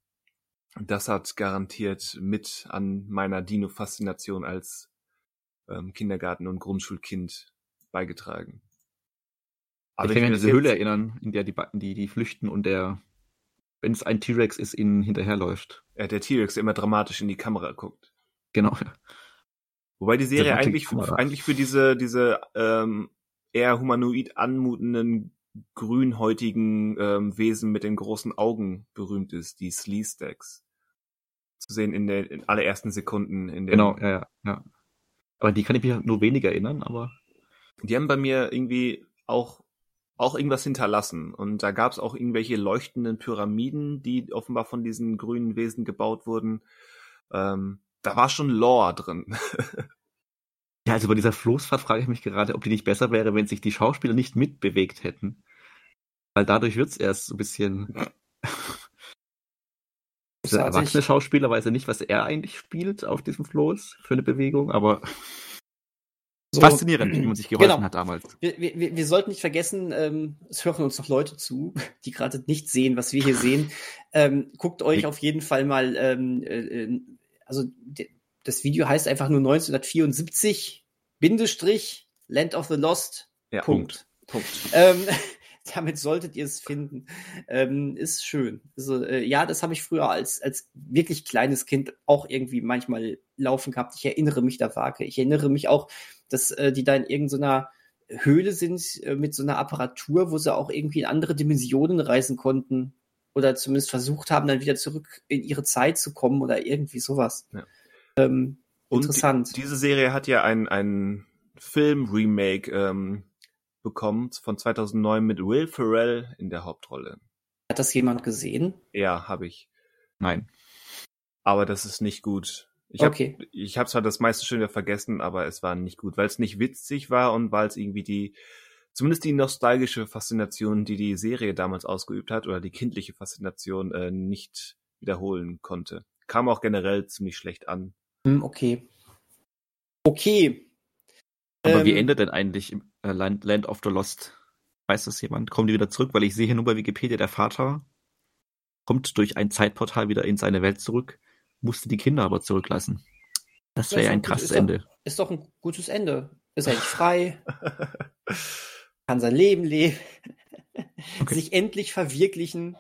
das hat garantiert mit an meiner Dino-Faszination als ähm, Kindergarten- und Grundschulkind beigetragen. ich wenn kann mich an diese Höhle erinnern, in der die, die, die flüchten und der, wenn es ein T-Rex ist, ihnen hinterherläuft. Ja, der T-Rex, der immer dramatisch in die Kamera guckt. Genau. Wobei die Serie Der eigentlich, eigentlich für diese, diese ähm, eher humanoid anmutenden, grünhäutigen ähm, Wesen mit den großen Augen berühmt ist, die Sleestacks. Zu sehen in den in allerersten Sekunden in den Genau, ja, ja, ja. Aber die kann ich mich nur wenig erinnern, aber Die haben bei mir irgendwie auch auch irgendwas hinterlassen. Und da gab es auch irgendwelche leuchtenden Pyramiden, die offenbar von diesen grünen Wesen gebaut wurden. Ähm, da war schon Lore drin. Ja, also bei dieser Floßfahrt frage ich mich gerade, ob die nicht besser wäre, wenn sich die Schauspieler nicht mitbewegt hätten. Weil dadurch wird's erst so ein bisschen. Dieser erwachsene Schauspieler weiß ja nicht, was er eigentlich spielt auf diesem Floß für eine Bewegung, aber So, faszinierend, wie man sich geholfen Genau. hat damals. Wir, wir, wir sollten nicht vergessen, ähm, es hören uns noch Leute zu, die gerade nicht sehen, was wir hier sehen. Ähm, guckt euch auf jeden Fall mal, ähm, äh, also das Video heißt einfach nur 1974, Bindestrich, Land of the Lost, Ja, Punkt. Punkt. Ähm, damit solltet ihr es finden. Ähm, ist schön. Also, äh, ja, das habe ich früher als, als wirklich kleines Kind auch irgendwie manchmal laufen gehabt. Ich erinnere mich da vage. Ich erinnere mich auch, dass äh, die da in irgendeiner Höhle sind äh, mit so einer Apparatur, wo sie auch irgendwie in andere Dimensionen reisen konnten. Oder zumindest versucht haben, dann wieder zurück in ihre Zeit zu kommen oder irgendwie sowas. Ja. Ähm, Und Interessant. Die, diese Serie hat ja ein, ein Film-Remake ähm, bekommen von 2009 mit Will Ferrell in der Hauptrolle. hat das jemand gesehen? Ja, habe ich. Nein. Aber das ist nicht gut. Ich habe Okay. ich hab zwar das meiste schon wieder vergessen, aber es war nicht gut, weil es nicht witzig war und weil es irgendwie die, zumindest die nostalgische Faszination, die die Serie damals ausgeübt hat, oder die kindliche Faszination, äh, nicht wiederholen konnte. Kam auch generell ziemlich schlecht an. Hm, okay. Okay. Aber wie Ähm, endet denn eigentlich äh, Land, Land of the Lost? Weiß das jemand? Kommen die wieder zurück? Weil ich sehe hier nur bei Wikipedia, der Vater kommt durch ein Zeitportal wieder in seine Welt zurück, musste die Kinder aber zurücklassen. Das wäre ja ein doch krasses ist doch- Ende. Ist doch ein gutes Ende. Ist endlich frei, kann sein Leben leben, Okay. sich endlich verwirklichen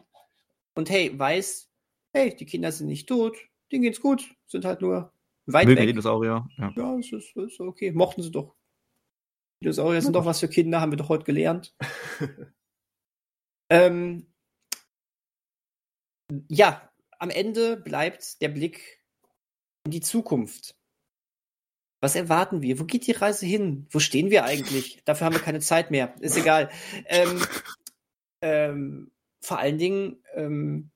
und hey, weiß, hey, die Kinder sind nicht tot, denen geht's gut, sind halt nur weit Mögen die weg. Dinosaurier. Ja. Ja, es ist, ist okay. Mochten sie doch. Dinosaurier sind doch was für Kinder, haben wir doch heute gelernt. ähm, ja, am Ende bleibt der Blick in die Zukunft. Was erwarten wir? Wo geht die Reise hin? Wo stehen wir eigentlich? Dafür haben wir keine Zeit mehr. Ist egal. Ähm, ähm, vor allen Dingen, ähm,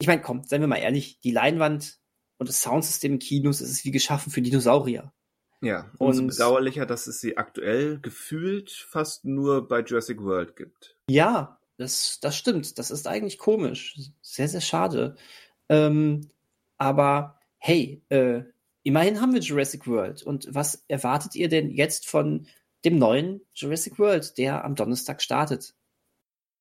ich meine, komm, seien wir mal ehrlich, die Leinwand und das Soundsystem im Kinos ist es wie geschaffen für Dinosaurier. Ja, umso Und- bedauerlicher, dass es sie aktuell gefühlt fast nur bei Jurassic World gibt. Ja, das, das stimmt. Das ist eigentlich komisch. Sehr, sehr schade. Ähm, aber hey, äh, immerhin haben wir Jurassic World. Und was erwartet ihr denn jetzt von dem neuen Jurassic World, der am Donnerstag startet?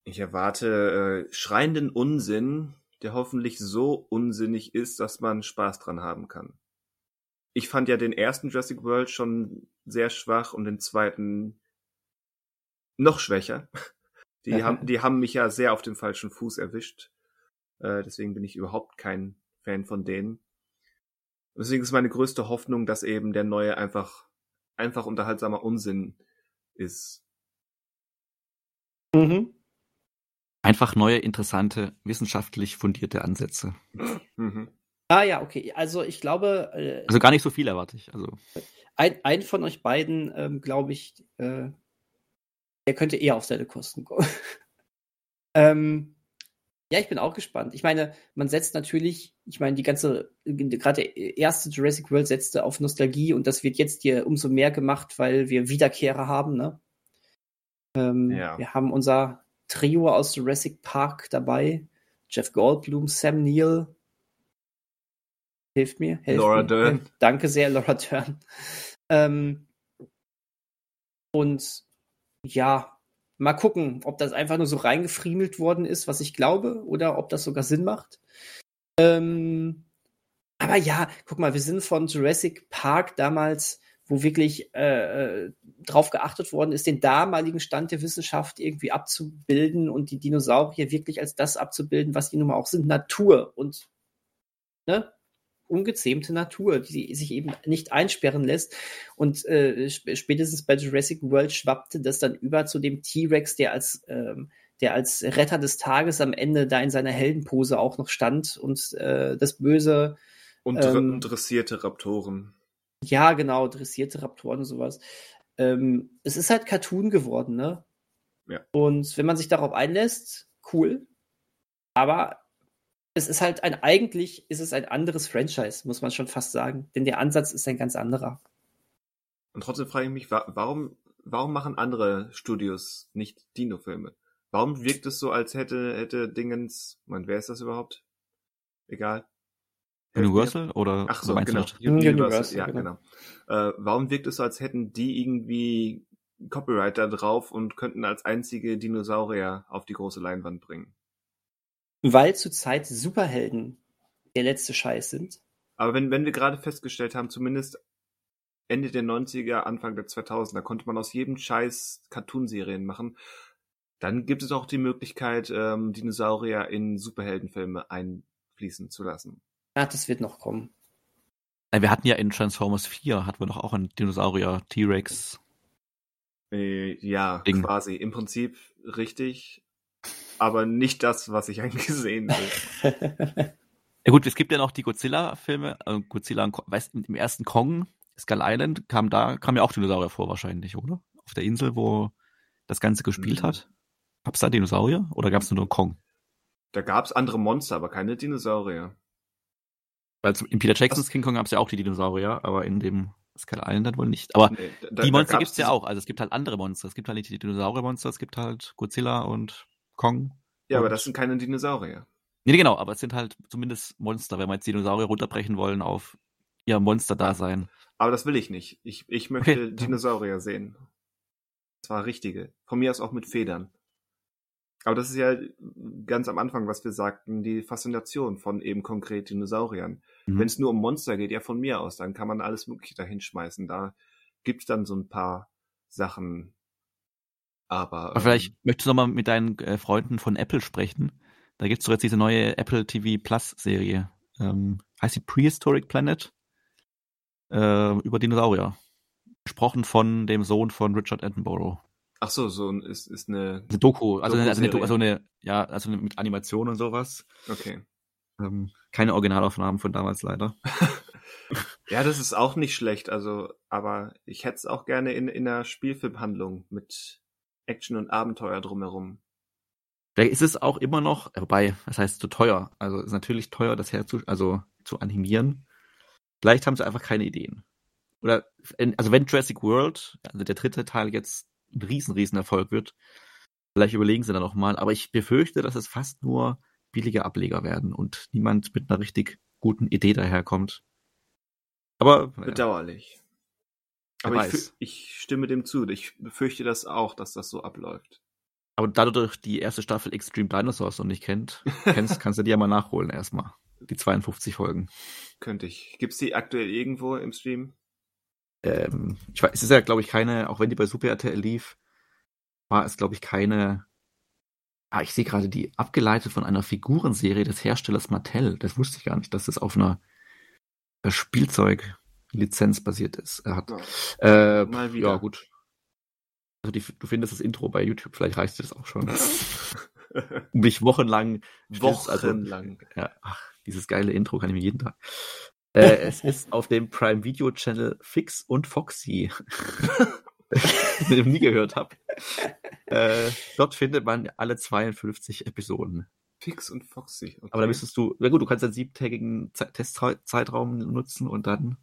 Ich erwarte äh, schreienden Unsinn, der hoffentlich so unsinnig ist, dass man Spaß dran haben kann. Ich fand ja den ersten Jurassic World schon sehr schwach und den zweiten noch schwächer. Die haben, die haben mich ja sehr auf dem falschen Fuß erwischt. Äh, deswegen bin ich überhaupt kein Fan von denen. Deswegen ist meine größte Hoffnung, dass eben der neue einfach, einfach unterhaltsamer Unsinn ist. Mhm. Einfach neue, interessante, wissenschaftlich fundierte Ansätze. Mhm. Ah ja, okay. Also ich glaube, äh, Also gar nicht so viel erwarte ich. Also ein, ein von euch beiden, ähm, glaube ich, äh, der könnte eher auf seine Kosten kommen. ähm, ja, ich bin auch gespannt. Ich meine, man setzt natürlich, ich meine, die ganze, gerade der erste Jurassic World setzte auf Nostalgie und das wird jetzt hier umso mehr gemacht, weil wir Wiederkehrer haben, ne? Ähm, Ja. Wir haben unser Trio aus Jurassic Park dabei. Jeff Goldblum, Sam Neill. Hilft mir. Helft Laura mir. Dern. Danke sehr, Laura Dern. Ähm, und ja, mal gucken, ob das einfach nur so reingefriemelt worden ist, was ich glaube, oder ob das sogar Sinn macht. Ähm, aber ja, guck mal, wir sind von Jurassic Park damals, wo wirklich äh, äh, drauf geachtet worden ist, den damaligen Stand der Wissenschaft irgendwie abzubilden und die Dinosaurier wirklich als das abzubilden, was die nun mal auch sind, Natur und ne, ungezähmte Natur, die sich eben nicht einsperren lässt. Und äh, sp- spätestens bei Jurassic World schwappte das dann über zu dem T-Rex, der als ähm, der als Retter des Tages am Ende da in seiner Heldenpose auch noch stand und äh, das Böse, Und, Ähm, dressierte Raptoren. ja genau, dressierte Raptoren und sowas. Ähm, es ist halt Cartoon geworden, ne? Ja. Und wenn man sich darauf einlässt, cool. Aber es ist halt ein, eigentlich ist es ein anderes Franchise, muss man schon fast sagen. Denn der Ansatz ist ein ganz anderer. Und trotzdem frage ich mich, wa warum, warum machen andere Studios nicht Dino-Filme? Warum wirkt es so, als hätte, hätte Dingens, man, wer ist das überhaupt? Egal. Universal oder Ach so, genau. das? Universal, Universal, ja, genau. genau. Äh, warum wirkt es so, als hätten die irgendwie Copyright da drauf und könnten als einzige Dinosaurier auf die große Leinwand bringen? Weil zurzeit Superhelden der letzte Scheiß sind. Aber wenn, wenn wir gerade festgestellt haben, zumindest Ende der 90er, Anfang der 2000er, konnte man aus jedem Scheiß Cartoonserien machen, dann gibt es auch die Möglichkeit, ähm, Dinosaurier in Superheldenfilme einfließen zu lassen. Ah, das wird noch kommen. Nein, Wir hatten ja in Transformers 4 hatten wir doch auch einen Dinosaurier T-Rex. Äh, ja, Ding. quasi. Im Prinzip richtig, aber nicht das, was ich eigentlich sehen will. Ja gut, es gibt ja noch die Godzilla-Filme, äh, Godzilla, und weißt, im ersten Kong, Skull Island, kam da, kam ja auch Dinosaurier vor wahrscheinlich, oder? Auf der Insel, wo das Ganze gespielt Mhm. hat. Gab's da Dinosaurier oder gab's nur Kong? Da gab's andere Monster, aber keine Dinosaurier. Weil in Peter Jacksons King Kong gab's ja auch die Dinosaurier, aber in dem Skull Island wohl nicht. Aber Nee, da- die Monster gab's gibt's ja auch. Also es gibt halt andere Monster. Es gibt halt nicht die Dinosaurier-Monster, es gibt halt Godzilla und Kong. Ja, aber das sind keine Dinosaurier. Nee, genau, aber es sind halt zumindest Monster, wenn wir jetzt Dinosaurier runterbrechen wollen auf ihr Monster-Dasein. Aber das will ich nicht. Ich, ich möchte Okay. Dinosaurier sehen. Zwar richtige. Von mir aus auch mit Federn. Aber das ist ja ganz am Anfang, was wir sagten, die Faszination von eben konkret Dinosauriern. Mhm. Wenn es nur um Monster geht, ja von mir aus, dann kann man alles Mögliche dahin schmeißen. Da gibt's dann so ein paar Sachen. Aber, Aber vielleicht möchtest du noch mal mit deinen äh, Freunden von Apple sprechen. Da gibt's doch jetzt diese neue Apple TV Plus Serie. Ähm, heißt die Prehistoric Planet? Äh, über Dinosaurier. Gesprochen von dem Sohn von Richard Attenborough. ach so, so ein- ist, ist eine, Eine Doku, also, eine, also, eine, also eine, ja, also eine, mit Animation und sowas. okay. Ähm, keine Originalaufnahmen von damals leider. Ja, das ist auch nicht schlecht, also, aber ich hätte es auch gerne in, in einer Spielfilmhandlung mit Action und Abenteuer drumherum. Vielleicht ist es auch immer noch, wobei, das heißt zu teuer. Also ist natürlich teuer, das herzu, also zu animieren. Vielleicht haben sie einfach keine Ideen. Oder, also wenn Jurassic World, also der dritte Teil jetzt ein riesen, riesen Erfolg wird, vielleicht überlegen sie dann noch mal. Aber ich befürchte, dass es fast nur billige Ableger werden und niemand mit einer richtig guten Idee daherkommt. Aber Bedauerlich. Wer Aber ich, ich stimme dem zu. Ich befürchte das auch, dass das so abläuft. aber da du doch die erste Staffel Extreme Dinosaurs noch nicht kennt, kennst, kannst du die ja mal nachholen erstmal. Die 52 Folgen. Könnte ich. Gibt's die aktuell irgendwo im Stream? ähm, ich weiß, es ist ja, glaube ich, keine, auch wenn die bei Super RTL lief, war es, glaube ich, keine. Ah, ich sehe gerade die abgeleitet von einer Figurenserie des Herstellers Mattel. Das wusste ich gar nicht, dass das auf einer Spielzeuglizenz basiert ist. Er hat, Ja. äh, Mal wieder. Ja, gut. Also die, du findest das Intro bei YouTube, vielleicht reicht dir das auch schon. um dich wochenlang stillst, also- Wochenlang. ja, ach, dieses geile Intro kann ich mir jeden Tag. Äh, es ist auf dem Prime Video Channel Fix und Foxy. Wenn ich nie gehört habe. Äh, dort findet man alle 52 Episoden. Fix und Foxy. Okay. Aber da müsstest du, na gut, du kannst einen siebentägigen Ze- Testzeitraum nutzen und dann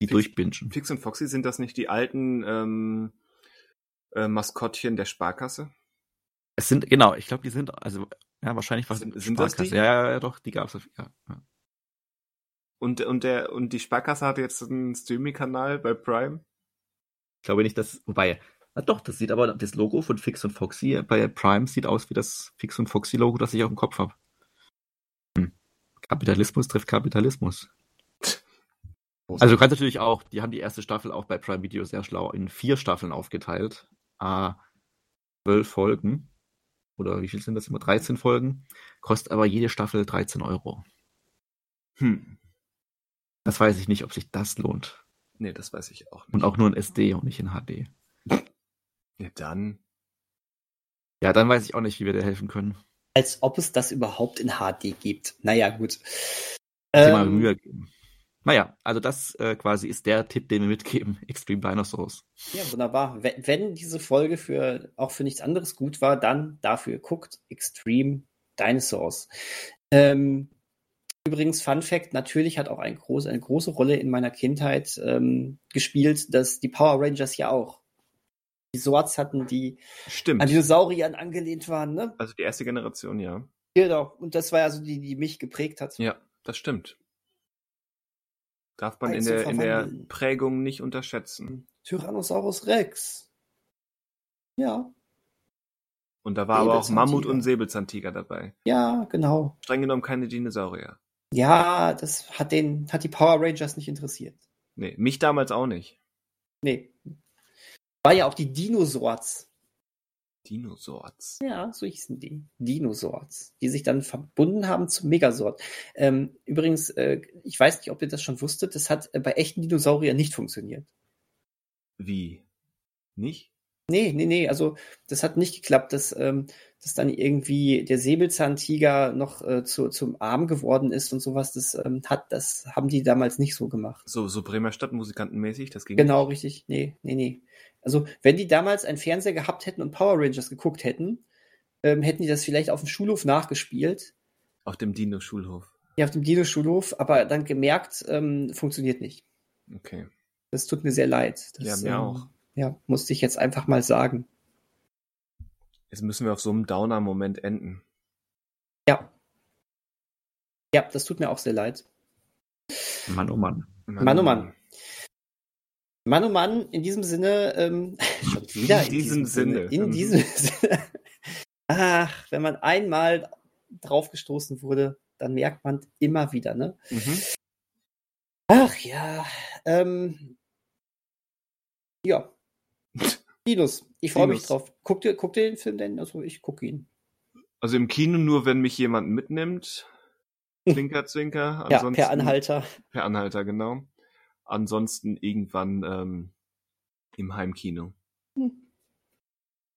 die Fix- durchbingen. Fix und Foxy, sind das nicht die alten ähm, äh, Maskottchen der Sparkasse? Es sind, genau, ich glaube, die sind, also, ja, wahrscheinlich was Sind- sind das die? Ja, ja, ja, doch, die gab's. auf- Ja, ja. Und, und, der, und die Sparkasse hat jetzt einen Streaming-Kanal bei Prime? Ich glaube nicht, dass, wobei, na doch, das sieht aber, das Logo von Fix und Foxy bei Prime sieht aus wie das Fix und Foxy Logo, das ich auf dem Kopf habe. Hm. Kapitalismus trifft Kapitalismus. Also du kannst natürlich auch, die haben die erste Staffel auch bei Prime Video sehr schlau in vier Staffeln aufgeteilt. A, zwölf Folgen. Oder wie viel sind das immer? 13 Folgen. Kostet aber jede Staffel 13 Euro. Hm. Das weiß ich nicht, ob sich das lohnt. Nee, das weiß ich auch nicht. Und auch nur in SD und nicht in HD. Ja, dann. Ja, dann weiß ich auch nicht, wie wir dir helfen können. Als ob es das überhaupt in HD gibt. Naja, gut. Dir mal Ähm, Mühe geben. Naja, also das äh, quasi ist der Tipp, den wir mitgeben. Extreme Dinosaurs. Ja, wunderbar. Wenn, wenn diese Folge für auch für nichts anderes gut war, dann dafür guckt Extreme Dinosaurs. Ähm, übrigens, Fun Fact: Natürlich hat auch ein groß, eine große Rolle in meiner Kindheit ähm, gespielt, dass die Power Rangers ja auch die Sorts hatten, die Stimmt. an Dinosauriern angelehnt waren. Ne? Also die erste Generation, ja. Genau. Und das war also die, die mich geprägt hat. Ja, das stimmt. Darf man in der, in der. Prägung nicht unterschätzen. Tyrannosaurus Rex. Ja, Und da war aber auch. Mammut und Säbelzahntiger dabei. ja, genau. Streng genommen keine Dinosaurier. Ja, das hat den, hat die Power Rangers nicht interessiert. Nee, mich damals auch nicht. Nee. War ja auch die Dinosaurs. Dinosaurs. Ja, so hießen die. Dinosaurs. Die sich dann verbunden haben zum Megasort. Ähm, übrigens, äh, ich weiß nicht, ob ihr das schon wusstet, das hat äh, bei echten Dinosauriern nicht funktioniert. Wie? Nicht? Nee, nee, nee, also das hat nicht geklappt, dass, ähm, dass dann irgendwie der Säbelzahntiger noch äh, zu, zum Arm geworden ist und sowas. Das ähm, hat, das haben die damals nicht so gemacht. So, so Bremer Stadtmusikantenmäßig, das ging Genau, richtig. Nee, nee, nee. Also, wenn die damals einen Fernseher gehabt hätten und Power Rangers geguckt hätten, ähm, hätten die das vielleicht auf dem Schulhof nachgespielt. auf dem Dino-Schulhof. Ja, auf dem Dino-Schulhof, aber dann gemerkt, ähm, funktioniert nicht. Okay. Das tut mir sehr leid. Das, Ja, mir ähm, auch. Ja, musste ich jetzt einfach mal sagen. Jetzt müssen wir auf so einem Downer-Moment enden. Ja. Ja, das tut mir auch sehr leid. Mann, oh Mann. Mann, oh Mann. Mann, oh Mann, in diesem Sinne, ähm, schon wieder in, In diesem Sinne. In Mhm. diesem Sinne. Ach, wenn man einmal draufgestoßen wurde, dann merkt man immer wieder, ne? Mhm. Ach ja, ähm, ja. Dinos, ich freue mich drauf. Guckt ihr, guckt ihr den Film denn? Also ich gucke ihn. Also im Kino nur, wenn mich jemand mitnimmt. Zwinker, zwinker. Ja, Ansonsten- per Anhalter. Per Anhalter, genau. Ansonsten irgendwann ähm, im Heimkino.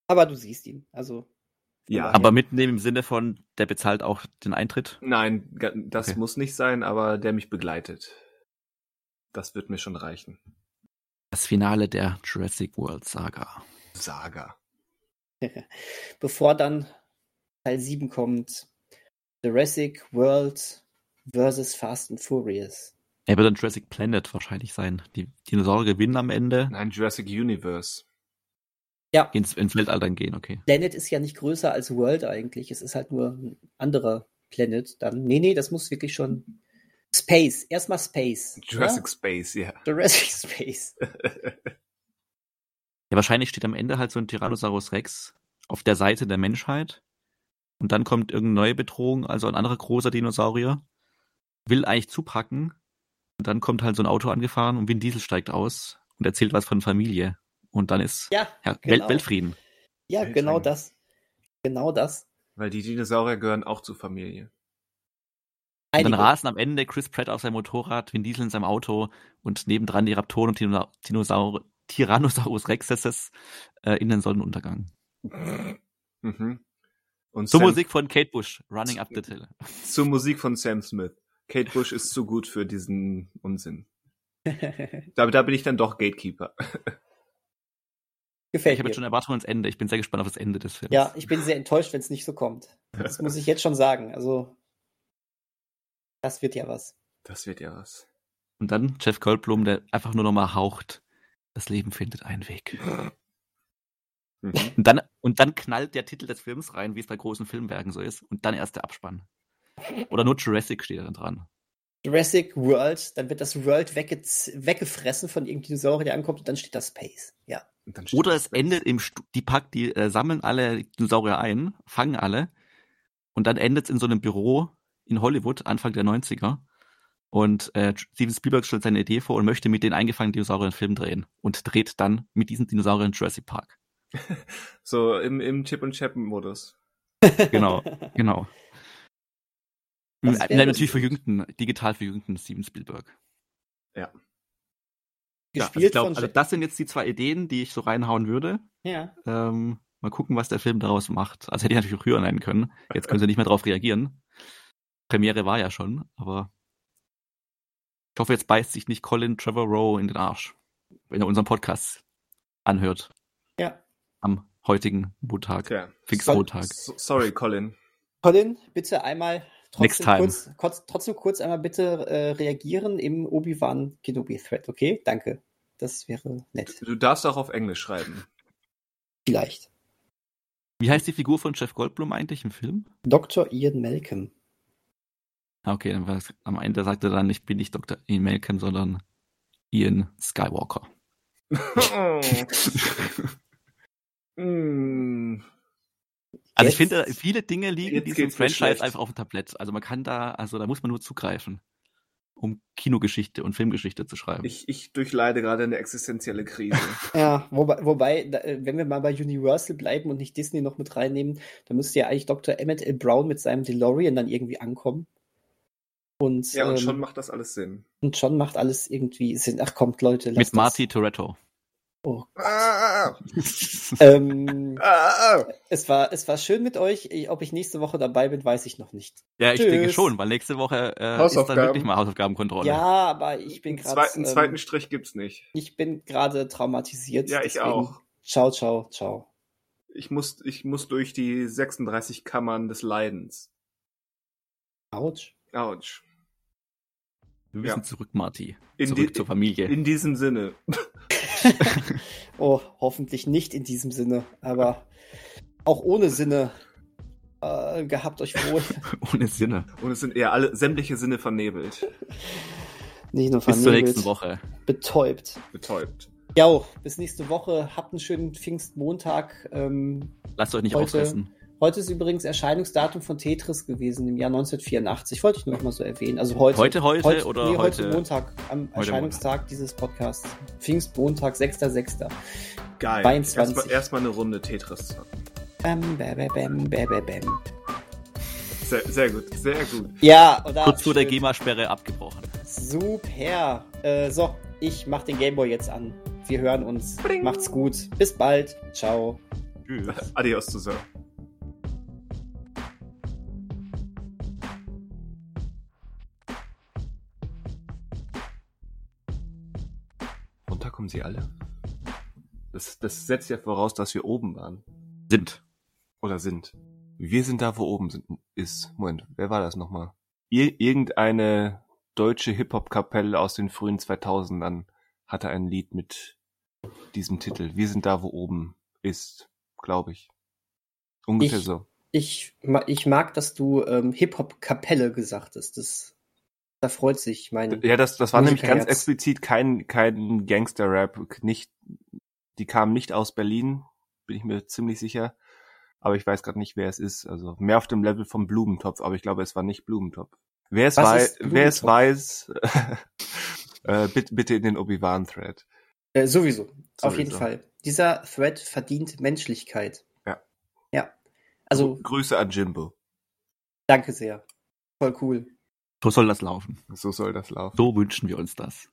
Aber du siehst ihn, also. Ja. daher. Aber mitnehmen im Sinne von, der bezahlt auch den Eintritt. Nein, das Okay. muss nicht sein, aber der mich begleitet. Das wird mir schon reichen. Das Finale der Jurassic World Saga. Saga. bevor dann Teil 7 kommt, Jurassic World versus Fast and Furious. Er wird dann Jurassic Planet wahrscheinlich sein. Die Dinosaurier gewinnen am Ende, Nein, Jurassic Universe. Ja, ins, ins Weltall dann gehen, okay. Planet ist ja nicht größer als World eigentlich. Es ist halt nur ein anderer Planet. Dann, nee, nee, das muss wirklich schon Space. Erstmal Space. Jurassic Space, ja. Ja? Jurassic Space. Ja, wahrscheinlich steht am Ende halt so ein Tyrannosaurus Rex auf der Seite der Menschheit. Und dann kommt irgendeine neue Bedrohung, also ein anderer großer Dinosaurier, will eigentlich zupacken. Und dann kommt halt so ein Auto angefahren und Vin Diesel steigt aus und erzählt was von Familie. Und dann ist Ja, ja, genau. Welt, Weltfrieden. ja, Weltrein. genau das. Genau das. Weil die Dinosaurier gehören auch zur Familie. Und dann rasen am Ende Chris Pratt auf seinem Motorrad, Vin Diesel in seinem Auto und nebendran die Raptoren und Dino- Dinosaur Tyrannosaurus Rexes äh, in den Sonnenuntergang. Mhm. Und Zur Sam, Musik von Kate Bush, Running Up the Hill. zur Musik von Sam Smith. Kate Bush ist zu gut für diesen Unsinn. Da, da bin ich dann doch Gatekeeper. Gefällt Ich habe jetzt schon Erwartungen ans Ende. Ich bin sehr gespannt auf das Ende des Films. Ja, ich bin sehr enttäuscht, wenn es nicht so kommt. Das muss ich jetzt schon sagen. Also, das wird ja was. Das wird ja was. Und dann Jeff Goldblum, der einfach nur nochmal haucht. Das Leben findet einen Weg. Mhm. Und dann, und dann knallt der Titel des Films rein, wie es bei großen Filmwerken so ist. Und dann erst der Abspann. Oder nur Jurassic steht da dran. Jurassic World, dann wird das World wegge weggefressen von irgendeinem Dinosaurier, der ankommt und dann steht da Space. Ja. Oder es endet im, Stu die pack, die äh, sammeln alle Dinosaurier ein, fangen alle. Und dann endet es in so einem Büro in Hollywood, Anfang der 90er. Und äh, Steven Spielberg stellt seine Idee vor und möchte mit den eingefangenen Dinosauriern einen Film drehen. Und dreht dann mit diesen Dinosauriern Jurassic Park. So im, im Chip und Chap-Modus. Genau, genau. Einem natürlich verjüngten, digital verjüngten Steven Spielberg. Ja. Ja, also Gespielt ich glaub, von also Ja- das sind jetzt die zwei Ideen, die ich so reinhauen würde. ja. Ähm, mal gucken, was der Film daraus macht. Also hätte ich natürlich auch früher nennen können. Jetzt können sie nicht mehr drauf reagieren. Premiere war ja schon, aber Ich hoffe, jetzt beißt sich nicht Colin Trevorrow in den Arsch, wenn er unseren Podcast anhört. Ja. Am heutigen Montag. Tja. Pfingstmontag. So, sorry, Colin. Colin, bitte einmal trotzdem time. kurz, kurz, trotzdem kurz einmal bitte äh, reagieren im Obi-Wan Kenobi-Thread, okay? Danke. Das wäre nett. Du darfst auch auf Englisch schreiben. Vielleicht. Wie heißt die Figur von Jeff Goldblum eigentlich im Film? Dr. Ian Malcolm. Ah, Okay, dann war es, am Ende sagte er dann, ich bin nicht Dr. Ian Malcolm, sondern Ian Skywalker. Mm. Also ich Jetzt- finde, viele Dinge liegen in diesem Franchise einfach auf dem Tablett. Also man kann da, also da muss man nur zugreifen, um Kinogeschichte und Filmgeschichte zu schreiben. Ich, ich durchleide gerade eine existenzielle Krise. Ja, wobei, wobei da, äh, wenn wir mal bei Universal bleiben und nicht Disney noch mit reinnehmen, dann müsste ja eigentlich Dr. Emmett L. Brown mit seinem DeLorean dann irgendwie ankommen. Und, ja, und ähm, schon macht das alles Sinn. und schon macht alles irgendwie Sinn. Ach kommt, Leute, Mit das. Marty Toretto. Oh. Ah, Ähm, ah, ah. es, war, es war schön mit euch. Ich- Ob ich nächste Woche dabei bin, weiß ich noch nicht. ja, ich Tschüss. denke schon, weil nächste Woche äh, ist dann wirklich mal Hausaufgabenkontrolle. Ja, aber ich bin Einen gerade zweiten, zweiten Strich gibt's nicht. ich bin gerade traumatisiert. Ja, ich deswegen auch. Ciao, ciao, ciao. Ich muss, ich muss durch die 36 Kammern des Leidens. Autsch. Autsch. Wir müssen Ja. zurück, Marty. In, Zurück die, zur Familie. in diesem Sinne. Oh, hoffentlich nicht in diesem Sinne, aber auch ohne Sinne. Äh, gehabt euch wohl. Ohne Sinne. Und es sind eher alle sämtliche Sinne vernebelt. Nicht nur Bis zur vernebelt, nächsten Woche. Betäubt. Betäubt. Ja, bis nächste Woche. Habt einen schönen Pfingstmontag. Ähm, Lasst euch nicht Heute- auffressen. Heute ist übrigens Erscheinungsdatum von Tetris gewesen im Jahr 1984. Wollte ich nur noch mal so erwähnen. Also heute. Heute, heute, oder nee, heute? heute Montag, am Erscheinungstag dieses Podcasts. Pfingstmontag, 6.6. Geil. 22. Erstmal erstmal eine Runde Tetris. Bam, bam, bam, bam, bam, bam. Sehr, sehr gut, sehr gut. Ja, oder? Kurz vor der. GEMA-Sperre abgebrochen. Super. Äh, so, ich mach den Gameboy jetzt an. Wir hören uns. Bling. Macht's gut. Bis bald. Ciao. Tschüss. Adios zusammen. Kommen sie alle? Das, das setzt ja voraus, dass wir oben waren. Sind. Oder sind. Wir sind da, wo oben sind, ist. Moment, wer war das nochmal? Ir irgendeine deutsche Hip-Hop-Kapelle aus den frühen 2000ern hatte ein Lied mit diesem Titel. Wir sind da, wo oben ist, glaube ich. Ungefähr Ich- so. Ich, ich mag, dass du ähm, Hip-Hop-Kapelle gesagt hast. Das, da freut sich mein. Ja, das, das war nämlich ganz explizit kein, kein Gangster-Rap. Nicht, die kamen nicht aus Berlin, bin ich mir ziemlich sicher. Aber ich weiß gerade nicht, wer es ist. Also mehr auf dem Level vom Blumentopf, aber ich glaube, es war nicht Blumentopf. Wer es, Was wei ist wer es weiß, äh, bitte, bitte in den Obi-Wan-Thread. Äh, sowieso. Auf jeden Sowieso. Fall. Dieser Thread verdient Menschlichkeit. Ja. Ja. Also, Grüße an Jimbo. danke sehr. Voll cool. So soll das laufen. So soll das laufen. So wünschen wir uns das.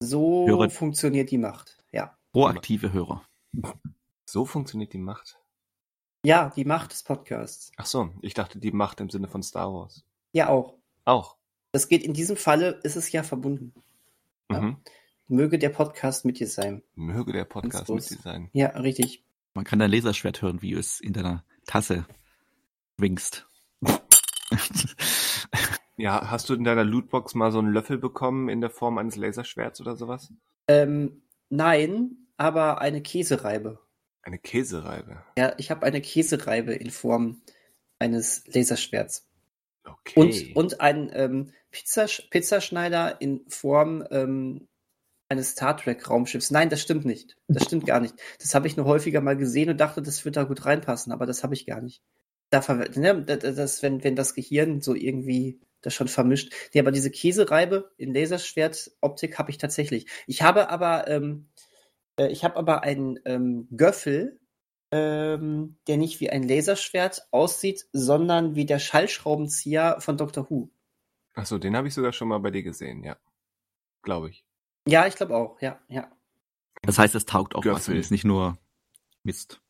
So Höre- funktioniert die Macht. Ja. Proaktive Hörer. So funktioniert die Macht. Ja, die Macht des Podcasts. Ach so, ich dachte die Macht im Sinne von Star Wars. Ja, auch. Auch. Das geht in diesem Falle, ist es ja verbunden. Ja. Mhm. Möge der Podcast mit dir sein. Möge der Podcast mit dir sein. Ja, richtig. Man kann dein Laserschwert hören, wie es in deiner Tasse schwingst. Ja, hast du in deiner Lootbox mal so einen Löffel bekommen in der Form eines Laserschwerts oder sowas? Ähm, nein, aber eine Käsereibe. Eine Käsereibe. Ja, ich habe eine Käsereibe in Form eines Laserschwerts. Okay. Und, und ein ähm, Pizzasch Pizzaschneider in Form ähm, eines Star Trek Raumschiffs. Nein, das stimmt nicht. Das stimmt gar nicht. Das habe ich nur häufiger mal gesehen und dachte, das wird da gut reinpassen, aber das habe ich gar nicht. Da ne, da- da- das, wenn, wenn das Gehirn so irgendwie das schon vermischt. Nee, aber diese Käsereibe in Laserschwert-Optik habe ich tatsächlich. Ich habe aber, ähm, äh, ich habe aber einen ähm, Göffel, ähm, der nicht wie ein Laserschwert aussieht, sondern wie der Schallschraubenzieher von Doctor Who. Achso, den habe ich sogar schon mal bei dir gesehen, ja. Glaube ich. Ja, ich glaube auch, ja, ja. Das heißt, es taugt auch was Göffel. und ist nicht nur Mist,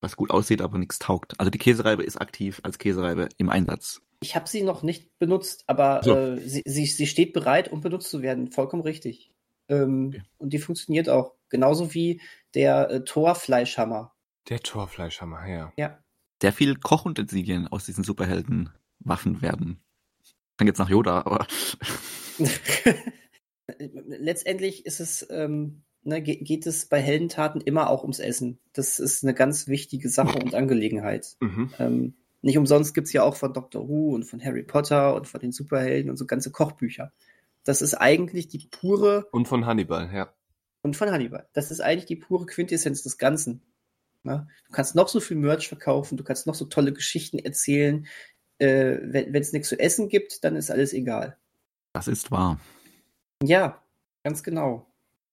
was gut aussieht, aber nichts taugt. Also die Käsereibe ist aktiv als Käsereibe im Einsatz. Ich habe sie noch nicht benutzt, aber So. äh, sie, sie, sie steht bereit, um benutzt zu werden. Vollkommen richtig. Ähm, Okay. Und die funktioniert auch. Genauso wie der äh, Tor-Fleischhammer. Der Torfleischhammer, ja. Ja. Sehr viel Kochutensilien aus diesen Superheldenwaffen werden. Klingt jetzt nach Yoda, aber Letztendlich ist es, ähm, ne, ge- geht es bei Heldentaten immer auch ums Essen. Das ist eine ganz wichtige Sache und Angelegenheit. Mhm. Ähm, nicht umsonst gibt's ja auch von Doctor Who und von Harry Potter und von den Superhelden und so ganze Kochbücher. Das ist eigentlich die pure, Und von Hannibal, ja. und von Hannibal, das ist eigentlich die pure Quintessenz des Ganzen. Ne? Du kannst noch so viel Merch verkaufen, du kannst noch so tolle Geschichten erzählen. Äh, wenn es nichts zu essen gibt, dann ist alles egal. das ist wahr. Ja, ganz genau.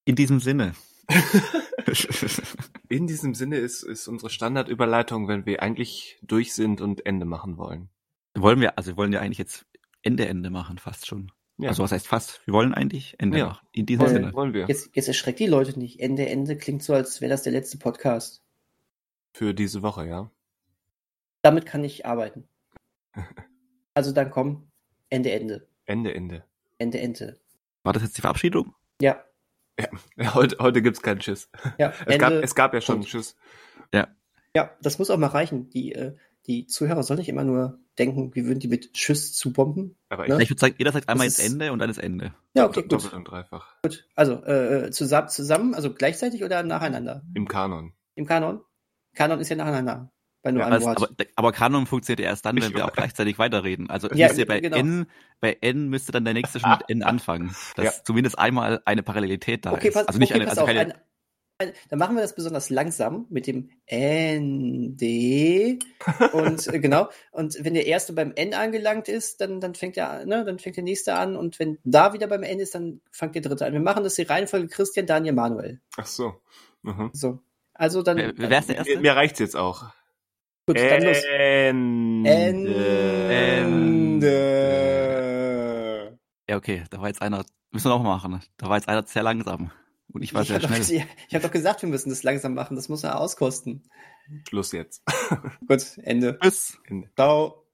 In diesem Sinne. In diesem Sinne ist, ist unsere Standardüberleitung, wenn wir eigentlich durch sind und Ende machen wollen. wollen wir, also wir wollen ja eigentlich jetzt Ende, Ende machen, fast schon. Ja, Also was heißt fast? Wir wollen eigentlich Ende Ja. machen. In diesem Wollen- Sinne. wollen wir. Jetzt, jetzt erschreckt die Leute nicht. Ende, Ende klingt so, als wäre das der letzte Podcast. Für diese Woche, ja. Damit kann ich arbeiten. Also dann komm, Ende, Ende. Ende, Ende. Ende, Ende. War das jetzt die Verabschiedung? Ja, Ja, heute, heute gibt's keinen Schiss. ja, Es gab, Ende. es gab ja schon einen Punkt. Schiss. Ja, das muss auch mal reichen. Die, äh, die Zuhörer sollen nicht immer nur denken, wie würden die mit Schiss zu bomben. Aber Ne? ich würde sagen, jeder sagt einmal Das ins Ende und dann ist Ende. Ja, okay, doppelt gut. und dreifach. gut. Also äh, zusammen, zusammen, also gleichzeitig oder nacheinander? Im Kanon. Im Kanon? Kanon ist ja nacheinander. Bei nur Ja, einem Wort. aber, aber Kanon funktioniert ja erst dann, Ich wenn wir auch gleichzeitig weiterreden. Also Ja, müsst ihr bei genau. N, bei N müsste dann der nächste schon mit N anfangen. Dass Ja. zumindest einmal eine Parallelität da okay, ist. pass, Also nicht okay, eine, pass also keine, Ein, ein, dann machen wir das besonders langsam mit dem Ende. und äh, genau. Und wenn der erste beim N angelangt ist, dann, dann fängt der, ne, dann fängt der nächste an. Und wenn da wieder beim N ist, dann fängt der dritte an. Wir machen das die Reihenfolge Christian, Daniel, Manuel. Ach so. Mhm. So. Also dann. Wer- wer ist der Erste? Mir, mir reicht's jetzt auch. Gut, dann los. Ende. Ende. ja okay, da war jetzt einer, müssen wir noch machen. Da war jetzt einer sehr langsam. Und ich war Ich sehr habe doch, schnell. ich hab doch gesagt, wir müssen das langsam machen. Das muss man auskosten. Schluss jetzt. Gut, Ende. Tschüss. Ende. Ciao.